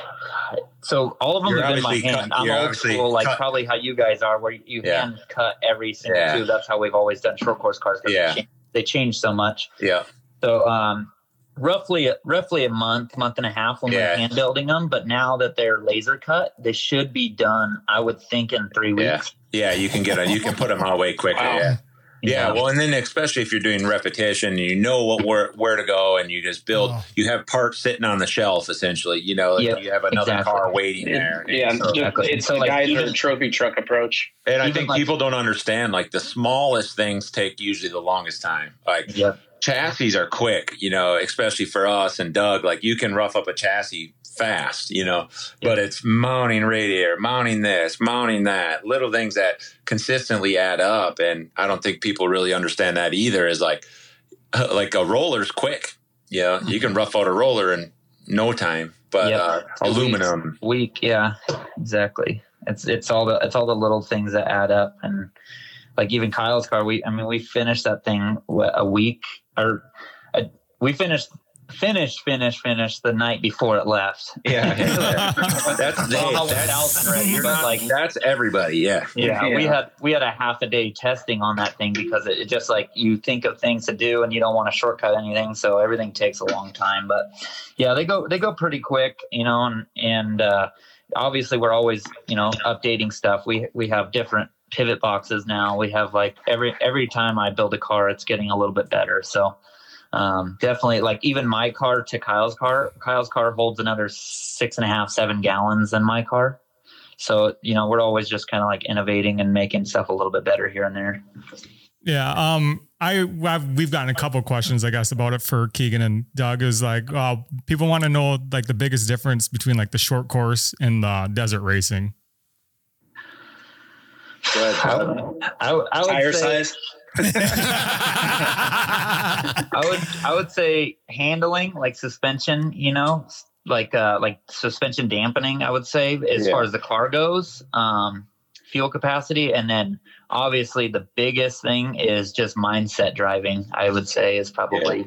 So all of them You're have been by obviously hand. cut- I'm you're old school, like cut- probably how you guys are, where you Yeah. hand cut every single Yeah. tube. That's how we've always done short course cars. Yeah. they, change, they change so much. yeah So um, roughly roughly a month, month and a half when Yeah. we're hand building them. But now that they're laser cut, they should be done. I would think in three weeks. Yeah, you can get a you can put them out way quicker. Wow. Yeah, Yeah, know? well, and then especially if you're doing repetition, you know what where where to go, and you just build. Oh. You have parts sitting on the shelf, essentially. You know, Yep, you have another exactly. car waiting there. And Yeah, so- exactly. it's So, the like, Geiser even- trophy truck approach. and I think like- people don't understand like the smallest things take usually the longest time. Like Yep. Chassis are quick, you know, especially for us and Doug. Like you can rough up a chassis fast, you know, but it's mounting radiator, mounting this, mounting that, little things that consistently add up. And I don't think people really understand that either. Is like, like a roller's quick, you know, you can rough out a roller in no time, but Yep. uh, aluminum. week yeah exactly it's it's all the it's all the little things that add up and like even kyle's car we i mean we finished that thing what, a week or uh we finished finished finished finished the night before it left Yeah, that's It's that's, 1,000 but, like that's everybody. Yeah, yeah, we had we had a half a day testing on that thing because it, it just like you think of things to do and you don't want to shortcut anything, so everything takes a long time. But yeah, they go they go pretty quick, you know, and and uh, obviously we're always you know updating stuff. We we have different pivot boxes now. We have like every every time I build a car, it's getting a little bit better. So um, definitely like even my car to Kyle's car, Kyle's car holds another six and a half seven gallons than my car. So you know we're always just kind of like innovating and making stuff a little bit better here and there. Yeah. Um, I I've, we've gotten a couple questions, I guess, about it for Keegan and Doug. Is like, uh, people want to know like the biggest difference between like the short course and the desert racing. I would, I would, I would Tire say, size. I would I would say handling like suspension, you know, like uh like suspension dampening, I would say, as Yeah. far as the car goes. Um fuel capacity and then obviously the biggest thing is just mindset driving, I would say is probably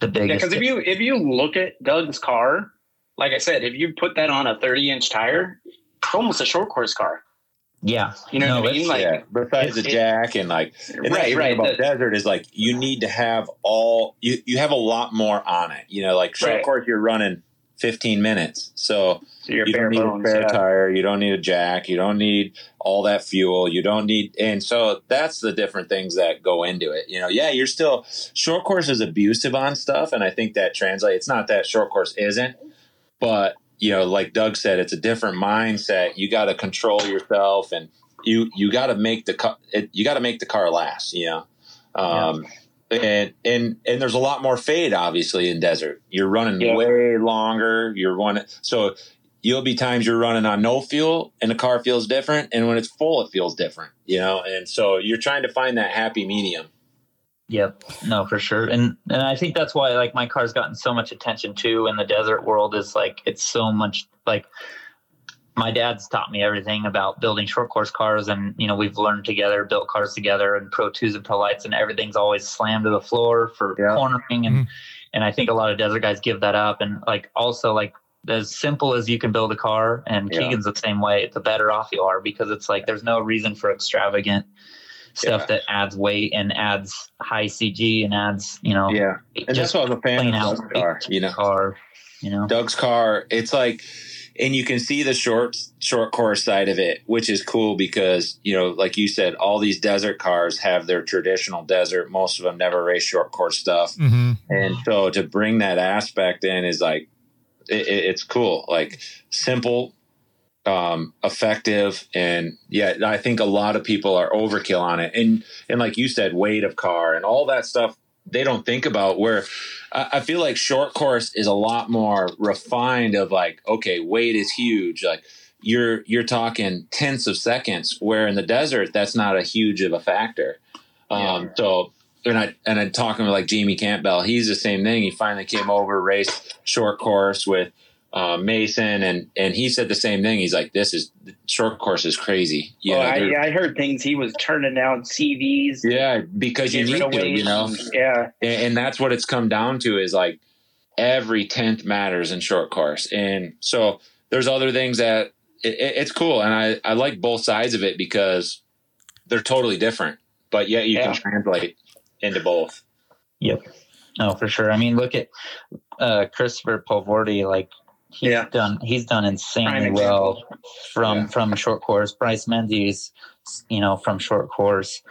the biggest because if you if you look at Doug's car, like I said, if you put that on a 30 inch tire, it's almost a short course car. Yeah. You know No, what I mean? Like, yeah. Besides the jack and like, and right, right. About the- desert is like you need to have all you you have a lot more on it. You know, like short Right. course, you're running 15 minutes, so so you're you don't need bones. a spare yeah. tire, you don't need a jack, you don't need all that fuel, you don't need, and so that's the different things that go into it. You know, yeah, you're still short course is abusive on stuff, and I think that translates. It's not that short course isn't, but you know, like Doug said, it's a different mindset. You got to control yourself, and you you got to make the car. It, you got to make the car last. You know. Um, And and and there's a lot more fade, obviously, in desert. You're running Yeah. way longer. You're running so you'll be times you're running on no fuel and the car feels different, and when it's full, it feels different. You know, and so you're trying to find that happy medium. Yep. No, for sure. And and I think that's why like my car's gotten so much attention too in the desert world is like it's so much like my dad's taught me everything about building short course cars and you know we've learned together, built cars together and pro twos and pro lights and everything's always slammed to the floor for Yeah. cornering and Mhm. and I think a lot of desert guys give that up and like also like as simple as you can build a car and Yeah. Keegan's the same way, the better off you are because it's like there's no reason for extravagant stuff Yeah. that adds weight and adds high CG and adds, you know, Yeah, and that's just why I was a fan of Doug's car. You know, car, you know. Doug's car. It's like, and you can see the short short course side of it, which is cool because you know, like you said, all these desert cars have their traditional desert. Most of them never race short course stuff, Mm-hmm. and so to bring that aspect in is like, it, it- it's cool. Like simple, um, effective, and yeah, I think a lot of people are overkill on it. And and like you said, weight of car and all that stuff they don't think about where I, I feel like short course is a lot more refined of like, okay, weight is huge. Like you're you're talking tenths of seconds, where in the desert that's not a huge of a factor. Um so and I and I'm talking with like Jamie Campbell, he's the same thing. He finally came over, raced short course with uh, Mason, and and he said the same thing. He's like, "This is short course is crazy." You well, know, I, yeah, I heard things he was turning down CVs. yeah, because you need to, you know. Yeah. and, and that's what it's come down to is like every tenth matters in short course and so there's other things that it, it- it's cool and I, I like both sides of it because they're totally different but yet you Yeah. can translate into both Yep. No, for sure. I mean, look at uh, Christopher Polvoorde. Like he's Yeah. done, he's done insanely well from Yeah. from short course. Bryce Menzies, you know, from short course.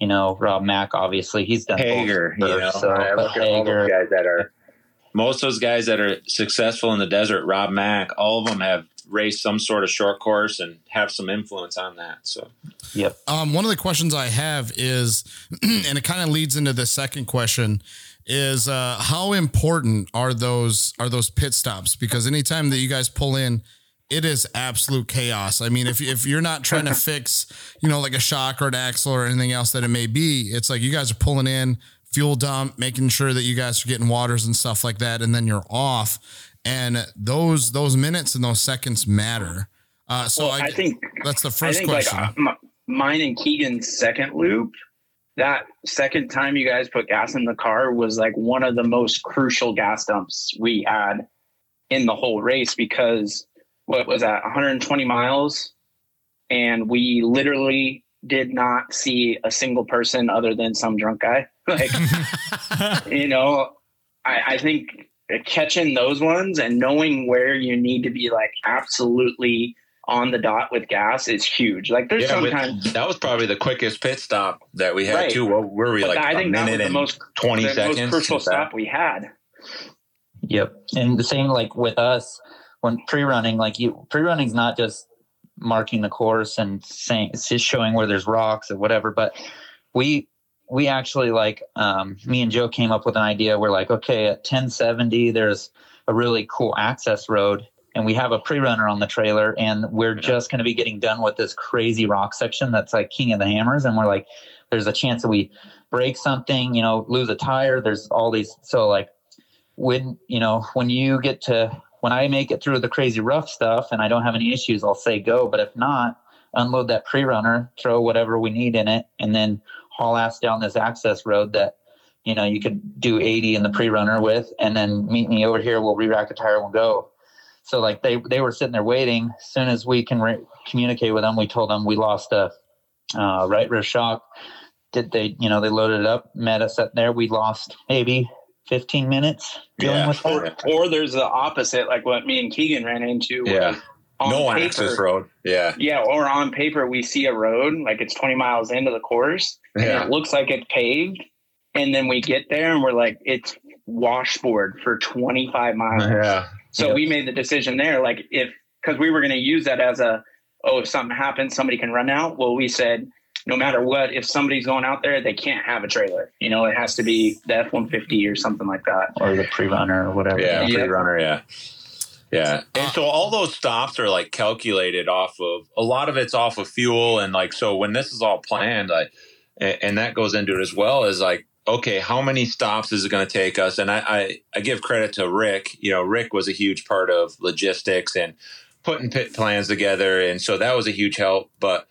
you know, Rob Mack, obviously he's done both Hager, you know, so, I but look at all those guys that are most of those guys that are successful in the desert. Rob Mack, all of them have raced some sort of short course and have some influence on that. So yep. Um, one of the questions I have is, and it kind of leads into the second question, is uh, how important are those are those pit stops? Because anytime that you guys pull in, it is absolute chaos. I mean, if if you're not trying to fix, you know, like a shock or an axle or anything else that it may be, it's like you guys are pulling in fuel dump, making sure that you guys are getting waters and stuff like that, and then you're off. And those those minutes and those seconds matter. Uh, so Well, I, I think that's the first question. like uh, mine and Keegan's second loop, that second time you guys put gas in the car was like one of the most crucial gas dumps we had in the whole race because what was that 120 miles? And we literally did not see a single person other than some drunk guy. Like you know I, I think catching those ones and knowing where you need to be like absolutely on the dot with gas is huge. Like there's yeah, with- sometimes that was probably the quickest pit stop that we had Right. too. What were we but like? I a think that was minute the and most twenty the seconds. most crucial stop we had. Yep. And the same like with us when pre-running, like you, pre-running is not just marking the course and saying it's just showing where there's rocks or whatever, but we we actually like um me and Joe came up with an idea. We're like, okay, at 1070 there's a really cool access road and we have a pre-runner on the trailer and we're just going to be getting done with this crazy rock section that's like king of the hammers and we're like there's a chance that we break something, you know, lose a tire, there's all these so like when you know when you get to when I make it through the crazy rough stuff and I don't have any issues, I'll say go. But if not, unload that pre runner, throw whatever we need in it, and then haul ass down this access road that you know you could do 80 in the pre runner with, and then meet me over here. We'll re-rack a tire and we'll go. So like they they were sitting there waiting. As soon as we can re- communicate with them, we told them we lost a uh, right rear shock. Did they you know they loaded it up, met us up there. We lost maybe 15 minutes dealing Yeah. with that. Or, or there's the opposite, like what me and Keegan ran into. where Yeah. on no paper- access road. Yeah. Yeah, or on paper we see a road like it's 20 miles into the course, and Yeah. it looks like it's paved, and then we get there and we're like it's washboard for 25 miles. Yeah. So Yep. we made the decision there, like if because we were going to use that as a oh if something happens somebody can run out. Well, we said no matter what, if somebody's going out there, they can't have a trailer. You know, it has to be the F one fifty or something like that. or the pre-runner or whatever. Yeah, Yeah. free runner, yeah. Yeah. And so all those stops are like calculated off of a lot of it's off of fuel and like so when this is all planned, like and, and that goes into it as well as like okay, how many stops is it going to take us? And I, I I give credit to Rick. You know, Rick was a huge part of logistics and putting pit plans together, and so that was a huge help. But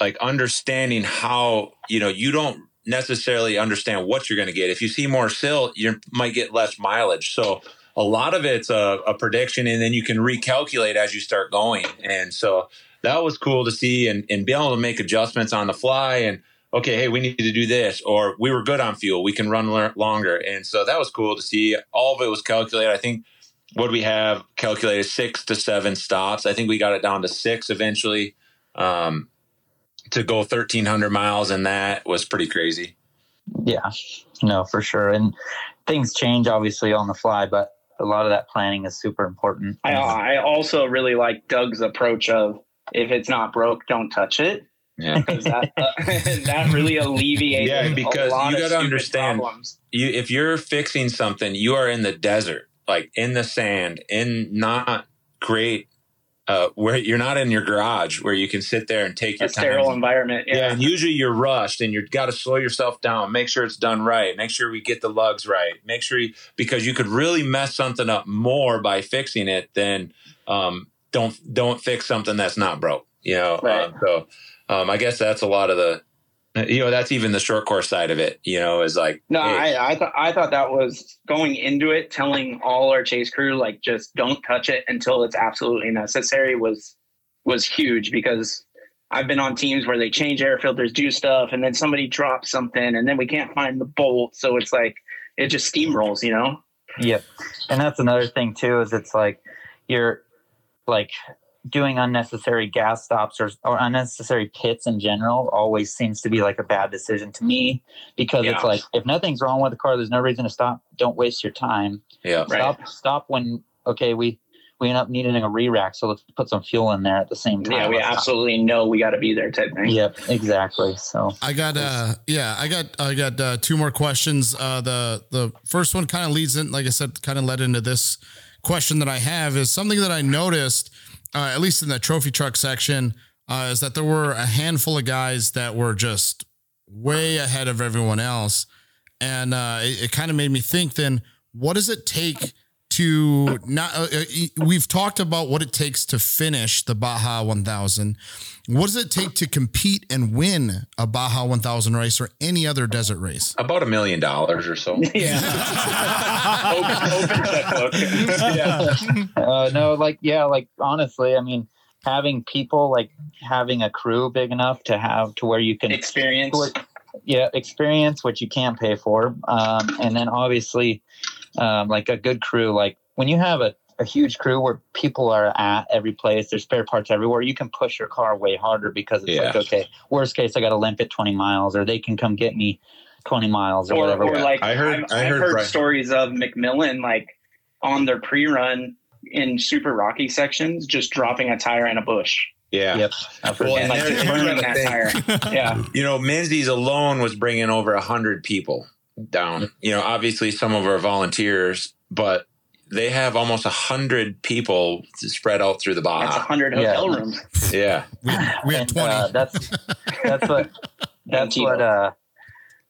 like understanding how you know you don't necessarily understand what you're going to get. If you see more silt, you might get less mileage. So a lot of it's a, a prediction, and then you can recalculate as you start going. And so that was cool to see, and and be able to make adjustments on the fly. And okay, hey, we need to do this, or we were good on fuel, we can run l- longer. And so that was cool to see. All of it was calculated. I think what we have calculated six to seven stops. I think we got it down to six eventually. Um, to go 1300 miles and that was pretty crazy. Yeah, no, for sure. And things change obviously on the fly, but a lot of that planning is super important. I I also really like Doug's approach of if it's not broke, don't touch it. Yeah. 'Cause that uh, that really alleviates Yeah, because a lot you of gotta stupid understand- problems. you if you're fixing something, you are in the desert, like in the sand, in not great uh where you're not in your garage where you can sit there and take A your sterile time. environment. Yeah. Yeah. and usually you're rushed and you've got to slow yourself down, make sure it's done right, make sure we get the lugs right, make sure you, because you could really mess something up more by fixing it than um, don't don't fix something that's not broke. You know, Right. Um, so um, I guess that's a lot of the, you know, that's even the short course side of it. You know, is like No, hey, I, I thought I thought that was going into it, telling all our chase crew like just don't touch it until it's absolutely necessary was was huge because I've been on teams where they change air filters, do stuff, and then somebody drops something, and then we can't find the bolt, so it's like it just steamrolls, you know. Yep. And that's another thing too, is it's like you're like doing unnecessary gas stops or, or unnecessary pits in general always seems to be like a bad decision to me because Yeah. it's like if nothing's wrong with the car, there's no reason to stop. Don't waste your time. Yeah. Right. Stop stop when okay we we end up needing a re-rack, so let's put some fuel in there at the same time. Yeah, we Let's not- absolutely know we got to be there type thing. Yep, exactly. So I got uh yeah, I got I got uh, two more questions. Uh the the first one kind of leads in like I said kind of led into this question that I have is something that I noticed uh, at least in the trophy truck section uh, is that there were a handful of guys that were just way ahead of everyone else. And uh it, it kind of made me think then what does it take to not uh, uh, we've talked about what it takes to finish the Baja 1000 what does it take to compete and win a Baja 1000 race or any other desert race About a million dollars or so. Yeah. open, open checkbook. yeah. uh, no, like yeah, like honestly, I mean, having people like having a crew big enough to have to where you can Experience. yeah experience which you can't pay for um, and then obviously um, like a good crew like when you have a, a huge crew where people are at every place there's spare parts everywhere you can push your car way harder because it's like okay worst case i got to limp it 20 miles or they can come get me 20 miles or, or, whatever. or like I heard- I've, I heard heard stories of McMillin like on their pre-run in super rocky sections just dropping a tire in a bush. Yeah. yep. Well, and and like there- just and you burning gotta that tire. Yeah, You know, Menzies alone was bringing over a hundred people down. You know, obviously some of our volunteers, but they have almost a hundred people spread out through the that's a Baja. hundred Yeah. hotel rooms. Yeah. we had, we had And, 20 uh, that's that's what that's what uh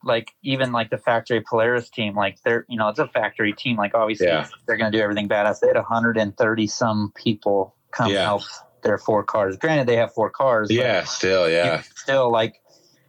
like even like the factory Polaris team, like they're you know it's a factory team. Like obviously Yeah. they're going to do everything badass. They had 130 some people come Yeah. help their four cars. Granted, they have four cars. but Yeah. Still, yeah. still like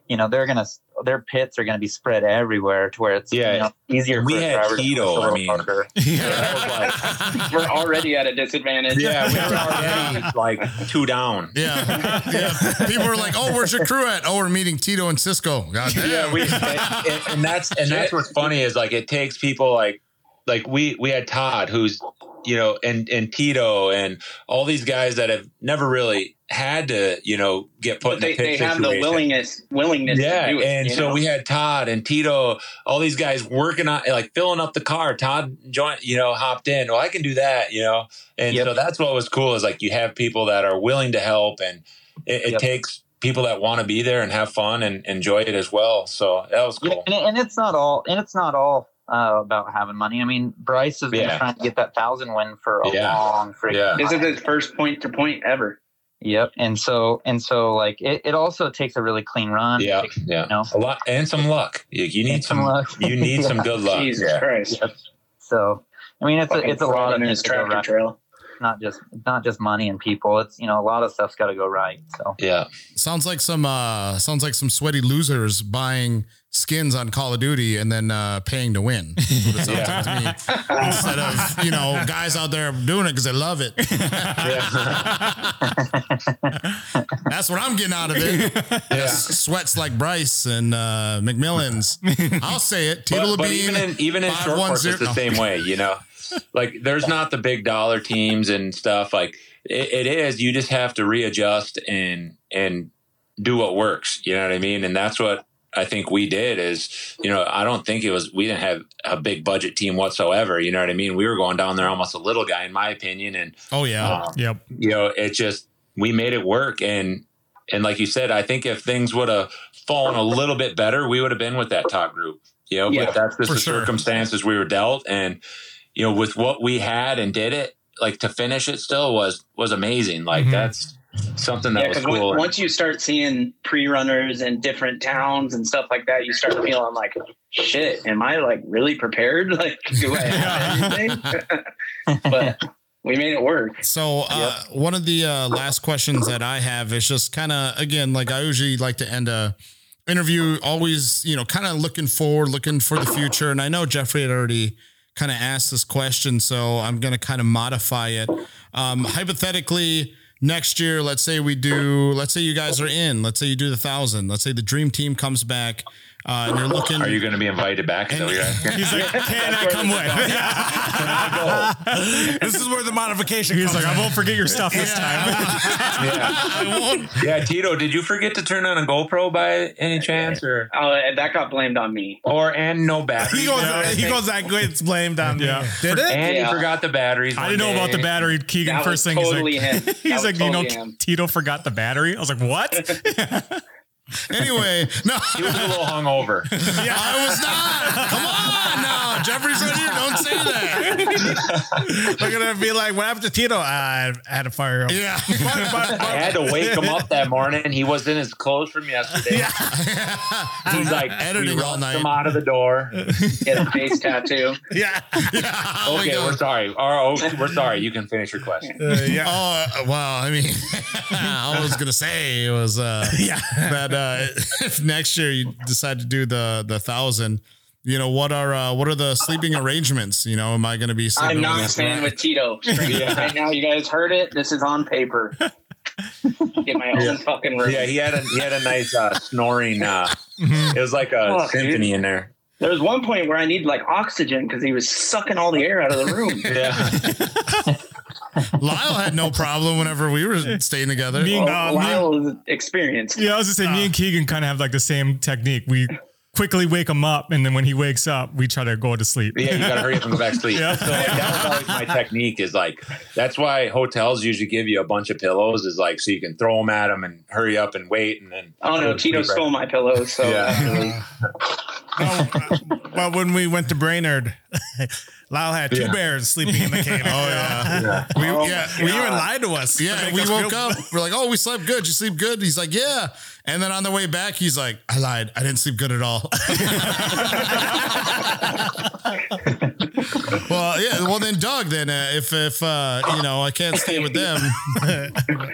you know they're gonna their pits are gonna be spread everywhere to where it's Yeah. you know, easier. We for a had driver to Tito, push a I little mean- We're already at a disadvantage. Yeah. We were already like two down. yeah yeah people were like oh where's your crew at oh we're meeting Tito and Cisco God damn. yeah, we and, and- and that's and that's what's funny is like it takes people like like we we had Todd who's you know and and Tito and all these guys that have never really had to you know get put But in they, the pit they have the willingness willingness Yeah, to do it. and so know? we had Todd and Tito, all these guys working on like filling up the car. Todd joined, you know, hopped in. Well, I can do that, you know, and Yep. so that's what was cool is like you have people that are willing to help, and it, it Yep. takes people that want to be there and have fun and enjoy it as well. So that was Yeah, cool. and, and it's not all and it's not all uh, about having money. I mean, Bryce has been Yeah. trying to get that thousand win for a Yeah. long freaking Yeah. this is time. his first point to point ever. Yep. And so and so like it, it also takes a really clean run. Yeah, takes, yeah, you know, a lot and some luck. You, you need some, some luck. You need some good luck. Jesus Yeah. Christ. Yep. So I mean, it's a, it's a lot of crawling in his things to go tractor right. trail. It's not just not just money and people. It's you know a lot of stuff's got to go right. So Yeah. sounds like some uh sounds like some sweaty losers buying skins on Call of Duty and then uh paying to win That's what it sounds like to me. instead of you know guys out there doing it because they love it That's what I'm getting out of it. Yeah. Sweats like Bryce and uh, McMillin's. I'll say it. Tito but, but Labine, even in even in short course, it's the 510 same way. You know, like there's not the big dollar teams and stuff. Like it, it is. You just have to readjust and and do what works. You know what I mean? And that's what I think we did. Is you know I don't think it was we didn't have a big budget team whatsoever. You know what I mean? We were going down there almost a little guy, in my opinion, and Oh yeah. um, Yep. you know, it just we made it work and and like you said, I think if things would have fallen a little bit better, we would have been with that top group. You know, Yeah, but that's just for the sure. circumstances we were dealt and you know, with what we had and did it, like to finish it still was was amazing. Like Mhm. that's something that Yeah, was cool. once you start seeing pre-runners in different towns and stuff like that, you start feeling like, shit, am I like really prepared? Like, do I have anything? but we made it work. So uh, one of the uh, last questions that I have is just kind of again, like I usually like to end a interview, always you know, kind of looking forward, looking for the future. And I know Jeffrey had already kind of asked this question, so I'm going to kind of modify it. Um, hypothetically, next year, let's say we do, let's say you guys are in, let's say you do the thousand, let's say the dream team comes back. Uh, and you're looking. Are you going to be invited back? Is that what? He's like, can I come with? this is where the modification He's comes like, I won't forget your stuff this time. yeah. yeah, Tito, did you forget to turn on a GoPro by any chance, or Oh, that got blamed on me. or and no batteries? He goes, Yeah. he goes that gets blamed on Yeah. me. Did it? and Yeah. he forgot the batteries. I didn't know about the battery. Keegan That first was thing totally he's like, That he's was like, you know, him. Tito forgot the battery. I was like, what? Anyway, no, He was a little hungover. I was not. Come on now, Jeffrey's right here. Don't say that. They're gonna be like, "What happened to Tito?" I had to fire him. Yeah. But, but, I had to wake him up that morning. He was in his clothes from yesterday. He's like Editing all night. him out of the door. Get a face tattoo. yeah, yeah. Oh, Okay, God. we're sorry. Oh, oh, we're sorry. You can finish your question. Uh, yeah. Oh well, I mean, I was gonna say it was uh, Yeah. that uh, if next year you decide to do the the thousand, you know what are uh, what are the sleeping arrangements? You know, am I gonna be? I'm not with- staying with Tito. Straight Right now, you guys heard it. This is on paper. Get my own fucking room. Yeah, he had a he had a nice uh, snoring. Uh, Mm-hmm. it was like a Fuck, dude. symphony in there. There was one point where I needed like oxygen because he was sucking all the air out of the room. Yeah, Lyle had no problem whenever we were staying together. Me and- Well, Uh, me- Lyle was experienced. Yeah, I was just saying, me and Keegan kind of have like the same technique. We quickly wake him up, and then when he wakes up, we try to go to sleep. yeah. You got to hurry up and go back to sleep. Yeah. So like, that was always my technique. Is like that's why hotels usually give you a bunch of pillows. Is like so you can throw them at them and hurry up and wait, and then Oh no, Tito Sleep right- stole my pillows. So Yeah. actually, uh, Well, when we went to Brainerd, Lyle had two Yeah. bears sleeping in the cave. Oh yeah, Yeah. we, Oh, yeah, We even lied to us. yeah. We woke up. We're like, oh, we slept good. You sleep good? He's like, yeah. And then on the way back, he's like, I lied. I didn't sleep good at all. well, yeah. Well, then Doug. Then uh, if if uh, you know I can't stay with them,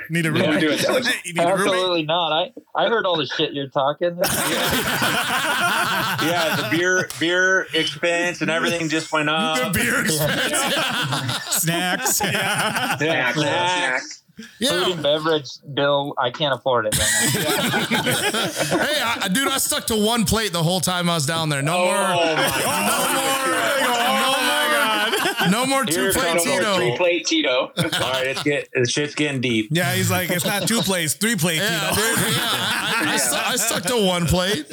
Need a don't room. do it. You need a roommate. Absolutely not. I, I heard all the shit you're talking. yeah, the beer beer expense and everything just went up. the beer Snacks. Yeah, Snacks, snacks. snacks. Food Yeah. and beverage bill, I can't afford it right hey, I, dude, I stuck to one plate the whole time I was down there. No Oh more. my No more. No more two Here plate comes our Three plate Tito. All right, it's get the shit's getting deep. Yeah, he's like, it's not two plates, three plate. Yeah, Tito. dude. Yeah. I, I, stu- I stuck to one plate.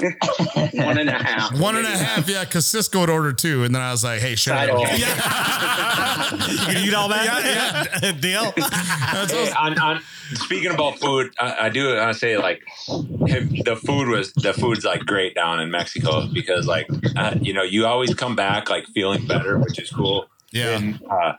One and a half. One and a half, yeah, because Cisco would order two. And then I was like, hey, share Side it. of- you can eat all that. Yeah, yeah. Deal. That's Hey, what- on, on speaking about food, I, I do want to say like the food was the food's like great down in Mexico because like uh, you know you always come back like feeling better, which is cool. Yeah. And uh,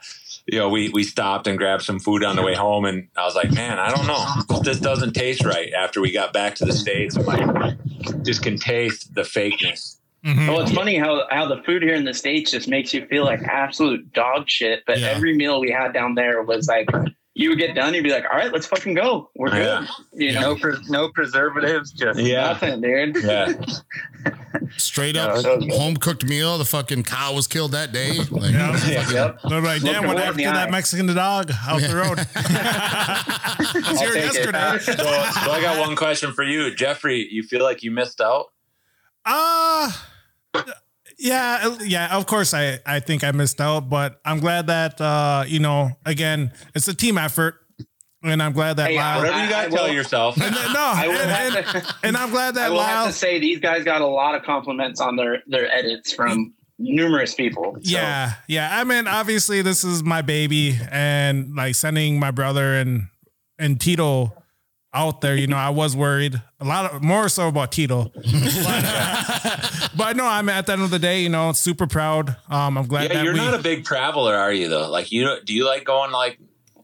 you know we we stopped and grabbed some food on the way home, and I was like, man, I don't know, this doesn't taste right. After we got back to the states, I'm like, just can taste the fakeness. Mm-hmm. Well, it's funny how, how the food here in the States just makes you feel like absolute dog shit. But Yeah. every meal we had down there was like, you would get done, you'd be like, all right, let's fucking go. We're good. You know, No, pres- no preservatives, just nothing, dude. Yeah. straight up home cooked meal. The fucking cow was killed that day. Like, Yep. They're like, damn, what right happened in to the that eye. Mexican dog out the road? He's here take it. yesterday. So, so I got one question for you, Jeffrey. You feel like you missed out? Uh yeah, uh, yeah, of course I I think I missed out, but I'm glad that uh, you know, again, it's a team effort. And I'm glad that Hey, Lyle Whatever you got I to tell will- yourself. Uh, no, I and, have and- to, and I'm glad that I that will have to say these guys got a lot of compliments on their, their edits from numerous people. So, Yeah, yeah. I mean, obviously, this is my baby, and like sending my brother and and Tito out there. You know, I was worried a lot of more so about Tito, but, uh, but no, I'm at the end of the day, you know, super proud. Um, I'm glad Yeah, you're we. not a big traveler, are you? Though, like you, do you like going like,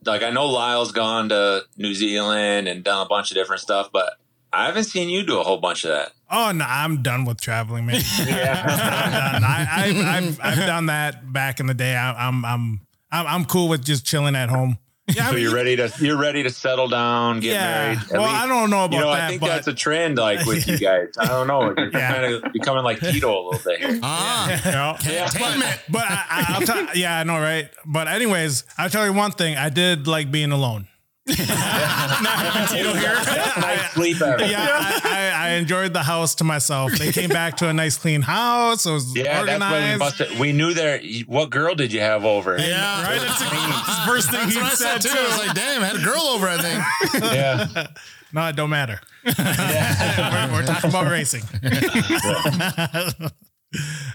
like I know Lyle's gone to New Zealand and done a bunch of different stuff, but I haven't seen you do a whole bunch of that. oh no, I'm done with traveling, man. Yeah, I'm done. I, I've, I've I've done that back in the day. I, I'm I'm I'm I'm cool with just chilling at home. Yeah, I so mean, you're ready to you're ready to settle down, get yeah. married. At Well, least- I don't know about you know, that, I think but that's a trend, like with you guys. I don't know. You're Yeah. kind of becoming like Tito a little bit here. ah, Yeah. entertainment. But I, I, I'll tell, yeah, I know, right? But anyways, I'll tell you one thing. I did like being alone. Tito here. Nice sleep ever. yeah, I, I, I enjoyed the house to myself. They came back to a nice clean house. It was Yeah, that's what we organized. we knew there. What girl did you have over? Yeah, Right? That's the first thing That's he what I said said too. I was like, damn, I had a girl over. I think. Yeah. no, it don't matter. we're, we're talking about racing.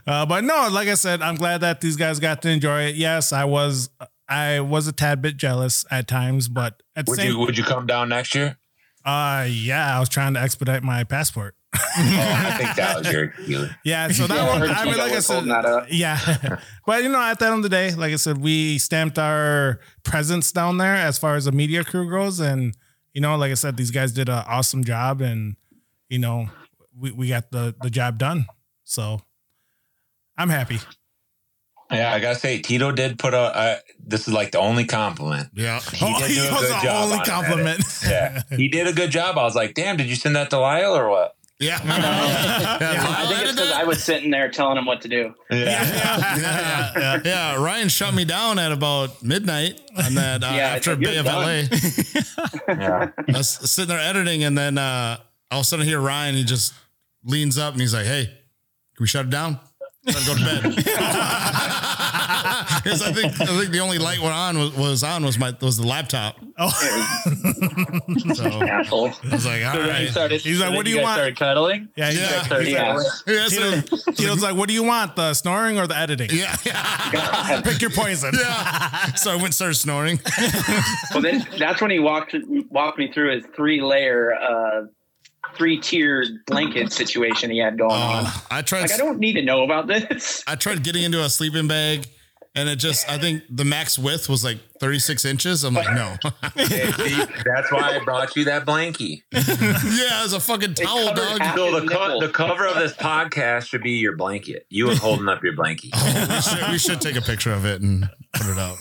uh, but no, like I said, I'm glad that these guys got to enjoy it. Yes, I was I was a tad bit jealous at times, but at Would same you Would you come down next year? uh yeah, I was trying to expedite my passport. Oh, I think that was your. Yeah, so that one, I mean, like I said, yeah. but you know, at the end of the day, like I said, we stamped our presence down there as far as the media crew goes, and you know, like I said, these guys did an awesome job, and you know, we, we got the the job done. So I'm happy. Yeah, I gotta say, Tito did put a. Uh, this is like the only compliment. Yeah. He Oh, did he do a good job only on compliment. Yeah, he did a good job. I was like, damn, did you send that to Lyle or what? Yeah. I think it's because I was sitting there telling him what to do. Yeah. yeah, yeah. Yeah, Ryan shut me down at about midnight on that uh, Yeah, after said, Bay of done." LA. yeah. I was sitting there editing, and then uh, all of a sudden I hear Ryan. He just leans up and he's like, "Hey, can we shut it down? Gotta go to bed." Because I think I think the only light went on was, was on was my was the laptop. Oh, So I Asshole. was like, "All So then he right." started. He's so like, "What do you you guys want?" Started cuddling. yeah, he's Yeah. like- Started Yeah. Yeah, so- Tito, Tito's like, "What do you want? The snoring or the editing? yeah, yeah, Pick your poison." yeah. So I went and started snoring. Well, then that's when he walked walked me through his three layer, uh, three tiered blanket situation he had going on. Uh, I tried. Like I don't need to know about this. I tried getting into a sleeping bag, and it just I think the max width was like 36 inches. I'm like, no. Hey, see, that's why I brought you that blankie. yeah, it was a fucking towel, covered dog. half- So the, co- the cover of this podcast should be your blanket. You and holding up your blankie. Oh, we, should, we should take a picture of it and put it up.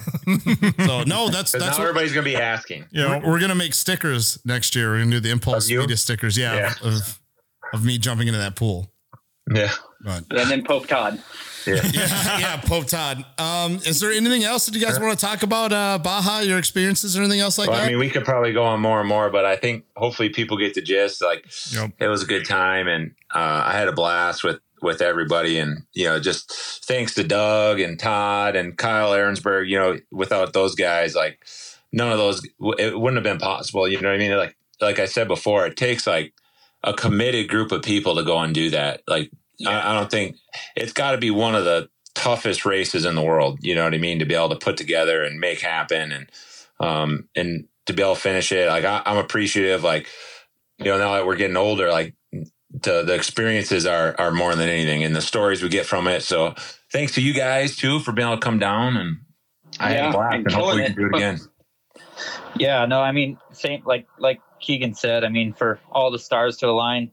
so no, that's Because now that's what, everybody's gonna be asking. we're, we're gonna make stickers next year. We're gonna do the impulse media stickers. Yeah, Yeah. Of, of me jumping into that pool. Yeah. But And then Pope Todd. Yeah. yeah, yeah, Pope Todd. Um, is there anything else that you guys want to talk about? Uh, Baja, your experiences, or anything else like Well, that? I mean, we could probably go on more and more, but I think hopefully people get the gist. Like, Yep. it was a good time, and uh, I had a blast with with everybody, and you know, just thanks to Doug and Todd and Kyle Aaronsberg. You know, without those guys, like none of those, it wouldn't have been possible. You know what I mean? Like, like I said before, it takes like a committed group of people to go and do that. Like, I, I don't think it's got to be one of the toughest races in the world. You know what I mean? To be able to put together and make happen, and um, and to be able to finish it. Like, I, I'm appreciative. Like, you know, now that we're getting older, like the the experiences are are more than anything, and the stories we get from it. So, thanks to you guys too for being able to come down, and I had a blast, and and hopefully we can do it again. Yeah, no, I mean, same like like Keegan said. I mean, for all the stars to align,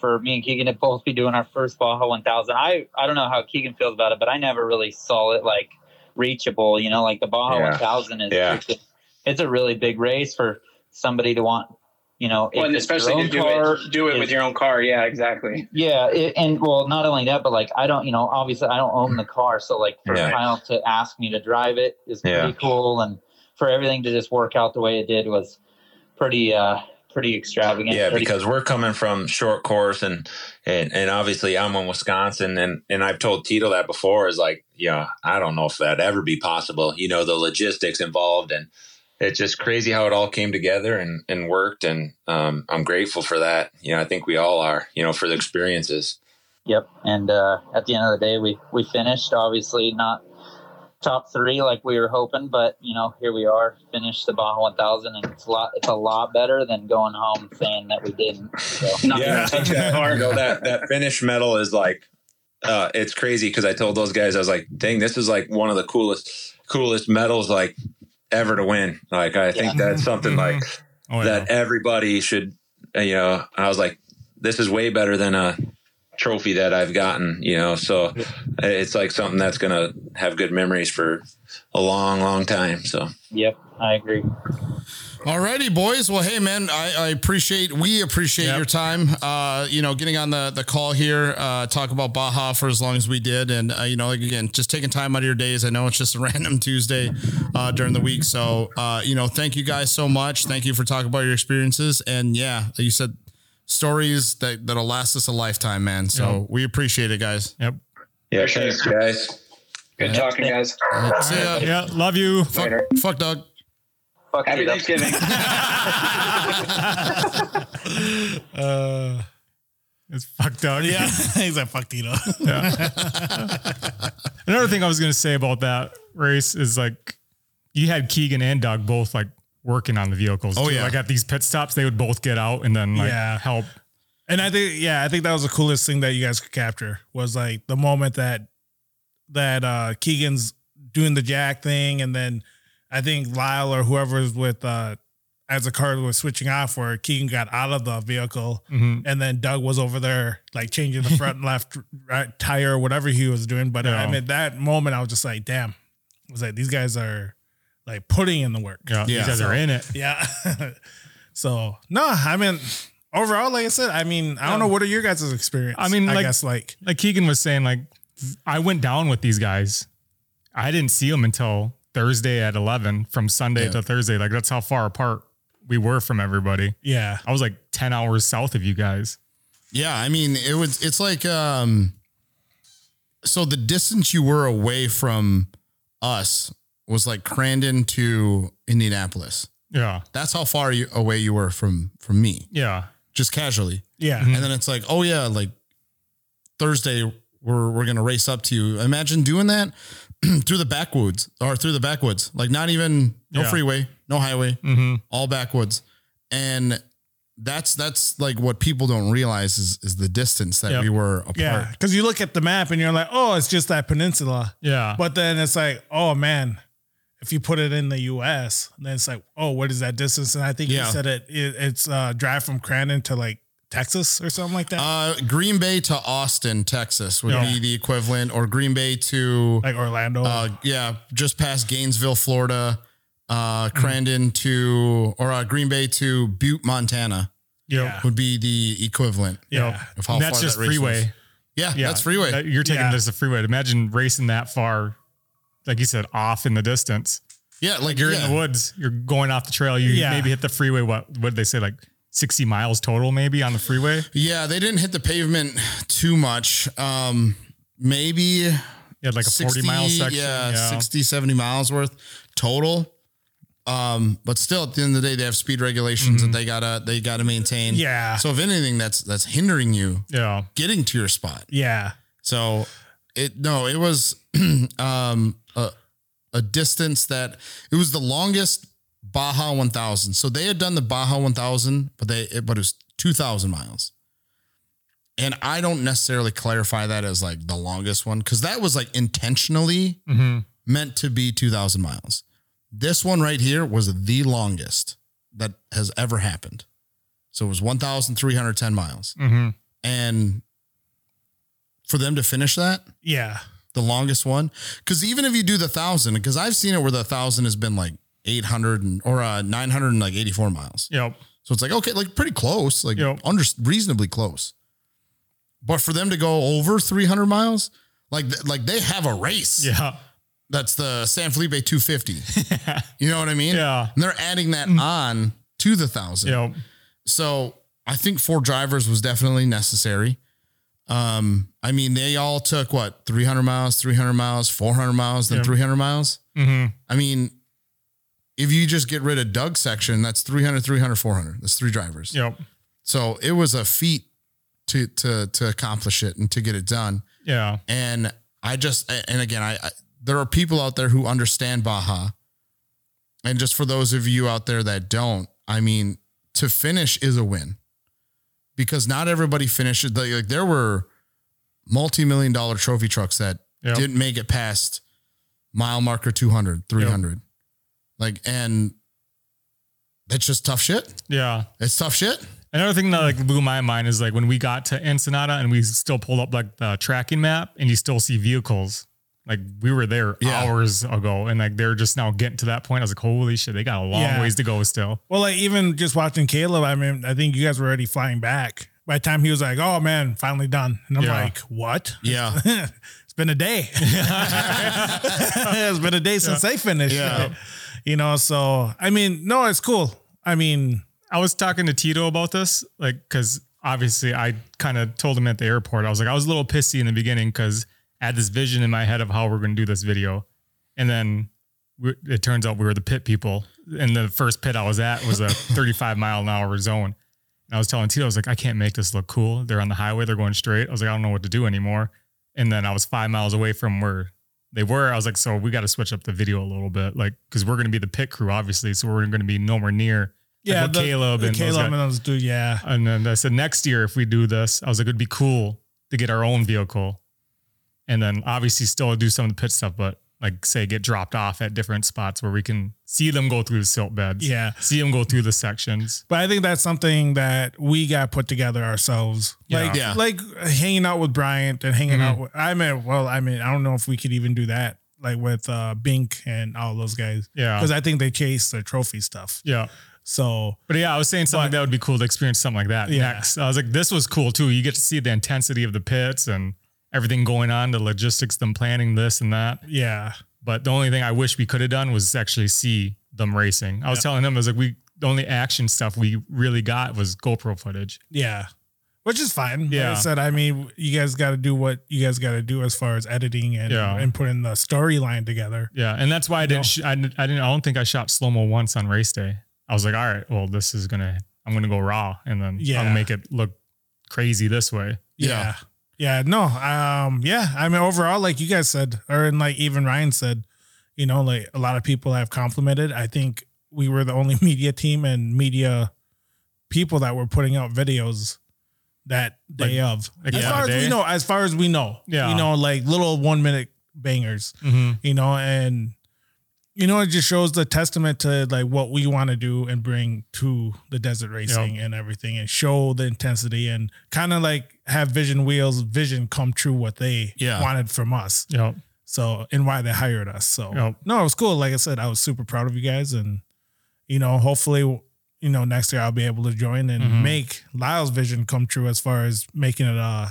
for me and Keegan to both be doing our first Baja 1000. I I don't know how Keegan feels about it, but I never really saw it like reachable. You know, like the Baja Yeah. 1000 is Yeah. it's, a, it's a really big race for somebody to want. You know, Well, and especially to own do car, it, do it with your own car. Yeah, exactly. Yeah, it, and well, not only that, but like I don't, you know, obviously I don't own the car, so like for Yeah. Kyle to ask me to drive it is pretty Yeah. cool, and for everything to just work out the way it did was pretty, uh pretty extravagant. Yeah, pretty- because we're coming from short course and and and obviously I'm in Wisconsin and and I've told Tito that before is like, yeah, I don't know if that'd ever be possible. You know, the logistics involved and it's just crazy how it all came together and and worked and um I'm grateful for that. You know, I think we all are, you know, for the experiences. Yep. And uh, at the end of the day, we we finished. Obviously, not top three like we were hoping, but you know, here we are, finished the Baja 1000, and it's a lot. It's a lot better than going home saying that we didn't. So. Not Yeah, I that, you know, that that finish medal is like uh it's crazy because I told those guys I was like, dang, this is like one of the coolest coolest medals like ever to win. Like I think that's something like Oh, yeah. that everybody should uh, you know i was like this is way better than a trophy that I've gotten, you know, so it's like something that's going to have good memories for a long, long time. So, Yep, I agree. Alrighty, boys. Well, hey, man, I, I appreciate we appreciate Yep. your time. Uh, you know, getting on the the call here, uh, talk about Baja for as long as we did, and uh, you know, like, again, just taking time out of your days. I know it's just a random Tuesday uh, during the week, so uh, you know, thank you guys so much. Thank you for talking about your experiences, and yeah, like you said stories that that'll last us a lifetime, man. So we appreciate it, guys. Yep. yeah, For thanks, guys. Good talking, guys. See ya. Yeah. Love you. Fuck, Later. fuck, Doug. Fuck Happy you. Thanksgiving. Uh, It's fucked up. yeah, he's like fuck Tito. Another thing I was going to say about that race is like you had Keegan and Doug both like working on the vehicles. Oh, too. yeah. Like at these pit stops, they would both get out and then like Yeah. help. And I think, yeah, I think that was the coolest thing that you guys could capture was like the moment that that uh Keegan's doing the jack thing, and then I think Lyle or whoever's with uh as the car was switching off, where Keegan got out of the vehicle, Mhm. and then Doug was over there like changing the front and left right tire or whatever he was doing. But I Yeah. mean, that moment I was just like, damn, I was like, these guys are like putting in the work. Yeah. Yeah. These guys are in it. Yeah. so no, I mean, overall, like I said, I mean, I don't know what are your guys' experience. I mean, I like- guess like Like Keegan was saying, like I went down with these guys. I didn't see them until Thursday at 11 from Sunday Yeah. to Thursday. Like that's how far apart we were from everybody. yeah, I was like 10 hours south of you guys. Yeah, I mean, it was. It's like, um, so the distance you were away from us was like Crandon to Indianapolis. Yeah. That's how far you, away you were from from me, Yeah. just casually. yeah, And then it's like, oh yeah, like Thursday we're we're gonna race up to you. Imagine doing that through the backwoods or through the backwoods, like not even no Yeah. freeway, no highway, Mm-hmm. all backwoods, and that's that's like what people don't realize is is the distance that Yep. we were apart. yeah. Because you look at the map and you're like, oh, it's just that peninsula. Yeah. But then it's like, oh man, if you put it in the U.S., then it's like, oh, what is that distance? And I think Yeah. you said it, it it's uh, drive from Crandon to like Texas or something like that, Uh, Green Bay to Austin, Texas would Yeah. be the equivalent, or Green Bay to like Orlando. uh, yeah, just past Gainesville, Florida, uh, Mm-hmm. Crandon to or uh, Green Bay to Butte, Montana yeah, would be the equivalent. yeah. Of how And that's far just that freeway. was. Yeah, Yeah. that's freeway. That- You're taking Yeah. this a freeway. Imagine racing that far, like you said, off in the distance. yeah, like You're yeah. in the woods. You're going off the trail. You Yeah. maybe hit the freeway. What what did they say? Like 60 miles total, maybe on the freeway. Yeah, they didn't hit the pavement too much. Um, maybe You had like a 40 mile section. Yeah, 60, 70 miles worth total. Um, but still at the end of the day, they have speed regulations that they gotta they gotta maintain. Mm-hmm. Yeah. So if anything, that's that's hindering you Yeah. getting to your spot. yeah. So it no, it was um a, a distance that it was the longest Baja 1000. So they had done the Baja 1000, but they it, but it was 2000 miles. And I don't necessarily clarify that as like the longest one cuz that was like intentionally Mm-hmm. meant to be 2000 miles. This one right here was the longest that has ever happened. So it was 1310 miles. Mm-hmm. And for them to finish that, Yeah. The longest one, because even if you do the thousand, because I've seen it where the thousand has been like 800 and, or uh, 900 and like 84 miles. Yep. So it's like, okay, like pretty close, like Yep. under reasonably close. But for them to go over 300 miles, like, like they have a race. Yeah. That's the San Felipe 250. you know what I mean? Yeah. And they're adding that on to the thousand. Yep. So I think four drivers was definitely necessary. Um, I mean, they all took what 300 miles, 300 miles, 400 miles, then Yeah. 300 miles. Mm-hmm. I mean, if you just get rid of Doug's section, that's 300, 300, 400. That's three drivers. Yep. So it was a feat to to to accomplish it and to get it done. Yeah. And I just and again, I, I there are people out there who understand Baja. And just for those of you out there that don't, I mean, to finish is a win. Because not everybody finishes like, like there were multi-million dollar trophy trucks that Yep. didn't make it past mile marker 200, 300. Like and that's just tough shit. Yeah. It's tough shit. Another thing that like blew my mind is like when we got to Ensenada and we still pulled up like the tracking map and you still see vehicles. Like we were there Yeah. hours ago and like they're just now getting to that point. I was like, holy shit, they got a long Yeah. ways to go still. Well, like even just watching Caleb, I mean, I think you guys were already flying back. By the time he was like, "Oh man, finally done," and I'm Yeah. like, "What? Yeah. it's been a day. it's been a day since they finished. Yeah. You know, so I mean, no, it's cool. I mean, I was talking to Tito about this, like, because obviously I kind of told him at the airport, I was like, I was a little pissy in the beginning because I had this vision in my head of how we're going to do this video. And then we, it turns out we were the pit people. And the first pit I was at was a 35 mile an hour zone. And I was telling Tito, I was like, I can't make this look cool. They're on the highway, they're going straight. I was like, I don't know what to do anymore. And then I was five miles away from where they were. I was like, so we got to switch up the video a little bit, like, because we're going to be the pit crew, obviously. So we're going to be nowhere near yeah, with Caleb and those Caleb guys. and those dude, yeah, And then I said, next year, if we do this, I was like, it'd be cool to get our own vehicle. And then obviously still do some of the pit stuff, but like say get dropped off at different spots where we can see them go through the silt beds. yeah. See them go through the sections. But I think that's something that we got put together ourselves. Yeah. Like, Yeah. like hanging out with Bryant and hanging Mhm. out with, I mean, well, I mean, I don't know if we could even do that, like with uh, Bink and all those guys, Yeah. because I think they chase the trophy stuff. Yeah. So, But yeah, I was saying something But- that would be cool to experience something like that Yeah. next. I was like, this was cool too. You get to see the intensity of the pits and everything going on, the logistics, them planning this and that. yeah. But the only thing I wish we could have done was actually see them racing. I was Yeah. telling them, I was like, we the only action stuff we really got was GoPro footage. Yeah. Which is fine. Like Yeah. I said, I mean, you guys got to do what you guys got to do as far as editing and, Yeah. and putting the storyline together. Yeah, and that's why I didn't. Sh- I, didn't I didn't. I don't think I shot slow mo once on race day. I was like, all right, well, this is gonna. I'm gonna go raw, and then Yeah. I'll make it look crazy this way. Yeah. Yeah. Yeah, no. Um, yeah. I mean, overall, like you guys said, or and like even Ryan said, you know, like a lot of people have complimented. I think we were the only media team and media people that were putting out videos that day of. like as far as we know, as far as we know, Yeah. you know, like little one minute bangers. Mm-hmm. you know, and you know, it just shows the testament to like what we want to do and bring to the desert racing and everything and show the intensity and kind of like have Vision Wheels vision come true what they Yeah. wanted from us. Yep. So and why they hired us. So Yep. no, it was cool. Like I said, I was super proud of you guys and you know, hopefully you know, next year I'll be able to join and Mhm. make Lyle's vision come true as far as making it uh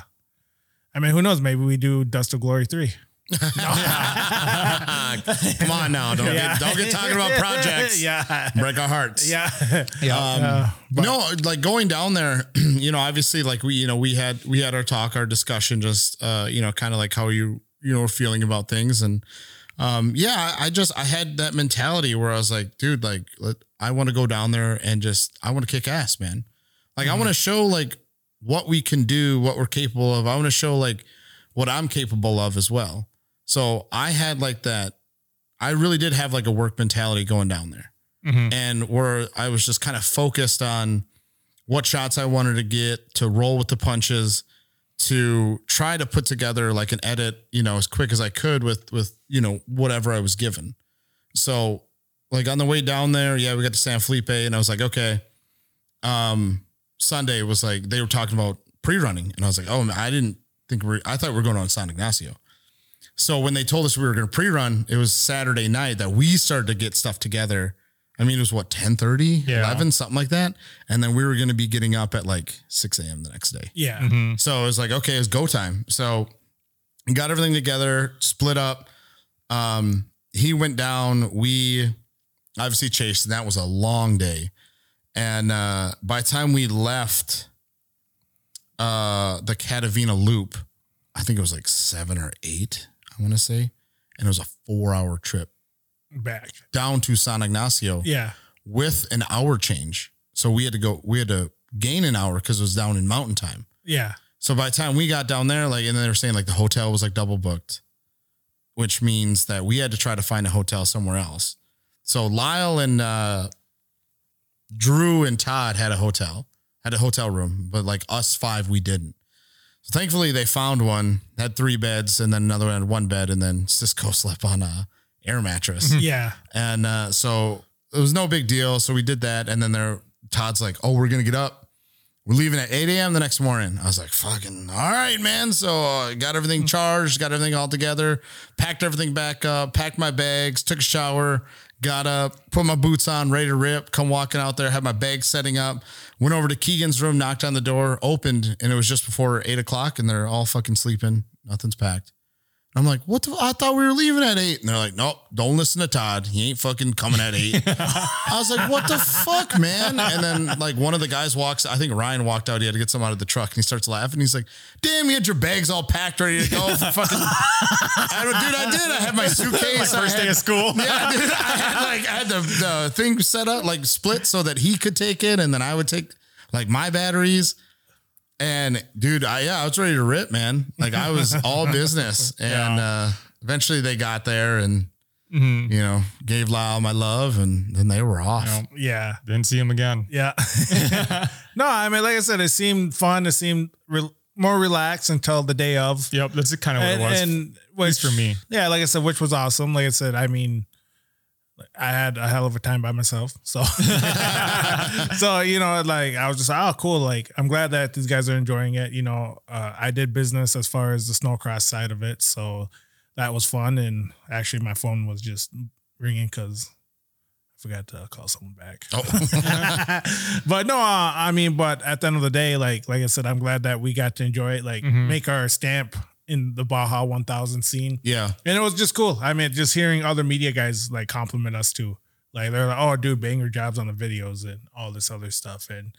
I mean, who knows? Maybe we do Dust to Glory 3. Come on now. Don't, get, don't get talking about projects. yeah. Break our hearts. Yeah. Um, Uh, but- no, like going down there, you know, obviously like we, you know, we had, we had our talk, our discussion, just, uh, you know, kind of like how you, you know, were feeling about things. And, um, yeah, I I just, I had that mentality where I was like, dude, like, let, I want to go down there and just, I want to kick ass, man. Like, I want to show like what we can do, what we're capable of. I want to show like what I'm capable of as well. So I had like that, I really did have like a work mentality going down there Mhm. and where I was just kind of focused on what shots I wanted to get, to roll with the punches, to try to put together like an edit, you know, as quick as I could with with you know whatever I was given. So like on the way down there, yeah, we got to San Felipe, and I was like, okay. Um, Sunday was like they were talking about pre-running, and I was like, oh, man, I didn't think we are I thought we're going on San Ignacio. So when they told us we were going to pre-run, it was Saturday night that we started to get stuff together. I mean, it was what 10 Yeah. 11, something like that. And then we were going to be getting up at like 6 a.m. the next day. Yeah. Mhm. So it was like, okay, it's go time. So got everything together, split up. Um, he went down. We obviously chased, and that was a long day. And uh, by the time we left uh, the Catavina loop, I think it was like seven or eight, I want to say. And it was a four hour trip Back. down to San Ignacio Yeah. with an hour change. So we had to go, we had to gain an hour because it was down in mountain time. Yeah. So by the time we got down there, like, and then they were saying like the hotel was like double booked, which means that we had to try to find a hotel somewhere else. So Lyle and uh, Drew and Todd had a hotel, had a hotel room, but like us five, we didn't. So thankfully they found one, had three beds, and then another one had one bed, and then Cisco slept on a air mattress. Yeah. And uh, so it was no big deal. So we did that. And then there, Todd's like, oh, we're going to get up. We're leaving at 8 a.m. the next morning. I was like, fucking, all right, man. So I got everything charged, got everything all together, packed everything back up, packed my bags, took a shower, got up, put my boots on, ready to rip, come walking out there, had my bags setting up, went over to Keegan's room, knocked on the door, opened, and it was just before eight o'clock, and they're all fucking sleeping. Nothing's packed. I'm like, what the? I thought we were leaving at eight. And they're like, nope, don't listen to Todd. He ain't fucking coming at eight. I was like, what the fuck, man? And then like one of the guys walks, I think Ryan walked out. He had to get some out of the truck and he starts laughing. He's like, damn, you had your bags all packed, ready to go. For fucking, I, dude, I did. I had my suitcase. I First had- day of school. yeah, dude. I had like I had the, the thing set up like split so that he could take it and then I would take like my batteries. And dude, I yeah, I was ready to rip, man. Like I was all business. And uh eventually they got there and Mhm. you know, gave Lyle my love and then they were off. No, Yeah. didn't see him again. Yeah. no, I mean, like I said, it seemed fun. It seemed re- more relaxed until the day of. Yep, that's kind of what and, it was. and at least which- for me. Yeah, like I said, which was awesome. Like I said, I mean, I had a hell of a time by myself. So, so you know, like I was just oh cool. Like I'm glad that these guys are enjoying it. You know, uh, I did business as far as the snowcross side of it, so that was fun. And actually, my phone was just ringing because I forgot to call someone back. Oh. but no, uh, I mean, but at the end of the day, like like I said, I'm glad that we got to enjoy it. Like Mhm. make our stamp in the Baja 1000 scene. yeah. And it was just cool. I mean, just hearing other media guys like compliment us too. Like they're like, "Oh, dude, banger jobs on the videos and all this other stuff." And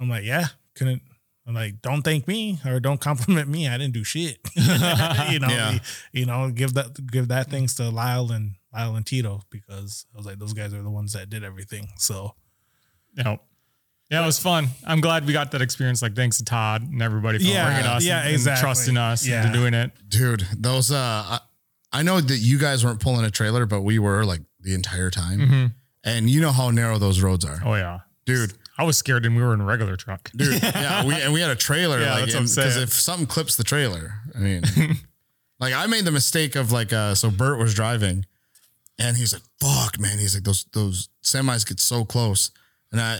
I'm like, "Yeah, couldn't." I'm like, "Don't thank me or don't compliment me. I didn't do shit." you know, Yeah. you, you know, give that give that things to Lyle and Lyle and Tito because I was like, those guys are the ones that did everything. So Yep. Yeah, it was fun. I'm glad we got that experience. Like, thanks to Todd and everybody for Yeah, bringing us yeah, and, and exactly. trusting us Yeah. into doing it. Dude, those uh I, I know that you guys weren't pulling a trailer, but we were like the entire time. Mhm. And you know how narrow those roads are. Oh yeah, Dude, I was scared, and we were in a regular truck. dude. Yeah, we and we had a trailer. Yeah, like, that's what I'm because saying. if something clips the trailer, I mean, like I made the mistake of like, uh, so Bert was driving, and he's like, "Fuck, man!" He's like, "Those those semis get so close," and I,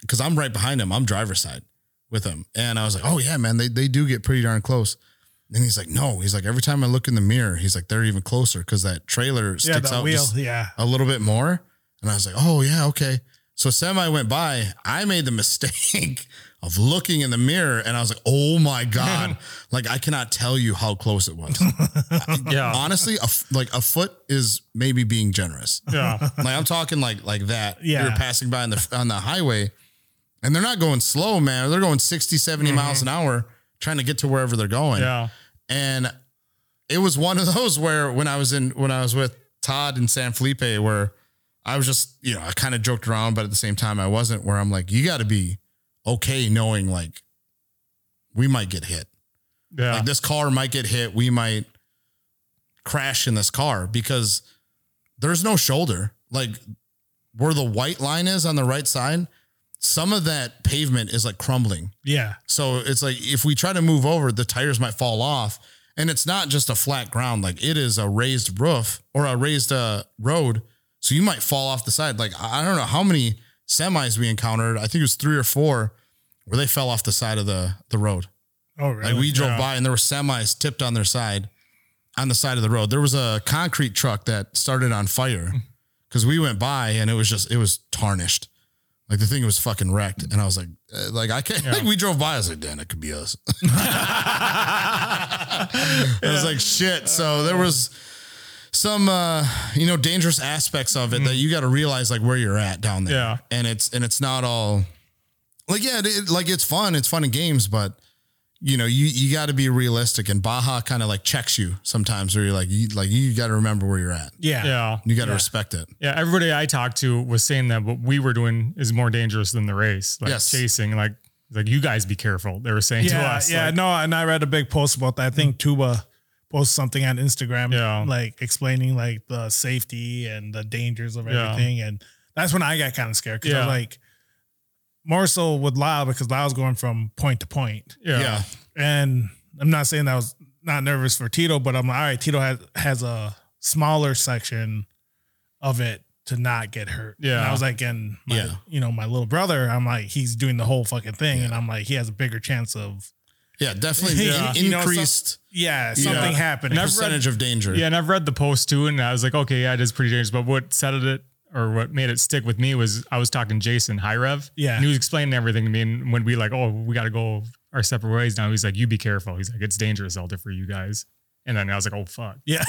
because I'm right behind him, I'm driver's side with him, and I was like, "Oh yeah, man, they they do get pretty darn close." And he's like, "No," he's like, "Every time I look in the mirror, he's like, they're even closer because that trailer sticks the out wheel, just yeah, a little bit more." And I was like, "Oh yeah, okay." So semi went by. I made the mistake of looking in the mirror, and I was like, "Oh my god!" like I cannot tell you how close it was. Yeah, Honestly, a f- like a foot is maybe being generous. yeah, Like I'm talking like like that. Yeah. You're passing by on the on the highway, and they're not going slow, man. They're going 60, 70 miles mm-hmm. an hour trying to get to wherever they're going. yeah. And it was one of those where when I was in when I was with Todd and San Felipe, where I was just, you know, I kind of joked around, but at the same time I wasn't, where I'm like, you gotta be okay knowing like we might get hit. Yeah. Like this car might get hit. We might crash in this car because there's no shoulder. Like where the white line is on the right side, some of that pavement is like crumbling. yeah, So it's like if we try to move over, the tires might fall off. And it's not just a flat ground, like it is a raised roof or a raised uh, road. So you might fall off the side. Like I I don't know how many semis we encountered. I think it was three or four where they fell off the side of the the road. Oh, really? Like we drove Yeah. by and there were semis tipped on their side on the side of the road. There was a concrete truck that started on fire because we went by and it was just it was tarnished. Like the thing was fucking wrecked, and I was like, uh, like I can't. Like we drove by, I was like, damn, it could be us. I was like, shit. So there was some, uh, you know, dangerous aspects of it that you got to realize, like where you're at down there. Yeah. and it's and it's not all like yeah, it, like it's fun. It's fun in games, but you know, you you got to be realistic. And Baja kind of like checks you sometimes, where you're like, you like you got to remember where you're at. yeah, yeah. You got to respect it. Yeah, everybody I talked to was saying that what we were doing is more dangerous than the race, like Yes. chasing. Like, like you guys be careful. They were saying to yeah, us, yeah. like, no, and I read a big post about that. I think Tuba posted something on Instagram, Yeah. like explaining like the safety and the dangers of Yeah. everything, and that's when I got kind of scared because I Yeah. was like, more so with Lyle because Lyle's going from point to point, yeah, Yeah. and I'm not saying that I was not nervous for Tito, but I'm like, all right, Tito has has a smaller section of it to not get hurt. Yeah. And I was like, and my, Yeah. you know, my little brother, I'm like, he's doing the whole fucking thing, and I'm like, he has a bigger chance of, Yeah, definitely Yeah. in- You know, some- increased yeah, something Yeah. And I've read- percentage of danger. Yeah, and I've read the post too, and I was like, okay, yeah, it is pretty dangerous. But what settled it or what made it stick with me was I was talking to Jason High Rev. Yeah. And he was explaining everything to me. And when we like, oh, we got to go our separate ways now, he's like, you be careful. He's like, it's dangerous out there for you guys. And then I was like, oh, fuck. yeah.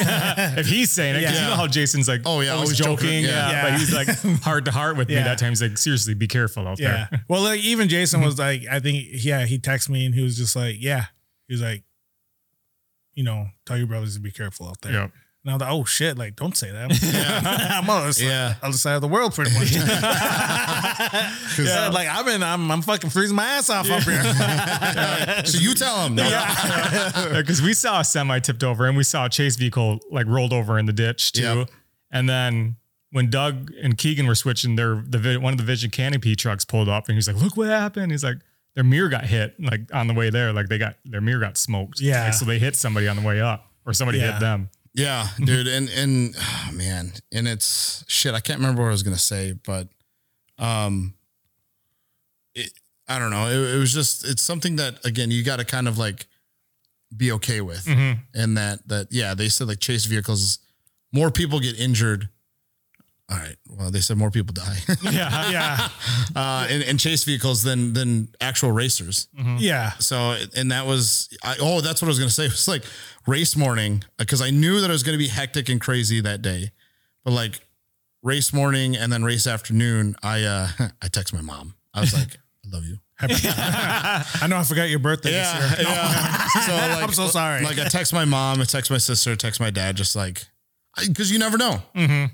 if he's saying it, Yeah. you know how Jason's like, Oh, yeah, always was joking. joking. Yeah. Yeah. But he's like heart to heart with me that time. He's like, seriously, be careful out Yeah. there. Well, like even Jason mm-hmm. was like, I think, yeah, he texted me and he was just like, yeah, he was like, you know, tell your brothers to be careful out there. Yep. And I was like, oh shit, like don't say that. I'm on the other side, Yeah. other side of the world pretty much. yeah, like I'm in, I'm, I'm fucking freezing my ass off up here. So you tell him. No. because we saw a semi tipped over and we saw a chase vehicle like rolled over in the ditch too. Yep. And then when Doug and Keegan were switching, their the vi- one of the Vision Canopy trucks pulled up and he's like, "Look what happened!" He's like, "Their mirror got hit like on the way there. Like they got their mirror got smoked. Yeah. Like, so they hit somebody on the way up, or somebody Yeah. hit them. Yeah, mm-hmm. dude, and and oh, man, and it's shit. I can't remember what I was gonna say, but um, it, I don't know. It, it was just it's something that again you got to kind of like be okay with, mm-hmm. and that that yeah, they said like chase vehicles, more people get injured. All right, well they said more people die Yeah, yeah, uh, in, in chase vehicles than than actual racers. yeah, So, and that was, I, oh, that's what I was going to say. It was like race morning because I knew that it was going to be hectic and crazy that day. But like race morning and then race afternoon, I, uh, I text my mom. I was like, I love you. I know I forgot your birthday this year. yeah. So like, I'm so sorry. Like I text my mom, I text my sister, I text my dad, just like, because you never know.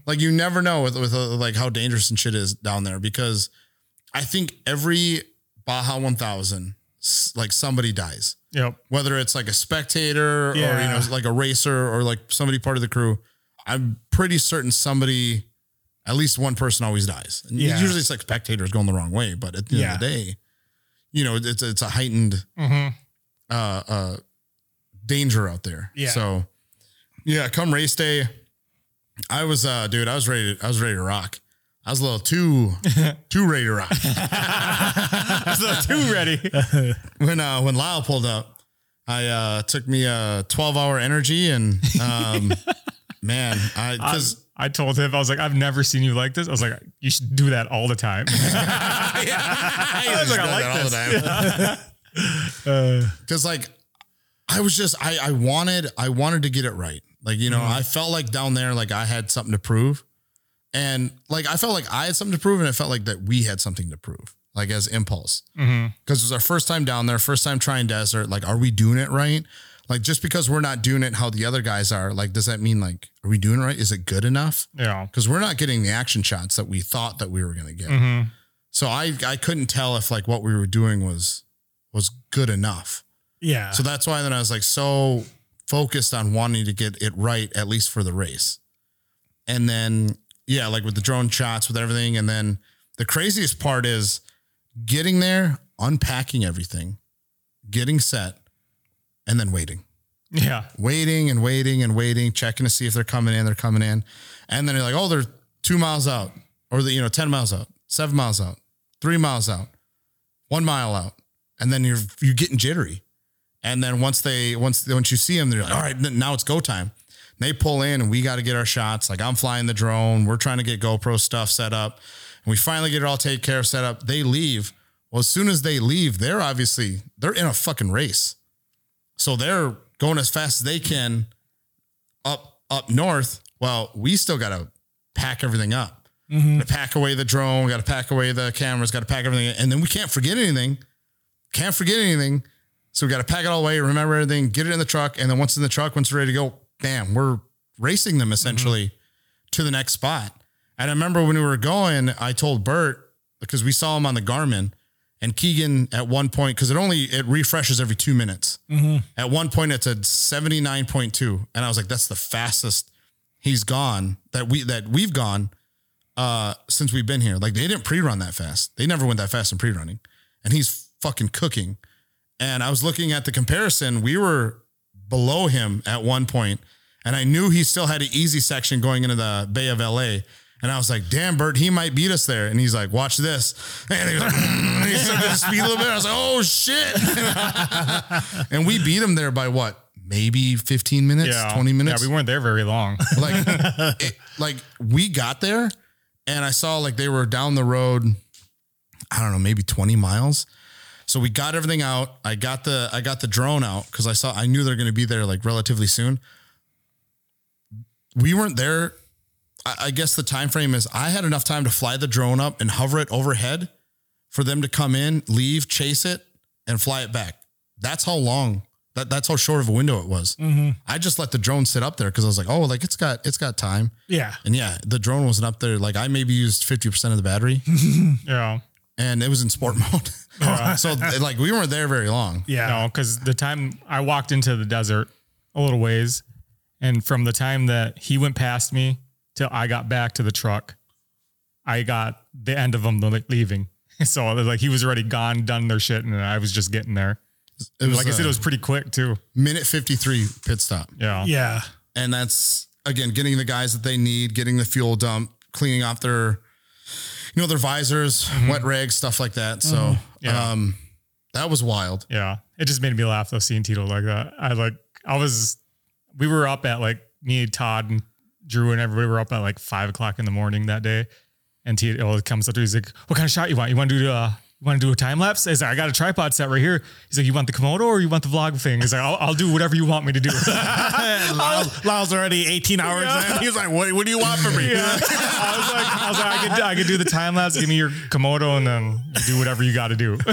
Like you never know with, with uh, like how dangerous and shit is down there because I think every Baja 1000, like somebody dies yep. whether it's like a spectator or you know like a racer or like somebody part of the crew i'm pretty certain somebody at least one person always dies and Yeah. usually it's like spectators going the wrong way but at the end of the day you know it's it's a heightened Mhm. uh uh danger out there Yeah. so yeah come race day i was uh dude i was ready to, i was ready to rock i was a little too too ready to rock So too ready. when uh when Lyle pulled up, I uh took me a 12 hour energy and um man, I I, because I told him I was like, I've never seen you like this. I was like, you should do that all the time. I was like, I like this. Because like I was just I I wanted I wanted to get it right. Like, you know, Mm-hmm. I felt like down there, like I had something to prove. And like I felt like I had something to prove, and I felt like that we had something to prove, like as impulse. Because it was our first time down there, first time trying desert. Like, are we doing it right? Like, just because we're not doing it how the other guys are, like, does that mean like, are we doing it right? Is it good enough? Yeah. Because we're not getting the action shots that we thought that we were going to get. Mhm. So I I couldn't tell if like what we were doing was was good enough. Yeah. So that's why then I was like so focused on wanting to get it right at least for the race. And then yeah, like with the drone shots with everything and then the craziest part is getting there, unpacking everything, getting set and then waiting. Yeah. Waiting and waiting and waiting, checking to see if they're coming in, they're coming in. And then you're like, "Oh, they're 2 miles out." Or the you know, 10 miles out, 7 miles out, 3 miles out, 1 mile out. And then you're you're getting jittery. And then once they once once you see them, they're like, all right, now it's go time. And they pull in, and we got to get our shots. Like I'm flying the drone, we're trying to get GoPro stuff set up, and we finally get it all taken care of, set up. They leave. Well, as soon as they leave, they're obviously they're in a fucking race, so they're going as fast as they can up up north. Well, we still got to pack everything up. Mhm. Got to pack away the drone, got to pack away the cameras, got to pack everything, and then we can't forget anything. Can't forget anything. So we got to pack it all away, remember everything, get it in the truck, and then once in the truck, once we're ready to go, bam, we're racing them essentially to the next spot. And I remember when we were going, I told Bert because we saw him on the Garmin, and Keegan at one point because it only it refreshes every two minutes. At one point, it's at seventy nine point two, and I was like, that's the fastest he's gone that we that we've gone uh since we've been here. Like they didn't pre-run that fast. They never went that fast in pre-running. And he's fucking cooking. And I was looking at the comparison. We were below him at one point, and I knew he still had an easy section going into the Bay of LA. And I was like, damn, Bert, he might beat us there. And he's like, watch this. And he was like, and he started to speed a little bit. I was like, oh shit. and we beat him there by what? Maybe 15 minutes, Yeah. 20 minutes. Yeah, we weren't there very long. like it, like we got there and I saw like they were down the road, I don't know, maybe 20 miles. So we got everything out. I got the I got the drone out because I saw I knew they're gonna be there like relatively soon. We weren't there. I, I guess the time frame is I had enough time to fly the drone up and hover it overhead for them to come in, leave, chase it, and fly it back. That's how long that, that's how short of a window it was. Mm-hmm. I just let the drone sit up there because I was like, oh, like it's got it's got time. Yeah. And yeah, the drone wasn't up there. Like I maybe used 50% of the battery yeah. And it was in sport mode. so like we weren't there very long. Yeah. No, because the time I walked into the desert a little ways, and from the time that he went past me till I got back to the truck, I got the end of them leaving. So like he was already gone, done their shit, and I was just getting there. It was like I said, it uh, was pretty quick too. minute 53 pit stop. Yeah. Yeah. And that's again getting the guys that they need, getting the fuel dump, cleaning off their you know their visors, wet rags, stuff like that. So Yeah. um that was wild. Yeah. It just made me laugh though seeing Tito like that. I like I was we were up at like me, Todd, and Drew and everybody were up at like five o'clock in the morning that day. And Tito comes up to me, he's like, What kind of shot you want? You want to do uh you want to do a time lapse? He's like, I got a tripod set right here. He's like, You want the Komodo or you want the vlog thing? He's like, I'll, I'll do whatever you want me to do. Lyle's, Lyle's already 18 hours in. He's like, what, what do you want from me? I was like, I was like, I could, I could do the time lapse. Give me your Komodo, and then do whatever you got to do.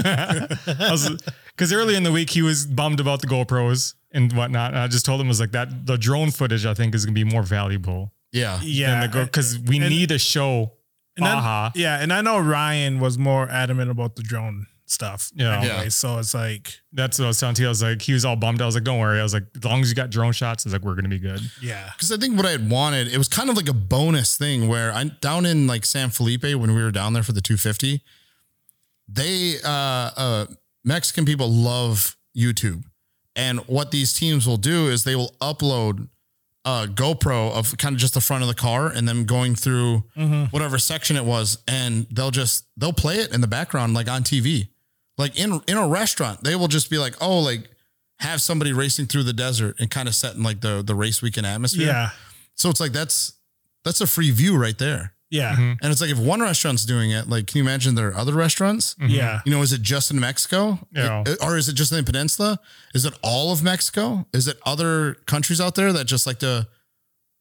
Because early in the week he was bummed about the GoPros and whatnot. And I just told him I was like that the drone footage I think is gonna be more valuable Yeah. Yeah. than the go because we and- need a show And I- yeah, and I know Ryan was more adamant about the drone stuff. Yeah. Anyway, Yeah. so it's like, That's what I was telling you. I was like, he was all bummed. I was like, don't worry. I was like, as long as you got drone shots, I was like, we're gonna be good. yeah, Because I think what I had wanted, it was kind of like a bonus thing where I down in like San Felipe when we were down there for the 250, they uh uh Mexican people love YouTube. And what these teams will do is they will upload a GoPro of kind of just the front of the car and them going through mm-hmm. whatever section it was and they'll just they'll play it in the background like on TV. Like in in a restaurant, they will just be like, "Oh, like have somebody racing through the desert and kind of setting like the the race weekend atmosphere." yeah, So it's like that's that's a free view right there. Yeah, Mhm. And it's like if one restaurant's doing it, like can you imagine there are other restaurants? yeah. You know, is it just in Mexico? Yeah. It- or is it just in the peninsula? Is it all of Mexico? Is it other countries out there that just like to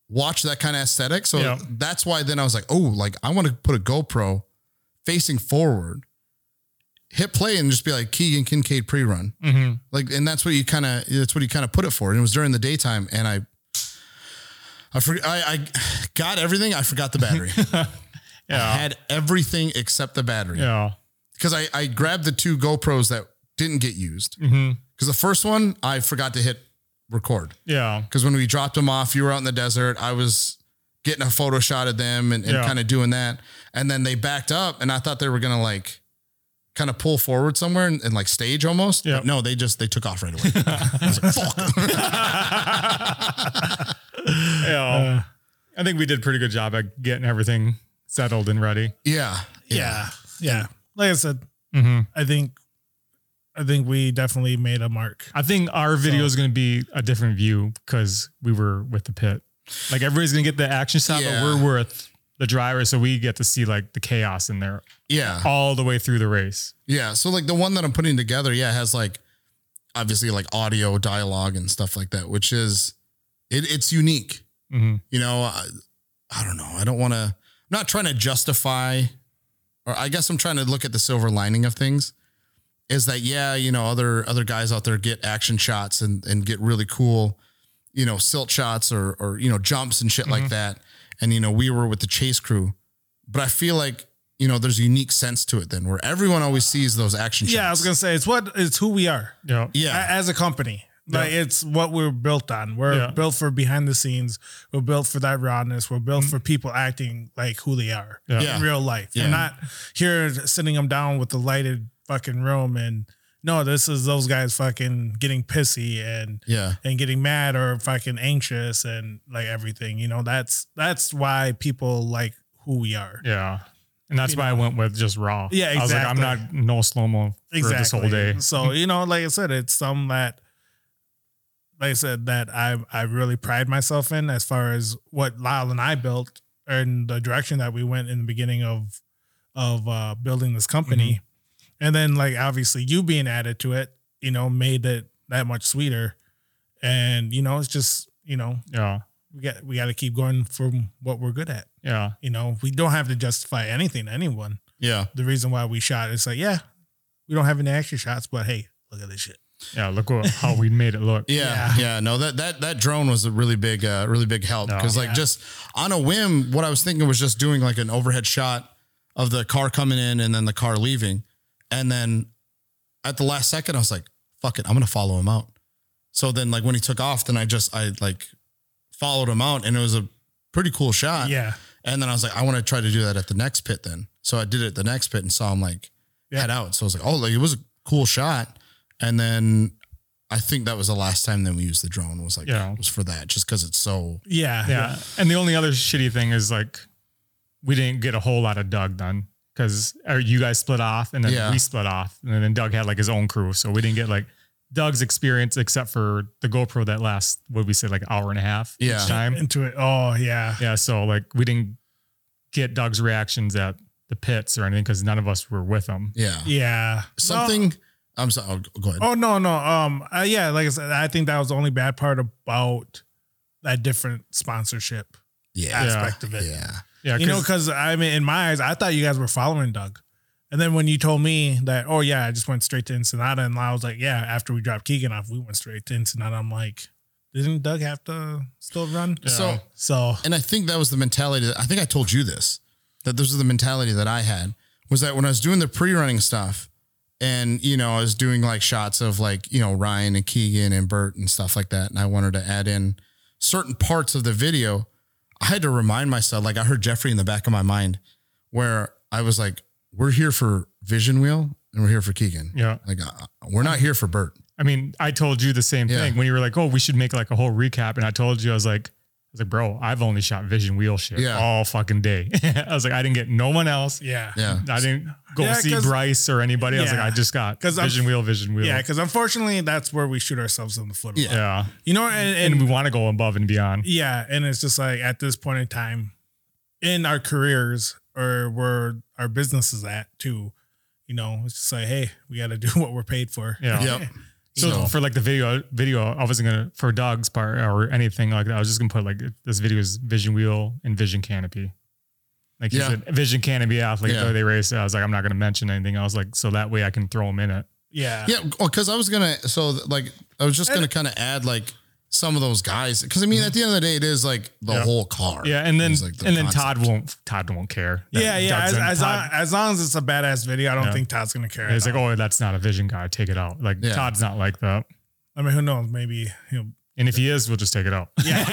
watch that kind of aesthetic? So Yeah. that's why then I was like, oh, like I want to put a GoPro facing forward, hit play and just be like Keegan Kincaid pre-run. Mm-hmm. Like, and that's what you kind of that's what you kind of put it for. And it was during the daytime, and I, I forgot I, I got everything. I forgot the battery. I had everything except the battery Yeah. because I I grabbed the two GoPros that didn't get used. Mm-hmm. Because the first one I forgot to hit record. Yeah. Because when we dropped them off, you were out in the desert. I was getting a photo shot of them and, and Yeah. kind of doing that. And then they backed up, and I thought they were gonna like kind of pull forward somewhere and, and like stage almost. Yeah. But no, they just they took off right away. I was like, fuck. Yeah. I think we did a pretty good job at getting everything settled and ready. yeah. yeah, yeah. Like I said, Mm-hmm. I think, I think we definitely made a mark. I think our video is going to be a different view because we were with the pit. Like everybody's going to get the action shot, Yeah. but we're with the driver, so we get to see like the chaos in there Yeah. all the way through the race. Yeah. So like the one that I'm putting together, yeah, has like obviously like audio, dialogue, and stuff like that, which is it, it's unique. Mm-hmm. You know, I, I don't know. I don't want to. I'm not trying to justify, or I guess I'm trying to look at the silver lining of things. Is that yeah? You know, other other guys out there get action shots and and get really cool, you know, silt shots or or you know jumps and shit like that. And you know, we were with the chase crew, but I feel like you know there's a unique sense to it then where everyone always sees those action shots. Yeah, I was gonna say it's what it's who we are Yeah. yeah. as a company. Like it's what we're built on. We're Yeah. built for behind the scenes. We're built for that rawness. We're built mm. for people acting like who they are Yeah. Yeah. in real life. Yeah. We're not here sitting them down with the lighted fucking room and no, this is those guys fucking getting pissy and yeah. and getting mad or fucking anxious and like everything. You know, that's that's why people like who we are. Yeah. And that's why I went with just raw. Yeah, exactly. I was like, I'm not no slow mo for this whole day. So you know, like I said, it's some that, like I said, that I I really pride myself in as far as what Lyle and I built and the direction that we went in the beginning of of uh, building this company, Mm-hmm. And then like obviously you being added to it, you know, made it that much sweeter, and you know, it's just you know Yeah. we got we got to keep going from what we're good at. Yeah. You know, we don't have to justify anything to anyone Yeah. the reason why we shot. is like, yeah, we don't have any extra shots, but hey, look at this shit. Yeah. Look what, how we made it look. Yeah, yeah, no that that that drone was a really big, uh, really big help No. because like Yeah. just on a whim, what I was thinking was just doing like an overhead shot of the car coming in and then the car leaving, and then at the last second, I was like, "Fuck it, I'm gonna follow him out." So then, like when he took off, then I just I like followed him out, and it was a pretty cool shot. Yeah. And then I was like, I want to try to do that at the next pit then. So I did it at the next pit and saw him like Yeah. head out. So I was like, oh, like it was a cool shot. And then I think that was the last time that we used the drone was like, Yeah. was for that just because it's so, Yeah. Yeah. And the only other shitty thing is like, we didn't get a whole lot of Doug done because you guys split off and then Yeah. we split off. And then Doug had like his own crew. So we didn't get like Doug's experience except for the GoPro that lasts, what we say, like hour and a half Yeah. each time. Into it. Oh, yeah. Yeah. So like we didn't get Doug's reactions at the pits or anything because none of us were with him. yeah. Yeah. Something, I'm sorry, oh, go ahead. Oh, no, no. Um, uh, yeah, like I said, I think that was the only bad part about that different sponsorship yeah. aspect of it. Yeah. Yeah. You know, because I mean, in my eyes, I thought you guys were following Doug. And then when you told me that, oh, yeah, I just went straight to Ensenada, and I was like, yeah, after we dropped Keegan off, we went straight to Ensenada. I'm like, didn't Doug have to still run? So, So, and I think that was the mentality that I think I told you this, that this was the mentality that I had was that when I was doing the pre-running stuff and, you know, I was doing like shots of like, you know, Ryan and Keegan and Bert and stuff like that. And I wanted to add in certain parts of the video. I had to remind myself, like I heard Jeffrey in the back of my mind where I was like, we're here for Vision Wheel and we're here for Keegan. yeah. Like uh, we're not here for Bert. I mean, I told you the same Yeah. thing when you were like, "Oh, we should make like a whole recap," and I told you, I was like, "I was like, bro, I've only shot Vision Wheel shit Yeah. all fucking day." I was like, I didn't get no one else. yeah. Yeah. I didn't go Yeah, see 'cause- Bryce or anybody. I was like, I just got 'Cause I'm- Vision Wheel, Vision Wheel. Yeah, because unfortunately, that's where we shoot ourselves in the foot. a lot. yeah, You know, and, and and we want to go above and beyond. Yeah, and it's just like at this point in time in our careers or where our business is at too, you know, it's just like, hey, we got to do what we're paid for. Yeah. Yep. So So- for like the video, video, I wasn't gonna for Doug's part or anything like that. I was just gonna put like this video is Vision Wheel and Vision Canopy. Like he Yeah. said, Vision Canopy athlete. Yeah. They race. I was like, I'm not gonna mention anything. I was like, so that way I can throw them in it. Yeah. Yeah, because I was gonna so like I was just gonna kind of add like some of those guys because I mean at the end of the day it is like the Yeah. whole car. Yeah, and then like the and then concept. Todd won't Todd won't care. Yeah, yeah. As, as, Todd- long, as long as it's a badass video, I don't Yeah. think Todd's gonna care. It's like, all. oh, that's not a vision guy. Take it out. Like Yeah. Todd's not like that. I mean, who knows? Maybe he'll. And if he is, we'll just take it out. Yeah.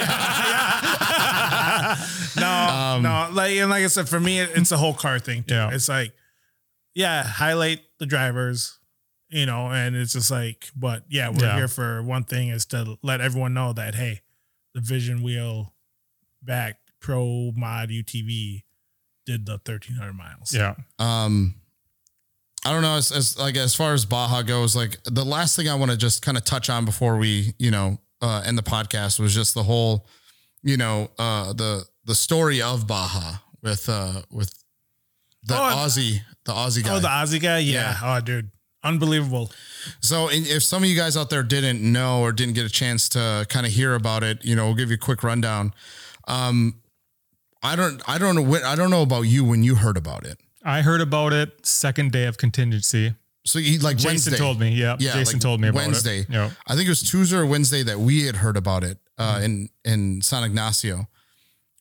no, um, no. Like and like I said, for me, it's a whole car thing. Too. Yeah. It's like, yeah, highlight the drivers, you know, and it's just like, but yeah, we're Yeah. here for one thing is to let everyone know that hey, the Vision Wheel back Pro Mod UTV did the thirteen hundred miles. yeah. Um, I don't know as, as like as far as Baja goes, like the last thing I want to just kind of touch on before we you know uh, end the podcast was just the whole you know uh, the the story of Baja with uh with the Oh, Aussie the Aussie guy. Oh, the Aussie guy. Yeah. Oh, dude, unbelievable. So, if some of you guys out there didn't know or didn't get a chance to kind of hear about it, you know, we'll give you a quick rundown. Um, I don't, I don't know, what, I don't know about you when you heard about it. I heard about it second day of contingency. So, you like Jason Wednesday. told me. Yeah. Yeah, Jason like told me about Wednesday. it. Yeah. I think it was Tuesday or Wednesday that we had heard about it uh, in in San Ignacio,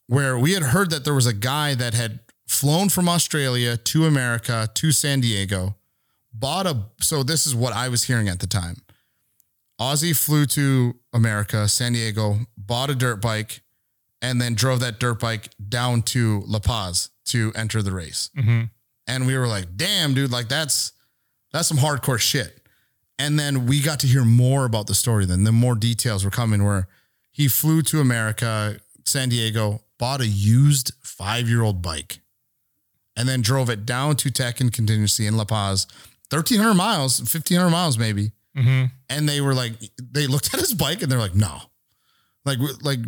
where we had heard that there was a guy that had flown from Australia to America to San Diego, bought a. So this is what I was hearing at the time. Aussie flew to America, San Diego, bought a dirt bike, and then drove that dirt bike down to La Paz to enter the race. hmm And we were like, damn, dude, like that's that's some hardcore shit. And then we got to hear more about the story. Then the more details were coming where he flew to America, San Diego, bought a used five year old bike and then drove it down to Tech and Contingency in La Paz, 1,300 miles, 1,500 miles maybe. Mm-hmm. And they were like, they looked at his bike and they're like, no. Like, like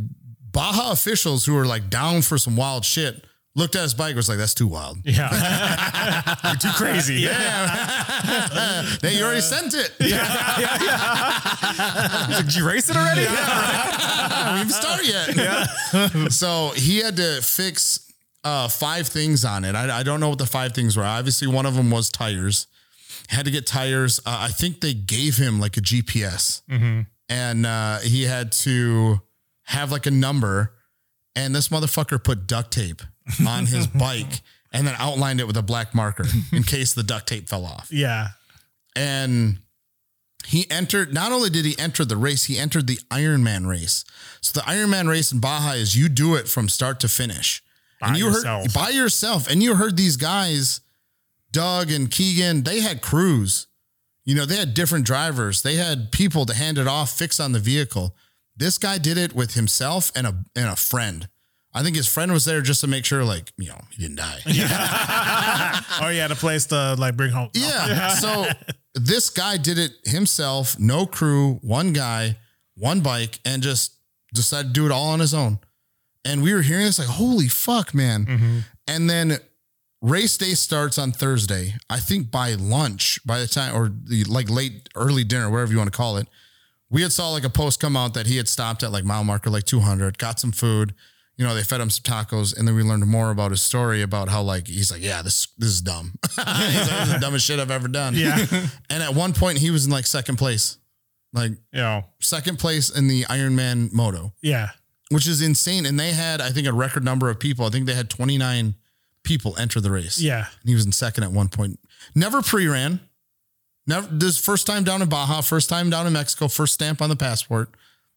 Baja officials who were like down for some wild shit looked at his bike and was like, that's too wild. Yeah. You're too crazy. Yeah. they already sent it. Yeah. Did you race it already? we haven't yet. Yeah. So he had to fix uh, five things on it. I, I don't know what the five things were. Obviously, one of them was tires. Had to get tires. Uh, I think they gave him like a GPS, and uh, he had to have like a number. And this motherfucker put duct tape on his bike and then outlined it with a black marker in case the duct tape fell off Yeah. and he entered not only did he enter the race he entered the ironman race so the ironman race in baja is you do it from start to finish By and you yourself. heard by yourself and you heard these guys doug and keegan they had crews you know they had different drivers they had people to hand it off fix on the vehicle this guy did it with himself and a and a friend i think his friend was there just to make sure like you know he didn't die Or you had a place to like bring home. Yeah. So this guy did it himself, no crew, one guy, one bike, and just decided to do it all on his own. And we were hearing this like, holy fuck, man. Mm-hmm. And then race day starts on Thursday. I think by lunch, by the time, or the like late, early dinner, whatever you want to call it, we had saw like a post come out that he had stopped at like mile marker like 200, got some food. You know, they fed him some tacos, and then we learned more about his story about how like he's like, yeah, this this is dumb. He's like, this is the dumbest shit I've ever done. Yeah. And at one point, he was in like second place, like Yeah. second place in the Ironman Moto, Yeah. which is insane. And they had, I think, a record number of people. I think they had 29 people enter the race. Yeah. And he was in second at one point. Never pre ran. Never this first time down in Baja, first time down in Mexico, first stamp on the passport.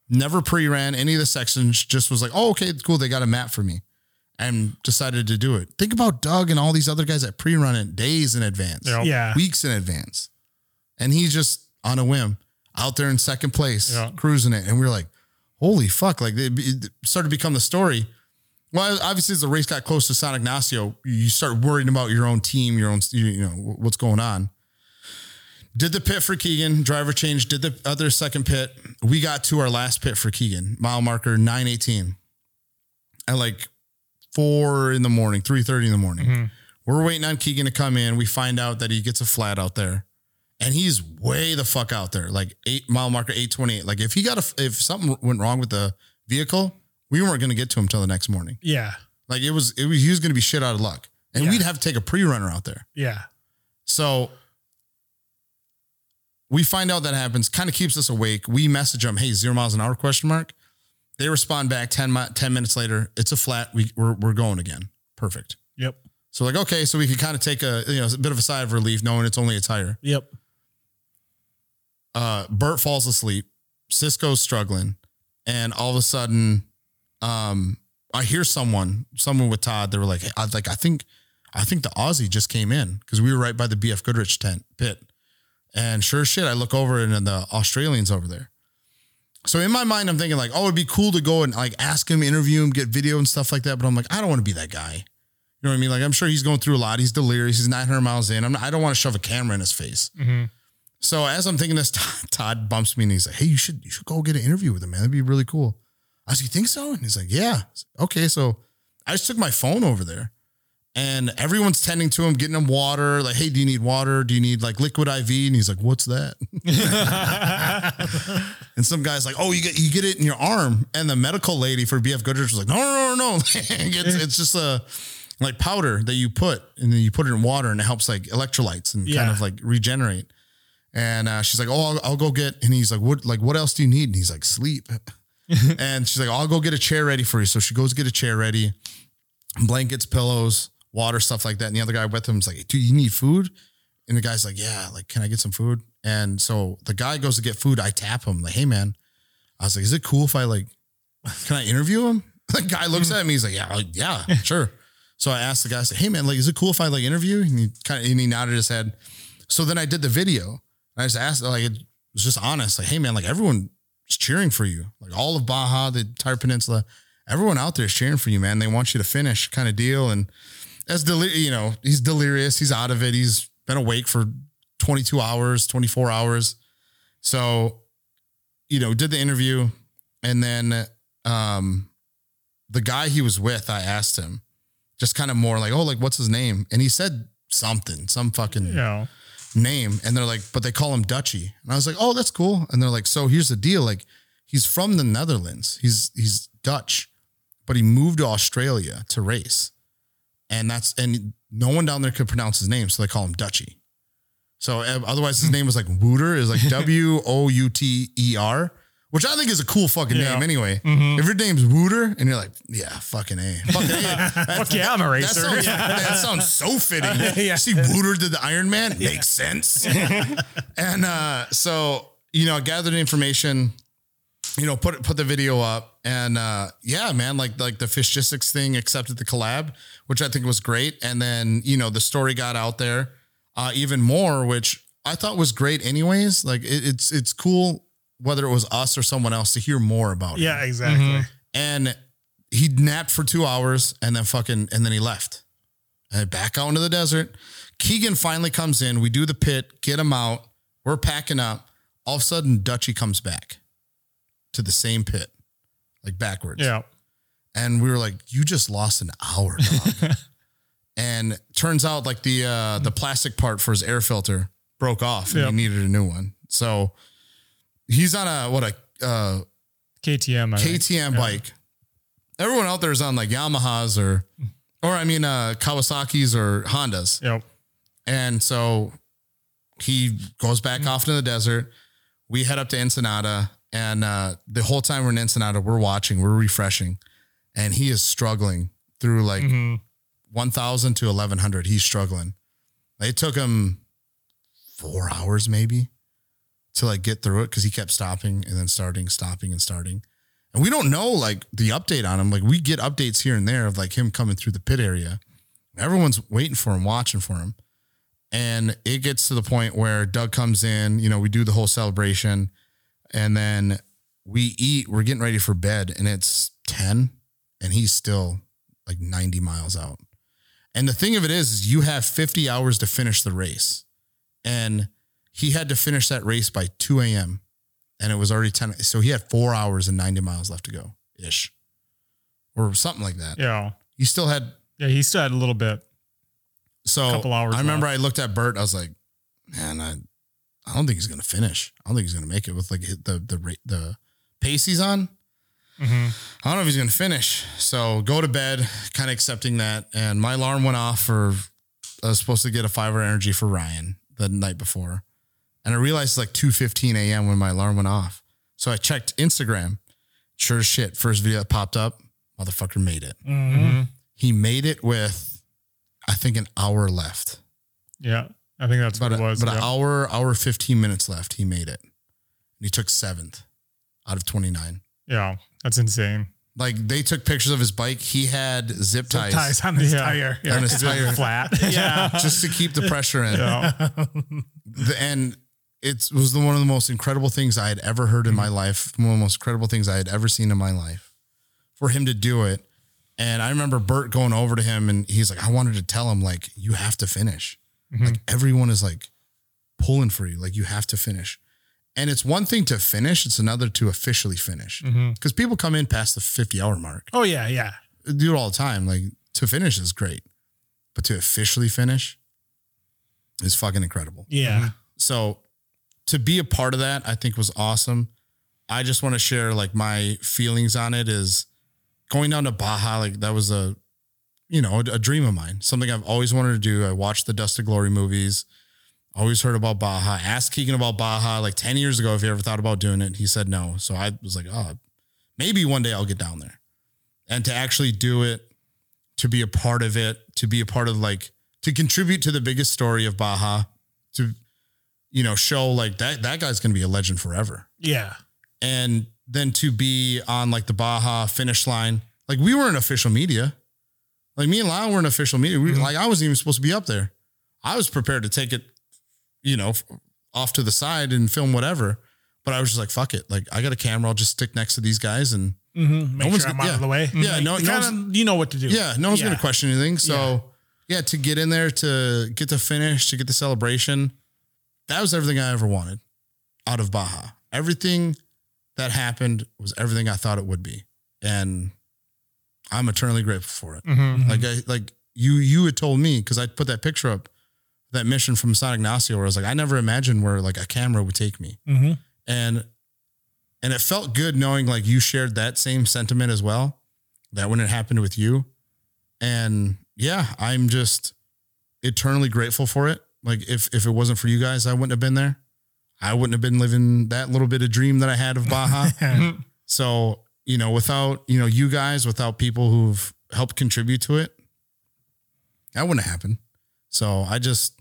Never pre ran any of the sections, just was like, oh, okay, cool. They got a map for me and decided to do it. Think about Doug and all these other guys that pre run it days in advance, Yep. Yeah. weeks in advance. And he's just on a whim out there in second place, Yeah. cruising it. And we are like, holy fuck. Like it, it started to become the story. Well, obviously, as the race got close to San Ignacio, you start worrying about your own team, your own, you know, what's going on. Did the pit for Keegan, driver change, did the other second pit. We got to our last pit for Keegan, mile marker 918 at like four in the morning, 3.30 in the morning. Mm-hmm. We're waiting on Keegan to come in. We find out that he gets a flat out there and he's way the fuck out there, like eight mile marker 828. Like if he got a, if something went wrong with the vehicle, we weren't going to get to him till the next morning. Yeah. Like it was, it was, he was going to be shit out of luck and Yeah. we'd have to take a pre-runner out there. Yeah. So we find out that happens, kind of keeps us awake. We message them, hey, zero miles an hour question mark. They respond back 10, mi- 10 minutes later. It's a flat. We, we're, we're going again. Perfect. Yep. So like, okay, so we could kind of take a, you know, a bit of a sigh of relief knowing it's only a tire. Yep. Uh, Bert falls asleep. Cisco's struggling. And all of a sudden, um, I hear someone, someone with Todd, they were like, I like, I think, I think the Aussie just came in because we were right by the BF Goodrich tent pit. And sure as shit, I look over and the Australians over there. So in my mind, I'm thinking like, oh, it'd be cool to go and like ask him, interview him, get video and stuff like that. But I'm like, I don't want to be that guy. You know what I mean? Like, I'm sure he's going through a lot. He's delirious. He's 900 miles in. I'm not, I don't want to shove a camera in his face. So as I'm thinking this, Todd bumps me and he's like, "Hey, you should you should go get an interview with him, man. That'd be really cool." I was like, "You think so?" And he's like, "Yeah." Like, okay, so I just took my phone over there, and everyone's tending to him, getting him water. Like, "Hey, do you need water? Do you need like liquid IV?" And he's like, "What's that?" and some guy's like, "Oh, you get you get it in your arm." And the medical lady for BF Goodrich was like, "No, no, no, no, it's, it's just a." Like powder that you put, and then you put it in water, and it helps like electrolytes and kind of like regenerate. And uh, she's like, "Oh, I'll, I'll go get." And he's like, "What? Like, what else do you need?" And he's like, "Sleep." and she's like, "I'll go get a chair ready for you." So she goes get a chair ready, blankets, pillows, water, stuff like that. And the other guy with him is like, "Do you need food?" And the guy's like, "Yeah, like, can I get some food?" And so the guy goes to get food. I tap him like, "Hey, man," I was like, "Is it cool if I like, can I interview him?" The guy looks at me. He's like, "Yeah, like, yeah, sure." So I asked the guy, I said, "Hey, man, like, is it cool if I like interview?" And he kind of and he nodded his head. So then I did the video. I just asked, like, it was just honest, like, hey man, like everyone is cheering for you, like all of Baja, the entire peninsula. everyone out there is cheering for you, man. They want you to finish, kind of deal. And as deli- you know, he's delirious. He's out of it. He's been awake for 22 hours, 24 hours. So, you know, did the interview, and then um, the guy he was with, I asked him, just kind of more like, oh, like what's his name? And he said something, some fucking Yeah. Name. And they're like, but they call him Dutchy. And I was like, oh, that's cool. And they're like, so here's the deal. Like, he's from the Netherlands. He's he's Dutch, but he moved to Australia to race. And that's and no one down there could pronounce his name, so they call him Dutchy. So uh, otherwise his name was like Wouter, is like W O U T E R, which I think is a cool fucking Yeah. name anyway. If your name's Wouter and you're like, yeah, fucking A. Fucking A. That- Fuck yeah, I'm a that racer. sounds, that sounds so fitting. Yeah. See, Wouter did the Iron Man. Makes sense. and uh, so, you know, I gathered information, you know, put put the video up. And uh, yeah, man, like like the Fishgistics thing accepted the collab, which I think was great. And then, you know, the story got out there uh, even more, which I thought was great anyways. Like it, it's it's cool whether it was us or someone else to hear more about it. Yeah, exactly. and he napped for two hours and then fucking and then he left. And back out into the desert. Keegan finally comes in. We do the pit get him out. We're packing up. All of a sudden dutchy comes back to the same pit like backwards. Yeah. and we were like you just lost an hour dog. And turns out like the uh the plastic part for his air filter broke off and Yep. he needed a new one. So he's on a what a uh KTM. I think. KTM Yeah. bike. Everyone out there is on like Yamahas or, or I mean, uh, Kawasaki's or Hondas. Yep. And so he goes back off into the desert. We head up to Ensenada, and uh, the whole time we're in Ensenada, we're watching, we're refreshing, and he is struggling through like Mhm. 1,000 to 1,100. He's struggling. It took him four hours maybe to like get through it because he kept stopping and then starting, stopping and starting. And we don't know like the update on him. Like we get updates here and there of like him coming through the pit area. Everyone's waiting for him, watching for him. And it gets to the point where Doug comes in, you know, we do the whole celebration and then we eat, we're getting ready for bed and it's 10 and he's still like 90 miles out. And the thing of it is, is you have 50 hours to finish the race. And he had to finish that race by 2 a.m. And it was already 10. So he had four hours and 90 miles left to go ish. Or something like that. Yeah. He still had Yeah. He still had a little bit. so a Couple hours I remember I looked at Bert. I was like, man, I, I don't think he's gonna finish. I don't think he's gonna make it with like the the the pace he's on. Mhm. I don't know if he's gonna finish. So go to bed, kind of accepting that. And my alarm went off for I was supposed to get a five hour energy for Ryan the night before, and I realized it's like two fifteen a.m. when my alarm went off. So I checked Instagram. Sure as shit, first video that popped up, motherfucker made it. Mhm. He made it with, I think, an hour left. Yeah. I think that's About, what it was. about an hour, hour, 15 minutes left. He made it. And he took seventh out of 29. yeah. That's insane. Like they took pictures of his bike. He had zip ties, Ties on his Yeah. tire. Yeah. on his tire flat. Yeah. just to keep the pressure in. yeah. The- and it was the, one of the most incredible things I had ever heard in Mm-hmm. my life. One of the most incredible things I had ever seen in my life. For him to do it. And I remember Bert going over to him and he's like, I wanted to tell him, like, you have to finish. Mm-hmm. Like everyone is like pulling for you. Like you have to finish. And it's one thing to finish, it's another to officially finish. Because people come in past the 50 hour mark. Oh yeah, yeah. Do it all the time. Like to finish is great. But to officially finish is fucking incredible. Yeah. So to be a part of that, I think was awesome. I just want to share like my feelings on it is going down to Baja, like that was a, you know, a, dream of mine, something I've always wanted to do. I watched the Dust to Glory movies, always heard about Baja, asked Keegan about Baja like 10 years ago if he ever thought about doing it. He said no. So I was like, oh, maybe one day I'll get down there. And to actually do it, to be a part of it, to be a part of like, to contribute to the biggest story of Baja, to you know, show like that that guy's gonna be a legend forever. Yeah. And then to be on like the Baja finish line, like we weren't official media. Like me and Lyle weren't official media. We, Like I wasn't even supposed to be up there. I was prepared to take it, you know, off to the side and film whatever. But I was just like, fuck it. Like I got a camera. I'll just stick next to these guys and Mm-hmm. Make one's sure I'm out of the way. Yeah, Like, no- you no kinda- you know what to do. Yeah, no one's Yeah. gonna question anything. So yeah. to get in there to get the finish, to get the celebration, that was everything I ever wanted out of Baja. Everything that happened was everything I thought it would be. And I'm eternally grateful for it. Mhm. Like I like you you had told me because I put that picture up, that mission from San Ignacio where I was like, I never imagined where like a camera would take me. Mm-hmm. And and it felt good knowing like you shared that same sentiment as well. That when it happened with you. And yeah, I'm just eternally grateful for it. Like if if it wasn't for you guys, I wouldn't have been there. I wouldn't have been living that little bit of dream that I had of Baja. so, you know, without, you know, you guys, without people who've helped contribute to it, that wouldn't have happened. So I just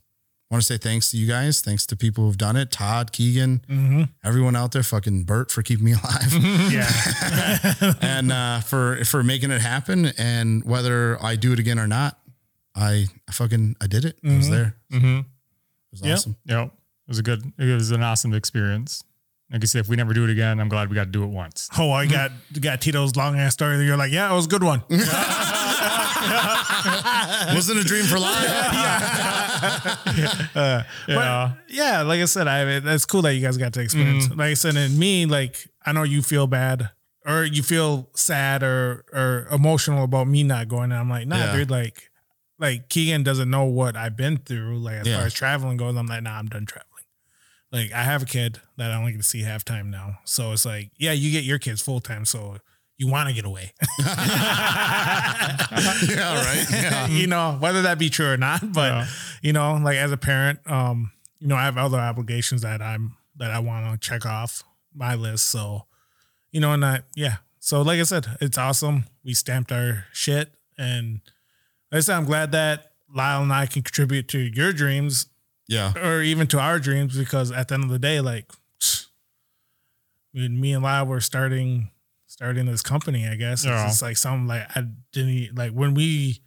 want to say thanks to you guys. Thanks to people who've done it. Todd, Keegan, Mm-hmm. everyone out there, fucking Bert for keeping me alive. Yeah. and uh, for for making it happen. And whether I do it again or not, I, I fucking I did it. I was Mhm. there. Mhm. Was Yep. awesome. Yep. It was a good, it was an awesome experience. Like I said, if we never do it again, I'm glad we got to do it once. Oh, I got got Tito's long ass story. You're like, yeah, it was a good one. Wasn't a dream for life. Uh, Yeah. Yeah, like I said, I that's cool that you guys got to experience. Mm-hmm. Like I said, and me, like I know you feel bad or you feel sad or or emotional about me not going. And I'm like, nah, Yeah. dude, like like Keegan doesn't know what I've been through. Like as Yeah. far as traveling goes, I'm like, nah, I'm done traveling. Like I have a kid that I only get to see half time now. So it's like, yeah, you get your kids full time, so you want to get away. yeah, right. Yeah. you know, whether that be true or not. But Yeah. you know, like as a parent, um, you know, I have other obligations that I'm that I want to check off my list. So, you know, and that yeah. So like I said, it's awesome. We stamped our shit, and I said, I'm glad that Lyle and I can contribute to your dreams Yeah. or even to our dreams because at the end of the day, like me and Lyle were starting starting this company, I guess Yeah. it's just like something like I didn't like when we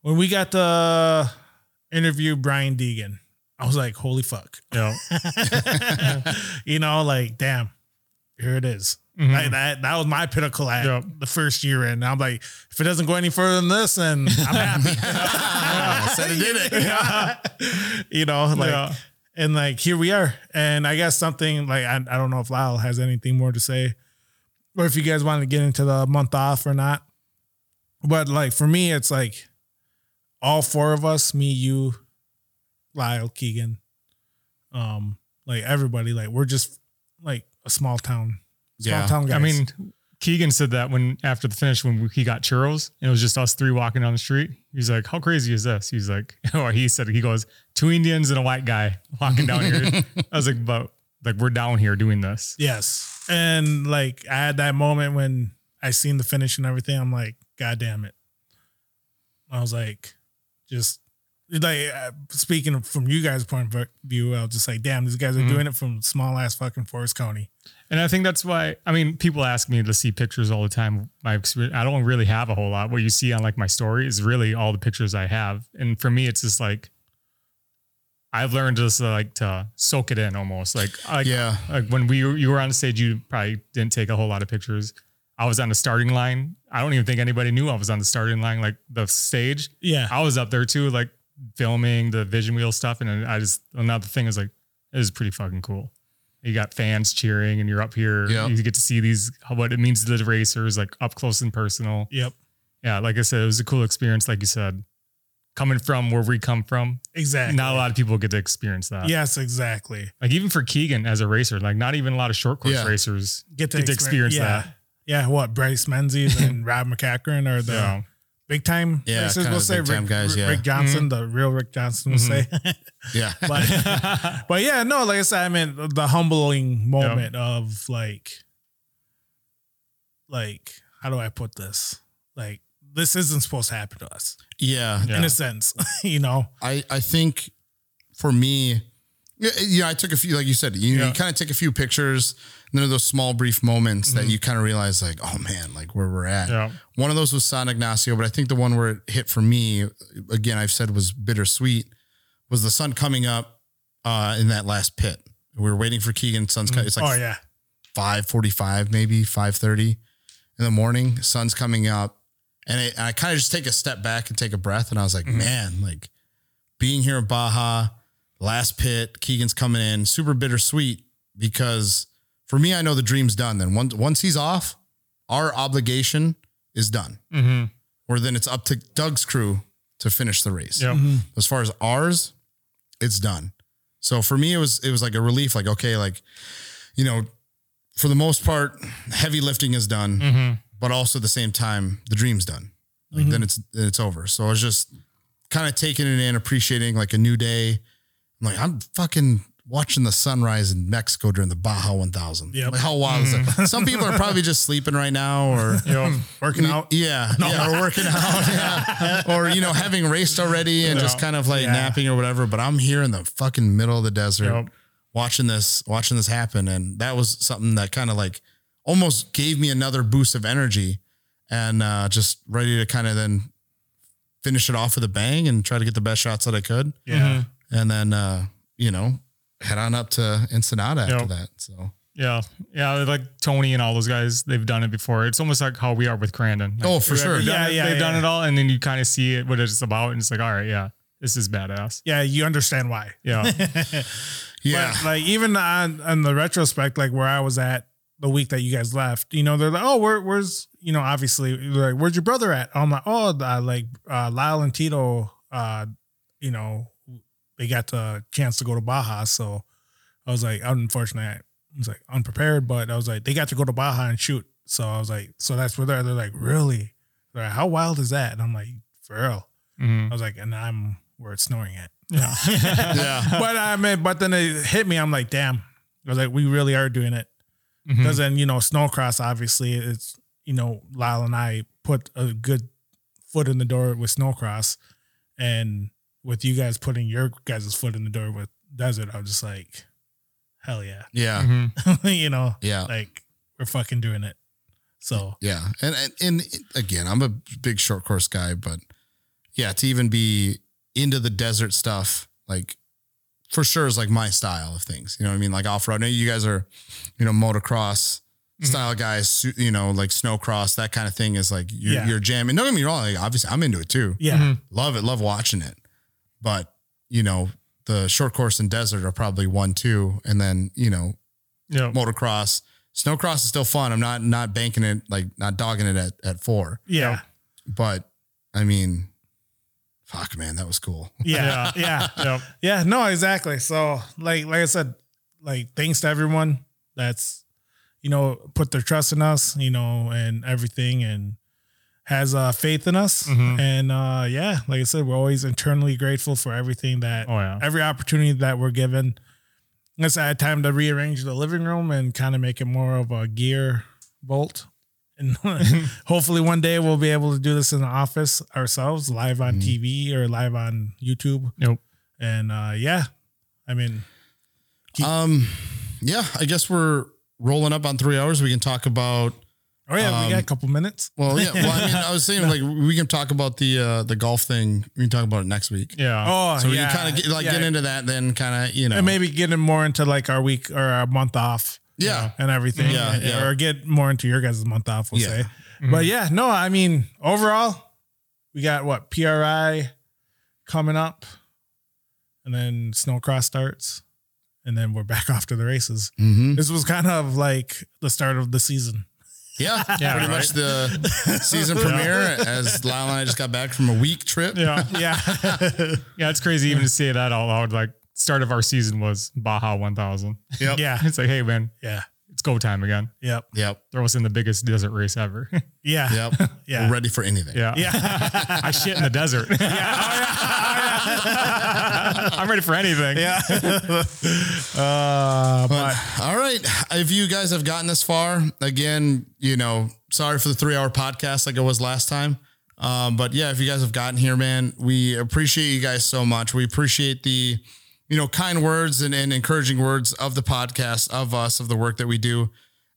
when we got the interview Brian Deegan, I was like, holy fuck. Yeah. you know, like damn, here it is. Mhm. Like that that was my pinnacle at Yep. the first year in. I'm like, if it doesn't go any further than this, then I'm happy. I said it did it. you know, like Yeah. and like here we are. And I guess something like I, I don't know if Lyle has anything more to say, or if you guys want to get into the month off or not. But like for me, it's like all four of us, me, you, Lyle, Keegan, um, like everybody, like we're just like a small town, small Yeah. town guys. I mean, Keegan said that when after the finish when he got churros and it was just us three walking down the street. He's like, "How crazy is this?" He's like, or he said he goes, two Indians and a white guy walking down here." I was like, "But like we're down here doing this." Yes. And like I had that moment when I seen the finish and everything. I'm like, God damn it. I was like, just like uh, speaking from you guys' point of view, I was just like, damn, these guys are Mhm. doing it from small ass fucking Forest County. And I think that's why I mean, people ask me to see pictures all the time. My experience, I don't really have a whole lot. What you see on like my story is really all the pictures I have. And for me, it's just like I've learned just like to soak it in almost. Like, like Yeah. like when we were, you were on stage, you probably didn't take a whole lot of pictures. I was on the starting line. I don't even think anybody knew I was on the starting line. Like the stage, Yeah. I was up there too, like filming the vision wheel stuff. And I just another thing is like, it was pretty fucking cool. You got fans cheering, and you're up here. Yep. You get to see these what it means to the racers, like up close and personal. Yep. Yeah, like I said, it was a cool experience. Like you said, coming from where we come from, Exactly. not a lot of people get to experience that. Yes, exactly. Like even for Keegan as a racer, like not even a lot of short course Yeah. racers Get to, get to experience yeah. that. Yeah. What? Bryce Menzies and Rob MacCachren are the Yeah. Big time Yeah, racers. kinda We'll the say big time Rick, guys, yeah. Rick Johnson, mm-hmm. the real Rick Johnson will mm-hmm. say. Yeah. but but yeah, no, like I said, I mean the humbling moment of like, like how do I put this? Like this isn't supposed to happen to us yeah. Yeah. in a sense, you know. I, I think for me, yeah, I took a few, like you said, you, Yeah. you kind of take a few pictures, and then those small, brief moments that mm-hmm. you kind of realize, like, oh man, like where we're at. Yeah. One of those was San Ignacio, but I think the one where it hit for me, again, I've said was bittersweet, was the sun coming up uh, in that last pit. We were waiting for Keegan. Sun's coming. Mm. It's like oh yeah, five forty-five, maybe five thirty, in the morning, sun's coming up, and it, I kind of just take a step back and take a breath, and I was like, mm-hmm. man, like being here in Baja, last pit, Keegan's coming in, super bittersweet because for me, I know the dream's done. Then once once he's off, our obligation is done. Mhm. Or then it's up to Doug's crew to finish the race. Yep. As far as ours, it's done. So for me, it was it was like a relief. Like okay, like you know, for the most part, heavy lifting is done, Mhm. but also at the same time, the dream's done. Like then it's then it's over. So I was just kind of taking it in, appreciating like a new day. I'm like, I'm fucking watching the sunrise in Mexico during the Baja 1000. Yeah, Like, how wild is that? Some people are probably just sleeping right now or Yep. Working out. yeah, yeah, or working out, yeah, or you know, having raced already and just kind of like Yeah. napping or whatever. But I'm here in the fucking middle of the desert, Yep. watching this, watching this happen, and that was something that kind of like almost gave me another boost of energy, and uh, just ready to kind of then finish it off with a bang and try to get the best shots that I could, Yeah. And then uh, you know head on up to Ensenada after Yep. that. So Yeah. Yeah. Like Tony and all those guys, they've done it before. It's almost like how we are with Crandon. Like, Oh, for sure. Yeah, it- yeah, They've done yeah. it all. And then you kind of see it, what it's about. And it's like, all right, yeah, this is badass. Yeah, you understand why. Yeah. yeah, But like even on on the retrospect, like where I was at the week that you guys left, you know, they're like, oh, where, where's you know, obviously, like, where's your brother at? I'm like, oh, uh, like uh, Lyle and Tito, uh, you know, they got the chance to go to Baja, so I was like, unfortunately, I was like unprepared, but I was like, they got to go to Baja and shoot, so I was like, so that's where they're. They're like, really? They're like, how wild is that? And I'm like, for real. Mhm. I was like, and I'm where it's snowing at. Yeah. yeah, but I mean, but then it hit me. I'm like, damn. I was like, we really are doing it. Because then, you know, snowcross, obviously, it's, you know, Lyle and I put a good foot in the door with snowcross. And with you guys putting your guys' foot in the door with desert, I was just like, hell yeah. yeah, Mhm. you know, yeah. like we're fucking doing it. So, Yeah, and, and and again, I'm a big short course guy, but yeah, to even be into the desert stuff, like for sure is like my style of things. You know what I mean? Like off road. I know you guys are, you know, motocross style guys. You know, like snowcross, that kind of thing is like you're, Yeah. you're jamming. Don't get me wrong. Like obviously, I'm into it too. yeah. Mhm. Love it. Love watching it. But you know, the short course and desert are probably one, two, and then you know, Yeah. motocross. Snowcross is still fun. I'm not not banking it like not dogging it at at four, Yeah. but I mean, fuck, man, that was cool. Yeah. Yeah. Yep. Yeah, no, exactly. So, like, like I said, like, thanks to everyone that's, you know, put their trust in us, you know, and everything, and has uh, faith in us. Mhm. And uh, yeah, like I said, we're always internally grateful for everything that, Oh, yeah. every opportunity that we're given. I guess I had time to rearrange the living room and kind of make it more of a gear bolt. And hopefully one day we'll be able to do this in the office ourselves, live on TV or live on YouTube. Nope. And uh, yeah, I mean, Um, yeah, I guess we're rolling up on three hours. We can talk about. Oh yeah, we Um, got a couple minutes. Well, yeah. Well, I mean, I was saying like we can talk about the uh the golf thing. We can talk about it next week. Yeah. Oh, So we yeah, can kind of get like yeah. get into that, then kind of you know and maybe getting more into like our week or our month off yeah and everything. Yeah, yeah. Or get more into your guys' month off, we'll Yeah. say. But yeah, no, I mean, overall, we got what PRI coming up, and then snowcross starts, and then we're back off to the races. hmm This was kind of like the start of the season. Yeah Yeah, pretty right. much the season premiere as Lyle and I just got back from a week trip. Yeah. Yeah. Yeah. It's crazy even to say that out loud. Like, start of our season was Baja 1000. Yep. yeah. It's like, hey, man, Yeah. it's go time again. Yep. Yep. Throw us in the biggest desert race ever. Yeah. Yep. Yeah. We're ready for anything. yeah. Yeah. I shit in the desert. Oh, oh, I'm ready for anything. Yeah. uh, but All right. If you guys have gotten this far, again, you know, sorry for the three hour podcast like it was last time. Um, but yeah, if you guys have gotten here, man, we appreciate you guys so much. We appreciate the, you know, kind words and, and encouraging words of the podcast, of us, of the work that we do.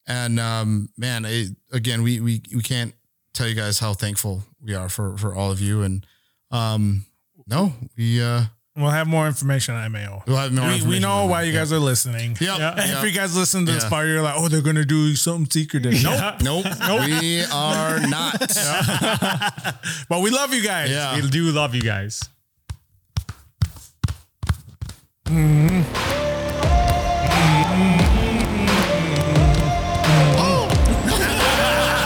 And um, man, it, again, we, we we can't tell you guys how thankful we are for for all of you. And um, no, we uh, We'll have more information on MAO. We'll have more we, we know on why that, you yeah. guys are listening. Yep, And yep. If you guys listen to this Yeah. part, you're like, oh, they're gonna do something secretive. Nope. Nope. We are not. But we love you guys. Yeah. We do love you guys.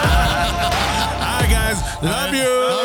All right, guys. Love you.